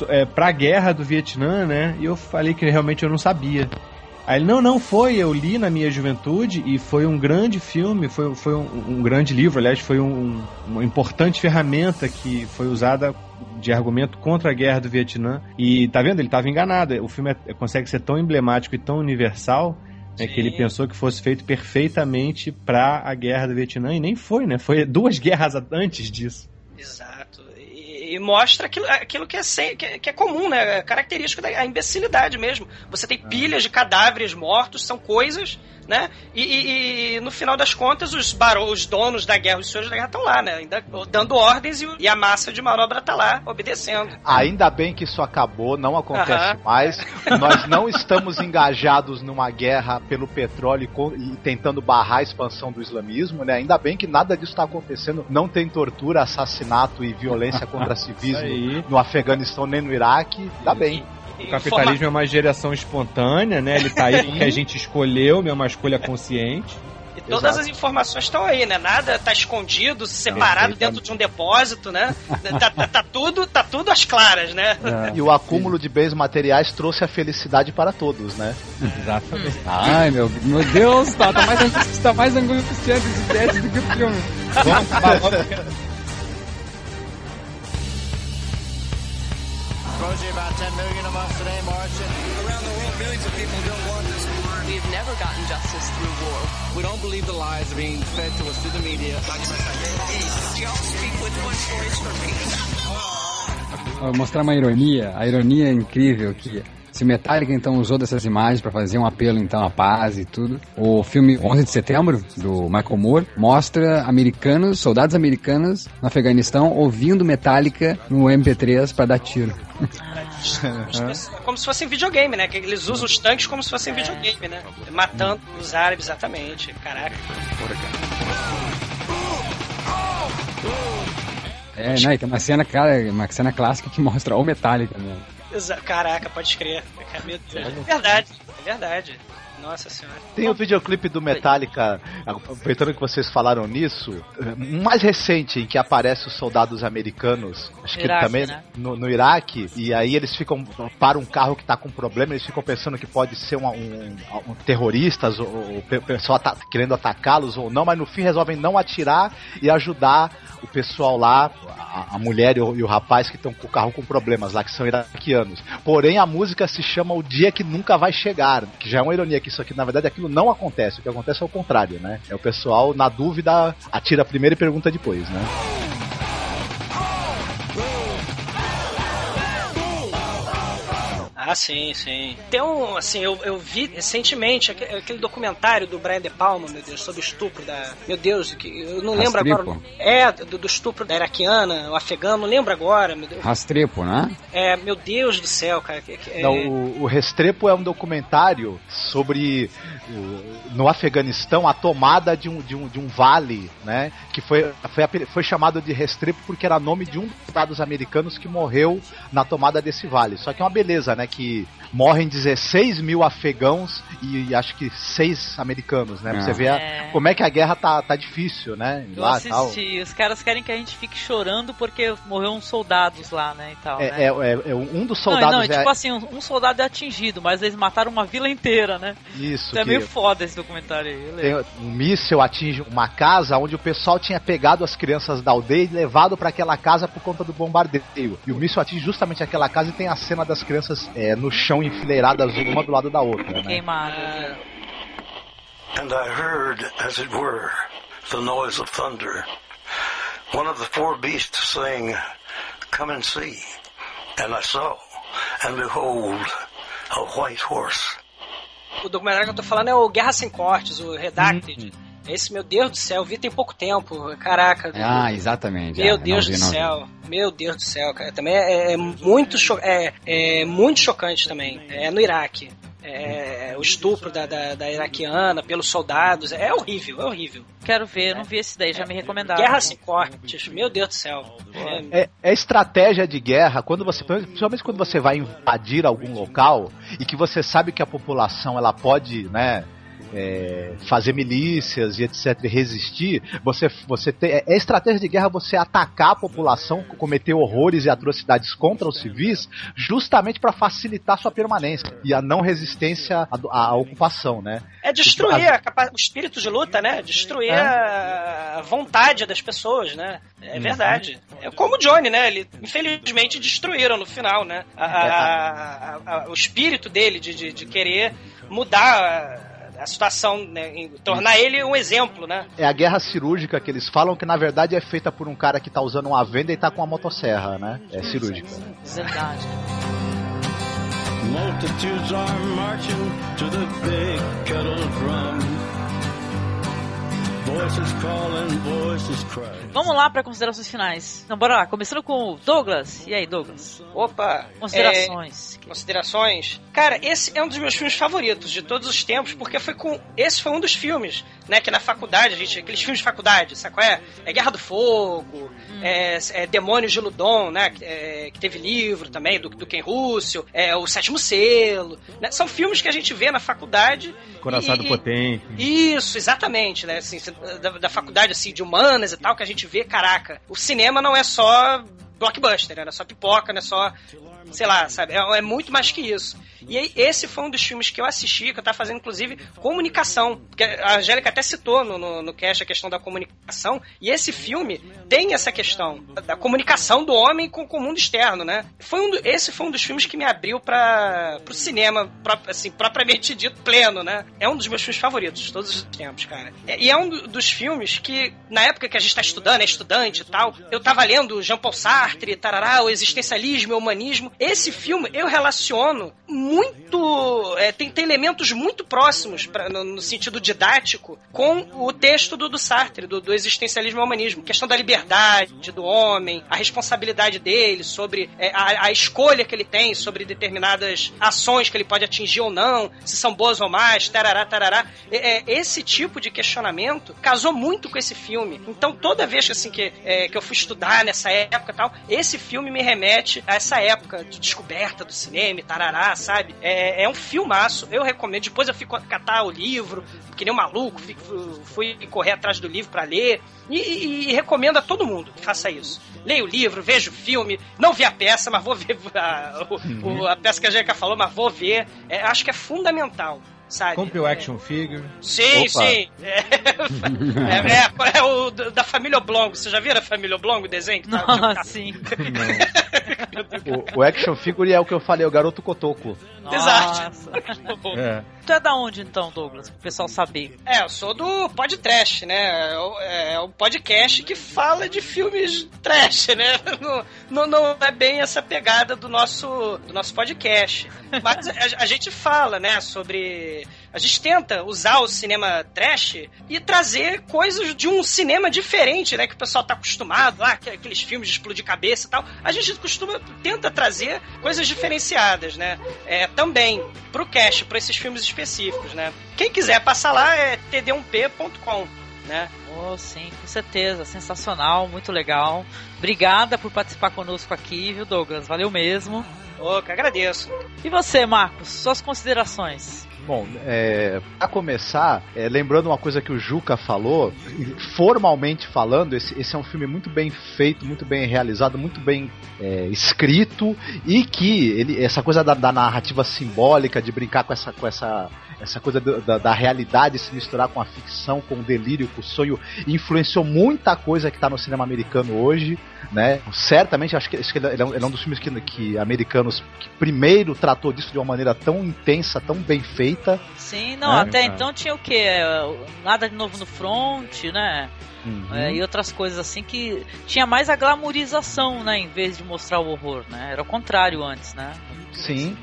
é, pra guerra do Vietnã, né? E eu falei que realmente eu não sabia. Aí ele, não, não foi, eu li na minha juventude e foi um grande filme, foi, foi um, um grande livro, aliás, foi um- uma importante ferramenta que foi usada de argumento contra a guerra do Vietnã. E tá vendo? Ele estava enganado. O filme é- consegue ser tão emblemático e tão universal né, que ele pensou que fosse feito perfeitamente para a guerra do Vietnã e nem foi, né? Foi duas guerras antes disso. Exato. E, mostra aquilo, aquilo que, é sem- que, é- que é comum, né? É característico da imbecilidade mesmo. Você tem pilhas de cadáveres mortos, são coisas, né? E, e- e no final das contas, os barões, os donos da guerra, os senhores da guerra estão lá, né? Ainda dando ordens e, e a massa de manobra tá lá, obedecendo. Ainda bem que isso acabou, não acontece Aham. mais. *laughs* Nós não estamos engajados numa guerra pelo petróleo e e tentando barrar a expansão do islamismo, né? Ainda bem que nada disso está acontecendo. Não tem tortura, assassinato e violência contra civismo aí. no Afeganistão nem no Iraque. Ainda bem. O capitalismo é uma geração espontânea, né? Ele tá aí porque a gente escolheu, é uma escolha consciente. E todas as informações estão aí, né? Nada tá escondido, separado dentro de um depósito, né? *laughs* tá, tá- tá tudo, tá tudo às claras, né? E o acúmulo de bens materiais trouxe a felicidade para todos, né? Exatamente. Ai, meu, meu Deus, tá, tá mais, tá mais angustiante esse teste do que o filme. Vamos acabar logo. Rosie, about 10 million of us today marching. Around the world, millions of people don't want this war. We've never gotten justice through war. We don't believe the lies being fed to us through the media. Y'all speak with one voice for me. Vou mostrar uma ironia. A ironia incrível que Se Metallica então usou dessas imagens para fazer um apelo então à paz e tudo, o filme 11 de setembro do Michael Moore mostra americanos, soldados americanos no Afeganistão ouvindo Metallica no MP3 para dar tiro. É *laughs* como se fosse em videogame, né? Que eles usam os tanques como se fossem videogame, né? Matando os árabes, exatamente. Caraca. É, e tem uma cena, cara, uma cena clássica que mostra o Metallica mesmo. Exa- Caraca, pode crer. Meu Deus. É verdade, é verdade. Nossa senhora. Tem o videoclipe do Metallica, aproveitando que vocês falaram nisso, um mais recente, em que aparece os soldados americanos, acho que Iraque, também né? no, no Iraque, e aí eles ficam para um carro que tá com problema, eles ficam pensando que pode ser uma- um, um terroristas, ou, ou o pessoal ata- querendo atacá-los ou não, mas no fim resolvem não atirar e ajudar o pessoal lá, a, a mulher e o, e o rapaz que estão com o carro com problemas lá, que são iraquianos. Porém, a música se chama O Dia Que Nunca Vai Chegar, que já é uma ironia que isso aqui, na verdade, aquilo não acontece. O que acontece é o contrário, né? É o pessoal, na dúvida, atira primeiro e pergunta depois, né? Ah, sim, sim. Tem um, assim, eu, eu vi recentemente aque- aquele documentário do Brian De Palma, meu Deus, sobre o estupro da. Meu Deus, que eu não lembro Rastrepo. agora. É, do, do estupro da iraquiana, o afegano, não lembro agora, meu Deus. Rastrepo, né? É, meu Deus do céu, cara. é- Não, o, o Restrepo é um documentário sobre no Afeganistão a tomada de um, de um, de um vale, né? Que foi, foi, foi chamado de Restrepo porque era nome de um dos soldados americanos que morreu na tomada desse vale. Só que é uma beleza, né? Que morrem 16 mil afegãos e, acho que seis americanos, né? Pra você ver a- É. como é que a guerra tá, tá difícil, né? Eu Lá e tal. assisti. Os caras querem que a gente fique chorando porque morreu uns soldados lá, né? E tal, né? É, é, é- é um dos Não, soldados não, é é- tipo assim, um um soldado é atingido, mas eles mataram uma vila inteira, né? Isso, Então é meio foda esse documentário aí. Tem um míssil atinge uma casa onde o pessoal tinha pegado as crianças da aldeia e levado para aquela casa por conta do bombardeio. E o míssil atinge justamente aquela casa e tem a cena das crianças é, no chão enfileiradas uma do lado da outra. Né? Queimada. And I heard, as it were, the noise of thunder. One of the four beasts saying, Come and see. And I saw, and behold, a white horse. O documentário que eu tô falando é o Guerra Sem Cortes, o Redacted. Esse, meu Deus do céu, eu vi tem pouco tempo. Caraca. Ah, exatamente. Meu Ah, Deus não vi, do não céu. Meu Deus do céu, cara. Também é, é muito, cho é, é muito chocante também. É no Iraque. É, o estupro da, da, da iraquiana pelos soldados. É horrível, é horrível. Quero ver, não vi esse daí, já me recomendaram. Guerra sem cortes. Meu Deus do céu. É, É, é estratégia de guerra quando você, principalmente quando você vai invadir algum local e que você sabe que a população ela pode, né, é, fazer milícias e etc e resistir. Você, você tem, é estratégia de guerra você atacar a população, cometer horrores e atrocidades contra os civis, justamente para facilitar sua permanência e a não resistência à, à ocupação, né? É destruir a capa- o espírito de luta, né? Destruir a vontade das pessoas, né? É Uhum. verdade. É como o Johnny, né? Ele, infelizmente, destruíram no final, né? A- a- a- a- o espírito dele de, de, de querer mudar a, a situação, né? Em tornar ele um exemplo, né? É a guerra cirúrgica que eles falam que na verdade é feita por um cara que tá usando uma venda e tá com uma motosserra, né? É cirúrgica. Verdade. Multitudes are marching to the big kettle drum. Voices calling, voices crying. Vamos lá para considerações finais. Então, bora lá. Começando com o Douglas. E aí, Douglas? Opa! Considerações. é, considerações. Cara, esse é um dos meus filmes favoritos de todos os tempos, porque foi com. Esse foi um dos filmes, né? Que na faculdade, a gente. Aqueles filmes de faculdade, sabe qual é? É Guerra do Fogo, é, é Demônios de Ludon, né? Que, é, que teve livro também, do, do Ken Russell, é o Sétimo Selo. né, São filmes que a gente vê na faculdade. Coraçado e- potente. Isso, exatamente, né? Assim, da, da faculdade assim, de humanas e tal, que a gente vê, caraca, o cinema não é só blockbuster, não é só pipoca, não é só. Sei lá, sabe? É, é muito mais que isso. E aí, esse foi um dos filmes que eu assisti, que eu tava fazendo, inclusive, comunicação. Porque a Angélica até citou no, no, no cast a questão da comunicação. E esse filme tem essa questão da, comunicação do homem com, com o mundo externo, né? Foi um esse foi um dos filmes que me abriu para pro cinema, pró- assim, propriamente *laughs* dito, pleno, né? É um dos meus filmes favoritos de todos os tempos, cara. É- E é um do- dos filmes que, na época que a gente tá estudando, é estudante e tal, eu tava lendo Jean Paul Sartre, Sartre, tarará, o existencialismo, o humanismo. Esse filme eu relaciono muito. é, tem, tem elementos muito próximos, pra, no, no sentido didático, com o texto do, do Sartre, do, do existencialismo e humanismo. Questão da liberdade do homem, a responsabilidade dele sobre é, a, a escolha que ele tem sobre determinadas ações que ele pode atingir ou não, se são boas ou más, tarará, tarará. É, é, esse tipo de questionamento casou muito com esse filme. Então, toda vez que, assim, que, é, que eu fui estudar nessa época tal, esse filme me remete a essa época de descoberta do cinema, tarará, sabe? É, é um filmaço, eu recomendo. Depois eu fui catar o livro, que nem um maluco, fui, fui correr atrás do livro para ler. E, e, e, recomendo a todo mundo que faça isso. Leia o livro, veja o filme. Não vi a peça, mas vou ver *laughs* a, o, o, a peça que a Jeca falou, mas vou ver. É, acho que é fundamental sabe? Compre o action figure. Sim, Opa. sim. É, *laughs* é, é, é, o da família Oblongo. Você já viu a família Oblongo, o desenho? Que tá, Nossa, sim. *laughs* o, o, action figure é o que eu falei, o garoto cotoco. Exato. *laughs* É. Tu é da onde então, Douglas? Pro pessoal saber. É, eu sou do podcast, né? É o podcast que fala de filmes trash, né? *laughs* Não, não, não é bem essa pegada do nosso, do nosso podcast. Mas a, a gente fala, né, sobre a gente tenta usar o cinema trash e trazer coisas de um cinema diferente, né? Que o pessoal tá acostumado, lá, aqueles filmes de explodir cabeça e tal. A gente costuma, tenta trazer coisas diferenciadas, né? É, também pro cast, para esses filmes específicos, né? Quem quiser passar lá é td1p.com, né? Oh, sim, com certeza. Sensacional, muito legal. Obrigada por participar conosco aqui, viu, Douglas? Valeu mesmo. Oh, que agradeço. E você, Marcos, suas considerações? Bom, é, para começar, é, lembrando uma coisa que o Juca falou, formalmente falando, esse, esse, é um filme muito bem feito, muito bem realizado, muito bem é, escrito e que ele, essa coisa da, da, narrativa simbólica, de brincar com essa, com essa, essa coisa do, da, da, realidade se misturar com a ficção, com o delírio, com o sonho, influenciou muita coisa que está no cinema americano hoje, né? Certamente, acho que, acho que ele, é um, ele, é um, dos filmes que, que americanos que primeiro tratou disso de uma maneira tão intensa, tão bem feita Sim, não, né? até então tinha o que? Nada de novo no front, né? Uhum. É, e outras coisas assim que tinha mais a glamorização, né? Em vez de mostrar o horror, né? Era o contrário antes, né? Sim.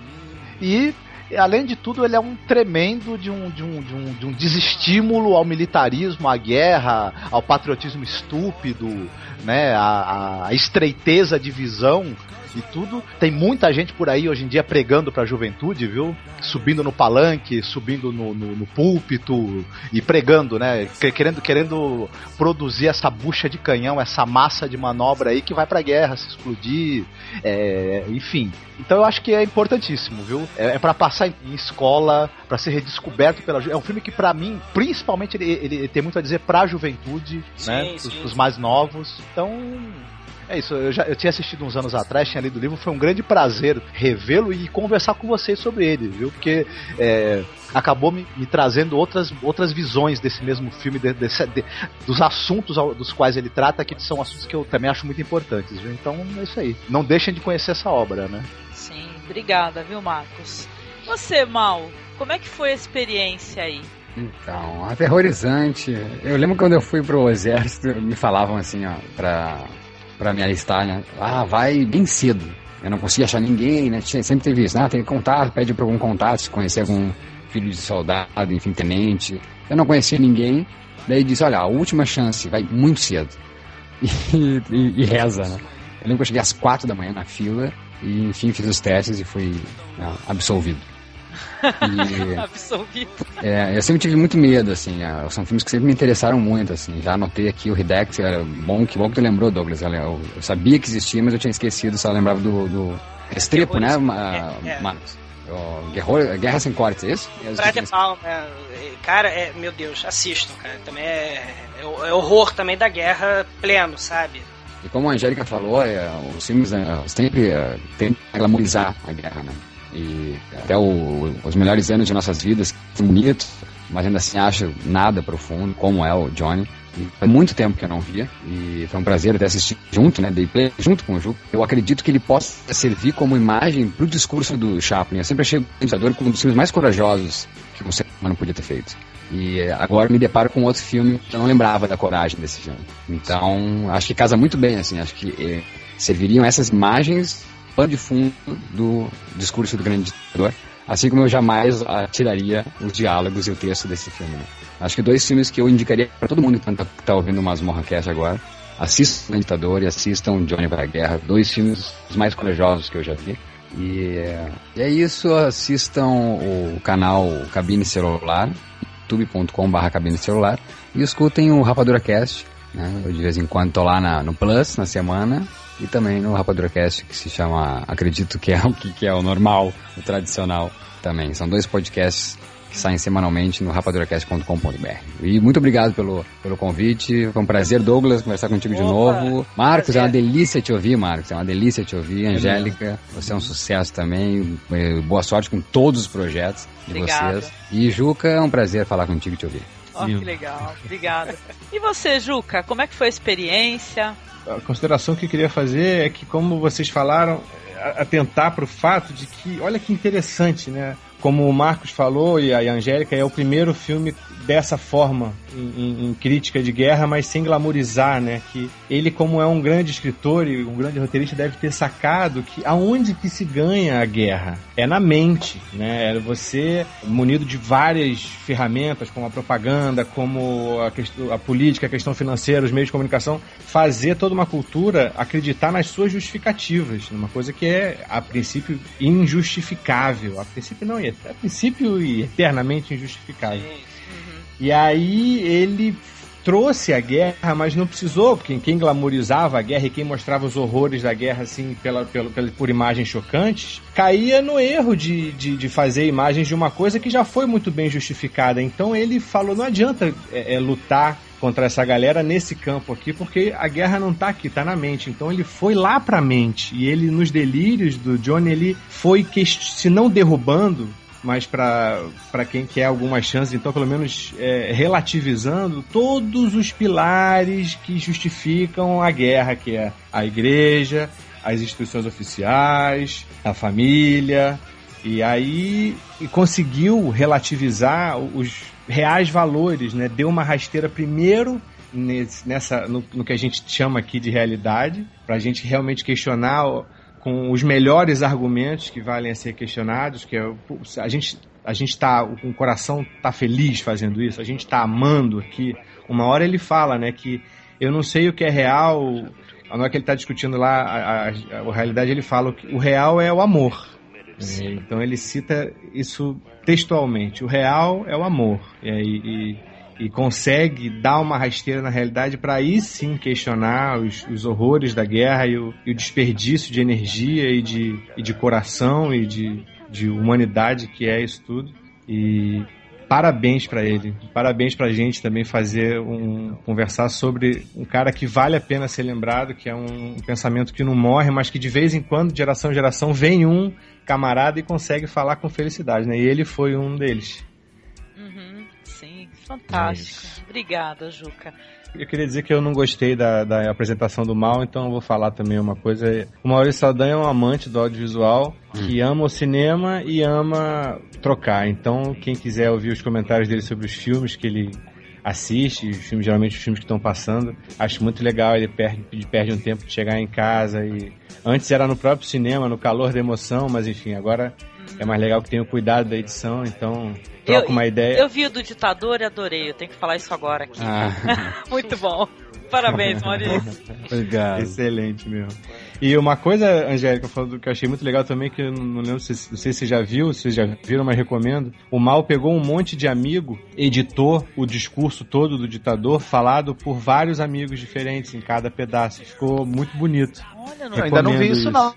E além de tudo, ele é um tremendo de um, de um, de um, de um desestímulo ao militarismo, à guerra, ao patriotismo estúpido, né, a, a estreiteza de visão e tudo. Tem muita gente por aí hoje em dia pregando pra juventude, viu? Subindo no palanque, subindo no, no, no púlpito e pregando, né? Querendo, querendo produzir essa bucha de canhão, essa massa de manobra aí que vai pra guerra, se explodir, é, enfim. Então eu acho que é importantíssimo, viu? É, é para passar em escola, para ser redescoberto pela É um filme que para mim, principalmente ele, ele, tem muito a dizer pra juventude, sim, né? Sim, os, os mais novos. Então é isso, eu, já, eu tinha assistido uns anos atrás, tinha lido o livro, foi um grande prazer revê-lo e conversar com vocês sobre ele, viu? Porque é, acabou me, me, trazendo outras, outras visões desse mesmo filme, de, de, de, dos assuntos dos quais ele trata, que são assuntos que eu também acho muito importantes, viu? Então é isso aí. Não deixem de conhecer essa obra, né? Sim, obrigada, viu, Marcos? Você, Mal, como é que foi a experiência aí? Então, aterrorizante. Eu lembro quando eu fui pro exército, me falavam assim, ó, pra para me alistar, né? Ah, vai bem cedo. Eu não conseguia achar ninguém, né? Sempre teve isso, né? Tem contato, pede para algum contato, se conhecer algum filho de soldado, enfim, tenente. Eu não conhecia ninguém. Daí disse, olha, a última chance, vai muito cedo. *laughs* E, e, e reza, né? Eu lembro que eu cheguei às quatro da manhã na fila e, enfim, fiz os testes e fui né, absolvido. E, *laughs* Absolvido. É, eu sempre tive muito medo, assim. É, são filmes que sempre me interessaram muito, assim. Já anotei aqui o Redex, era bom, que bom que tu lembrou, Douglas. Eu, eu sabia que existia, mas eu tinha esquecido, só lembrava do, do né, é, é. Marcos? Guerra, Guerra Sem Cortes, é isso? Praia de Palma, é, cara, é, meu Deus, assistam, cara. Também é, é, é horror também da guerra pleno, sabe? E como a Angélica falou, é, os filmes é, sempre é, tentam glamorizar a guerra, né? E até o, os melhores anos de nossas vidas, bonitos, mas ainda assim acho nada profundo, como é o Johnny. E muito tempo que eu não via e foi um prazer até assistir junto, né? Dei play junto com o Ju. Eu acredito que ele possa servir como imagem para o discurso do Chaplin. Eu sempre achei o Pensador um dos filmes mais corajosos que um ser humano podia ter feito. E agora me deparo com outro filme que eu não lembrava da coragem desse filme. Então, acho que casa muito bem, assim. Acho que serviriam essas imagens pano de fundo do discurso do grande ditador, assim como eu jamais tiraria os diálogos e o texto desse filme. né? Acho que dois filmes que eu indicaria para todo mundo que está tá ouvindo o Masmorra Cast agora, assistam o Ditador e assistam Johnny vai à Guerra, dois filmes mais corajosos que eu já vi. E e é isso, assistam o canal Cabine Celular, youtube.com.br cabine celular, e escutem o Rapadura Cast, né? Eu de vez em quando tô lá na- no Plus, na semana, e também no Rapadura Cast, que se chama, acredito que é o que, que é o normal, o tradicional também. São dois podcasts que saem semanalmente no rapaduracast.com.br. E muito obrigado pelo, pelo convite. Foi um prazer, Douglas, conversar contigo de novo. Marcos, é uma delícia te ouvir, Marcos. É uma delícia te ouvir. Angélica, você é um sucesso também. Boa sorte com todos os projetos de Obrigada. vocês. E Juca, é um prazer falar contigo e te ouvir. Ó, que legal. Obrigada. E você, Juca, como é que foi a experiência? A consideração que eu queria fazer é que, como vocês falaram, a- atentar para o fato de que, olha que interessante, né? Como o Marcos falou e a Angélica, é o primeiro filme dessa forma em, em- crítica de guerra, mas sem glamorizar, né? Que ele, como é um grande escritor e um grande roteirista, deve ter sacado que aonde que se ganha a guerra é na mente, né? É você munido de várias ferramentas, como a propaganda, como a, questão, a política, a questão financeira, os meios de comunicação, fazer toda uma cultura acreditar nas suas justificativas, numa coisa que é, a princípio, injustificável. A princípio não, é a princípio e eternamente injustificável. E aí ele trouxe a guerra, mas não precisou, porque quem glamorizava a guerra e quem mostrava os horrores da guerra assim pela, pela, pela- por imagens chocantes, caía no erro de, de, de fazer imagens de uma coisa que já foi muito bem justificada. Então ele falou, não adianta é, é, lutar contra essa galera nesse campo aqui, porque a guerra não tá aqui, tá na mente. Então ele foi lá pra mente e ele nos delírios do Johnny ele foi se não derrubando, mas para quem quer alguma chance, então pelo menos é, relativizando todos os pilares que justificam a guerra, que é a igreja, as instituições oficiais, a família, e aí e conseguiu relativizar os reais valores, né? Deu uma rasteira primeiro nesse- nessa no, no que a gente chama aqui de realidade, para a gente realmente questionar com os melhores argumentos que valem a ser questionados, que é a gente a gente tá com o coração tá feliz fazendo isso, a gente tá amando aqui. Uma hora ele fala, né, que eu não sei o que é real, na hora que ele tá discutindo lá a, a- a realidade, ele fala que o real é o amor. É, Então ele cita isso textualmente. O real é o amor. E, aí- e- e consegue dar uma rasteira na realidade para aí sim questionar os, os horrores da guerra e o, e o desperdício de energia e de, e de coração e de, de humanidade que é isso tudo. E parabéns para ele. Parabéns pra gente também fazer um conversar sobre um cara que vale a pena ser lembrado, que é um pensamento que não morre, mas que de vez em quando, de geração em geração, vem um camarada e consegue falar com felicidade, né? E ele foi um deles. Uhum, fantástico. Obrigada, Juca. Eu queria dizer que eu não gostei da, da apresentação do mal, então eu vou falar também uma coisa. O Maurício Saldanha é um amante do audiovisual que ama o cinema e ama trocar. Então, quem quiser ouvir os comentários dele sobre os filmes que ele assiste, os filmes, geralmente os filmes que estão passando, acho muito legal. Ele perde, perde um tempo de chegar em casa e. Antes era no próprio cinema, no calor da emoção, mas enfim, agora é mais legal que tem o cuidado da edição, então troca eu, uma ideia. Eu vi o do ditador e adorei. Eu tenho que falar isso agora aqui. Ah. *laughs* Muito bom. Parabéns, Maurício. *laughs* Obrigado. Excelente mesmo. E uma coisa, Angélica, falando que eu achei muito legal também, que eu não lembro se, não sei se você já viu, se vocês já viram, mas recomendo. O Mal pegou um monte de amigo, editou o discurso todo do ditador, falado por vários amigos diferentes em cada pedaço. Ficou muito bonito. Olha, Eu ainda não vi isso, não.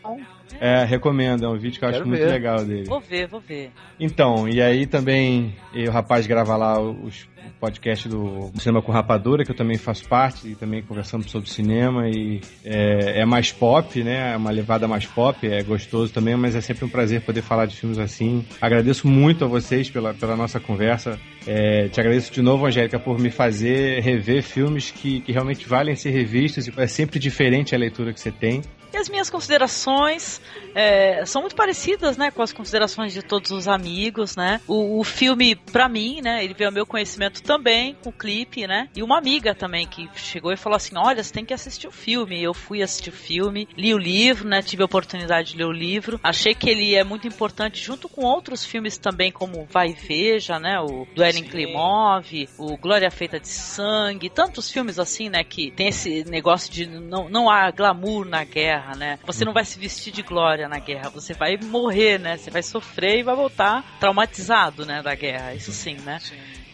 É, recomendo, é um vídeo que eu Quero acho muito ver. legal dele. Vou ver, vou ver. Então, e aí também e o rapaz grava lá os podcast do Cinema com Rapadura, que eu também faço parte, e também conversamos sobre cinema, e é, é mais pop, né? É uma levada mais pop, é gostoso também, mas é sempre um prazer poder falar de filmes assim. Agradeço muito a vocês pela, pela nossa conversa. É, te agradeço de novo, Angélica, por me fazer rever filmes que, que realmente valem ser revistos, e é sempre diferente a leitura que você tem. E as minhas considerações é, são muito parecidas, né, com as considerações de todos os amigos, né? O, o filme, pra mim, né, ele veio ao meu conhecimento também com o clipe, né? E uma amiga também que chegou e falou assim: Olha, você tem que assistir o filme. Eu fui assistir o filme, li o livro, né? Tive a oportunidade de ler o livro. Achei que ele é muito importante, junto com outros filmes também, como Vai e Veja, né? O do Eren Klimov, o Glória Feita de Sangue, tantos filmes assim, né? Que tem esse negócio de não, não há glamour na guerra, né? Você não vai se vestir de glória na guerra, você vai morrer, né? Você vai sofrer e vai voltar traumatizado, né? Da guerra, isso sim, né?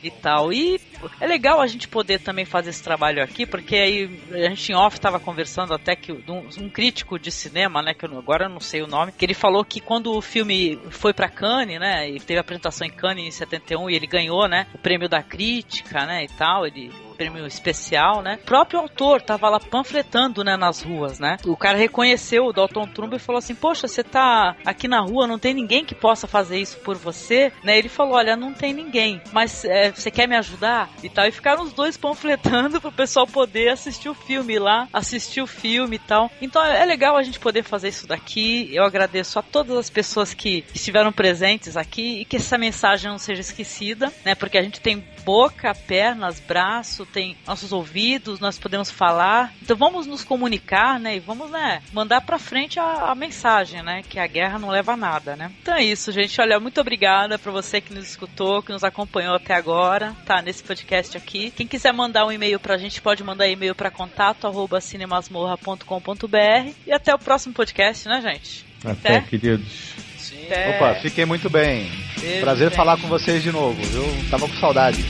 e tal. E é legal a gente poder também fazer esse trabalho aqui, porque aí a gente em off estava conversando até que um, um, crítico de cinema, né, que eu, agora eu não sei o nome, que ele falou que quando o filme foi para Cannes, né, e teve a apresentação em Cannes em 71 e ele ganhou, né, o prêmio da crítica, né, e tal, ele prêmio especial, né? O próprio autor tava lá panfletando, né, nas ruas, né? O cara reconheceu o Dalton Trumbo e falou assim: "Poxa, você tá aqui na rua, não tem ninguém que possa fazer isso por você?" Né? Ele falou: "Olha, não tem ninguém, mas é, você quer me ajudar?" E tal. E ficaram os dois panfletando *laughs* pro pessoal poder assistir o filme lá, assistir o filme e tal. Então é legal a gente poder fazer isso daqui. Eu agradeço a todas as pessoas que estiveram presentes aqui e que essa mensagem não seja esquecida, né? Porque a gente tem boca, pernas, braço, tem nossos ouvidos, nós podemos falar. Então vamos nos comunicar, né? E vamos, né, mandar pra frente a, a mensagem, né? Que a guerra não leva a nada, né? Então é isso, gente. Olha, muito obrigada pra você que nos escutou, que nos acompanhou até agora, tá? Nesse podcast aqui. Quem quiser mandar um e-mail pra gente, pode mandar e-mail pra contato arroba cinemasmorra.com.br e até o próximo podcast, né, gente? Até, queridos. Até. Opa, fiquem muito bem. Beijo, Prazer gente. falar com vocês de novo, viu? Tava com saudades.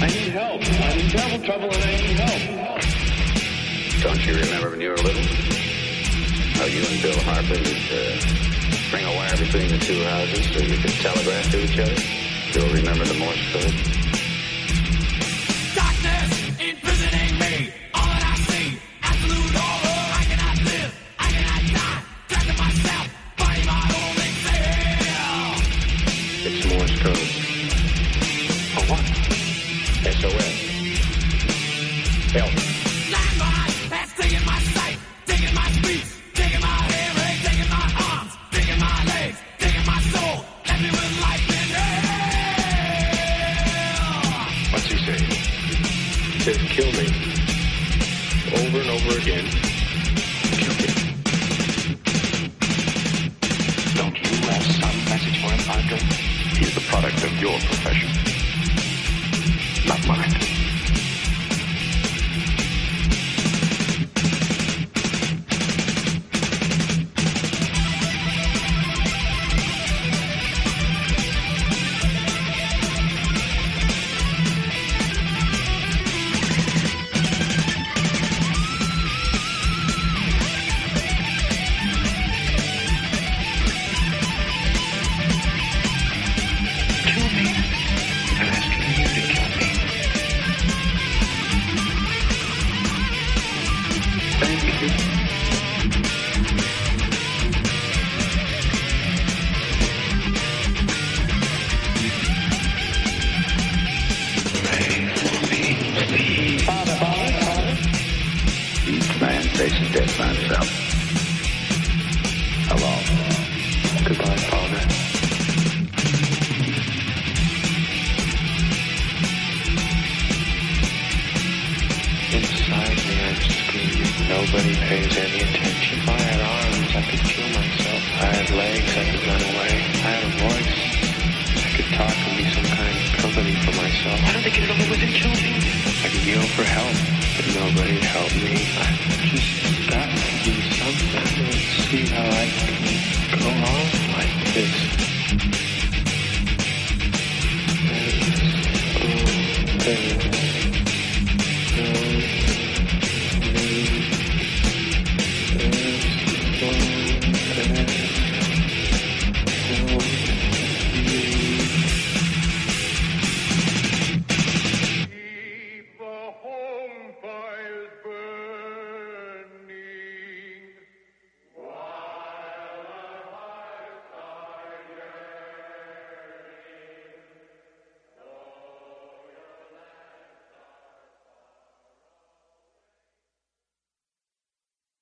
I need help. I'm in terrible trouble and I need help. Don't you remember when you were little? How you and Bill Harper used to bring a wire between the two houses so you could telegraph to each other? Still remember the Morse code?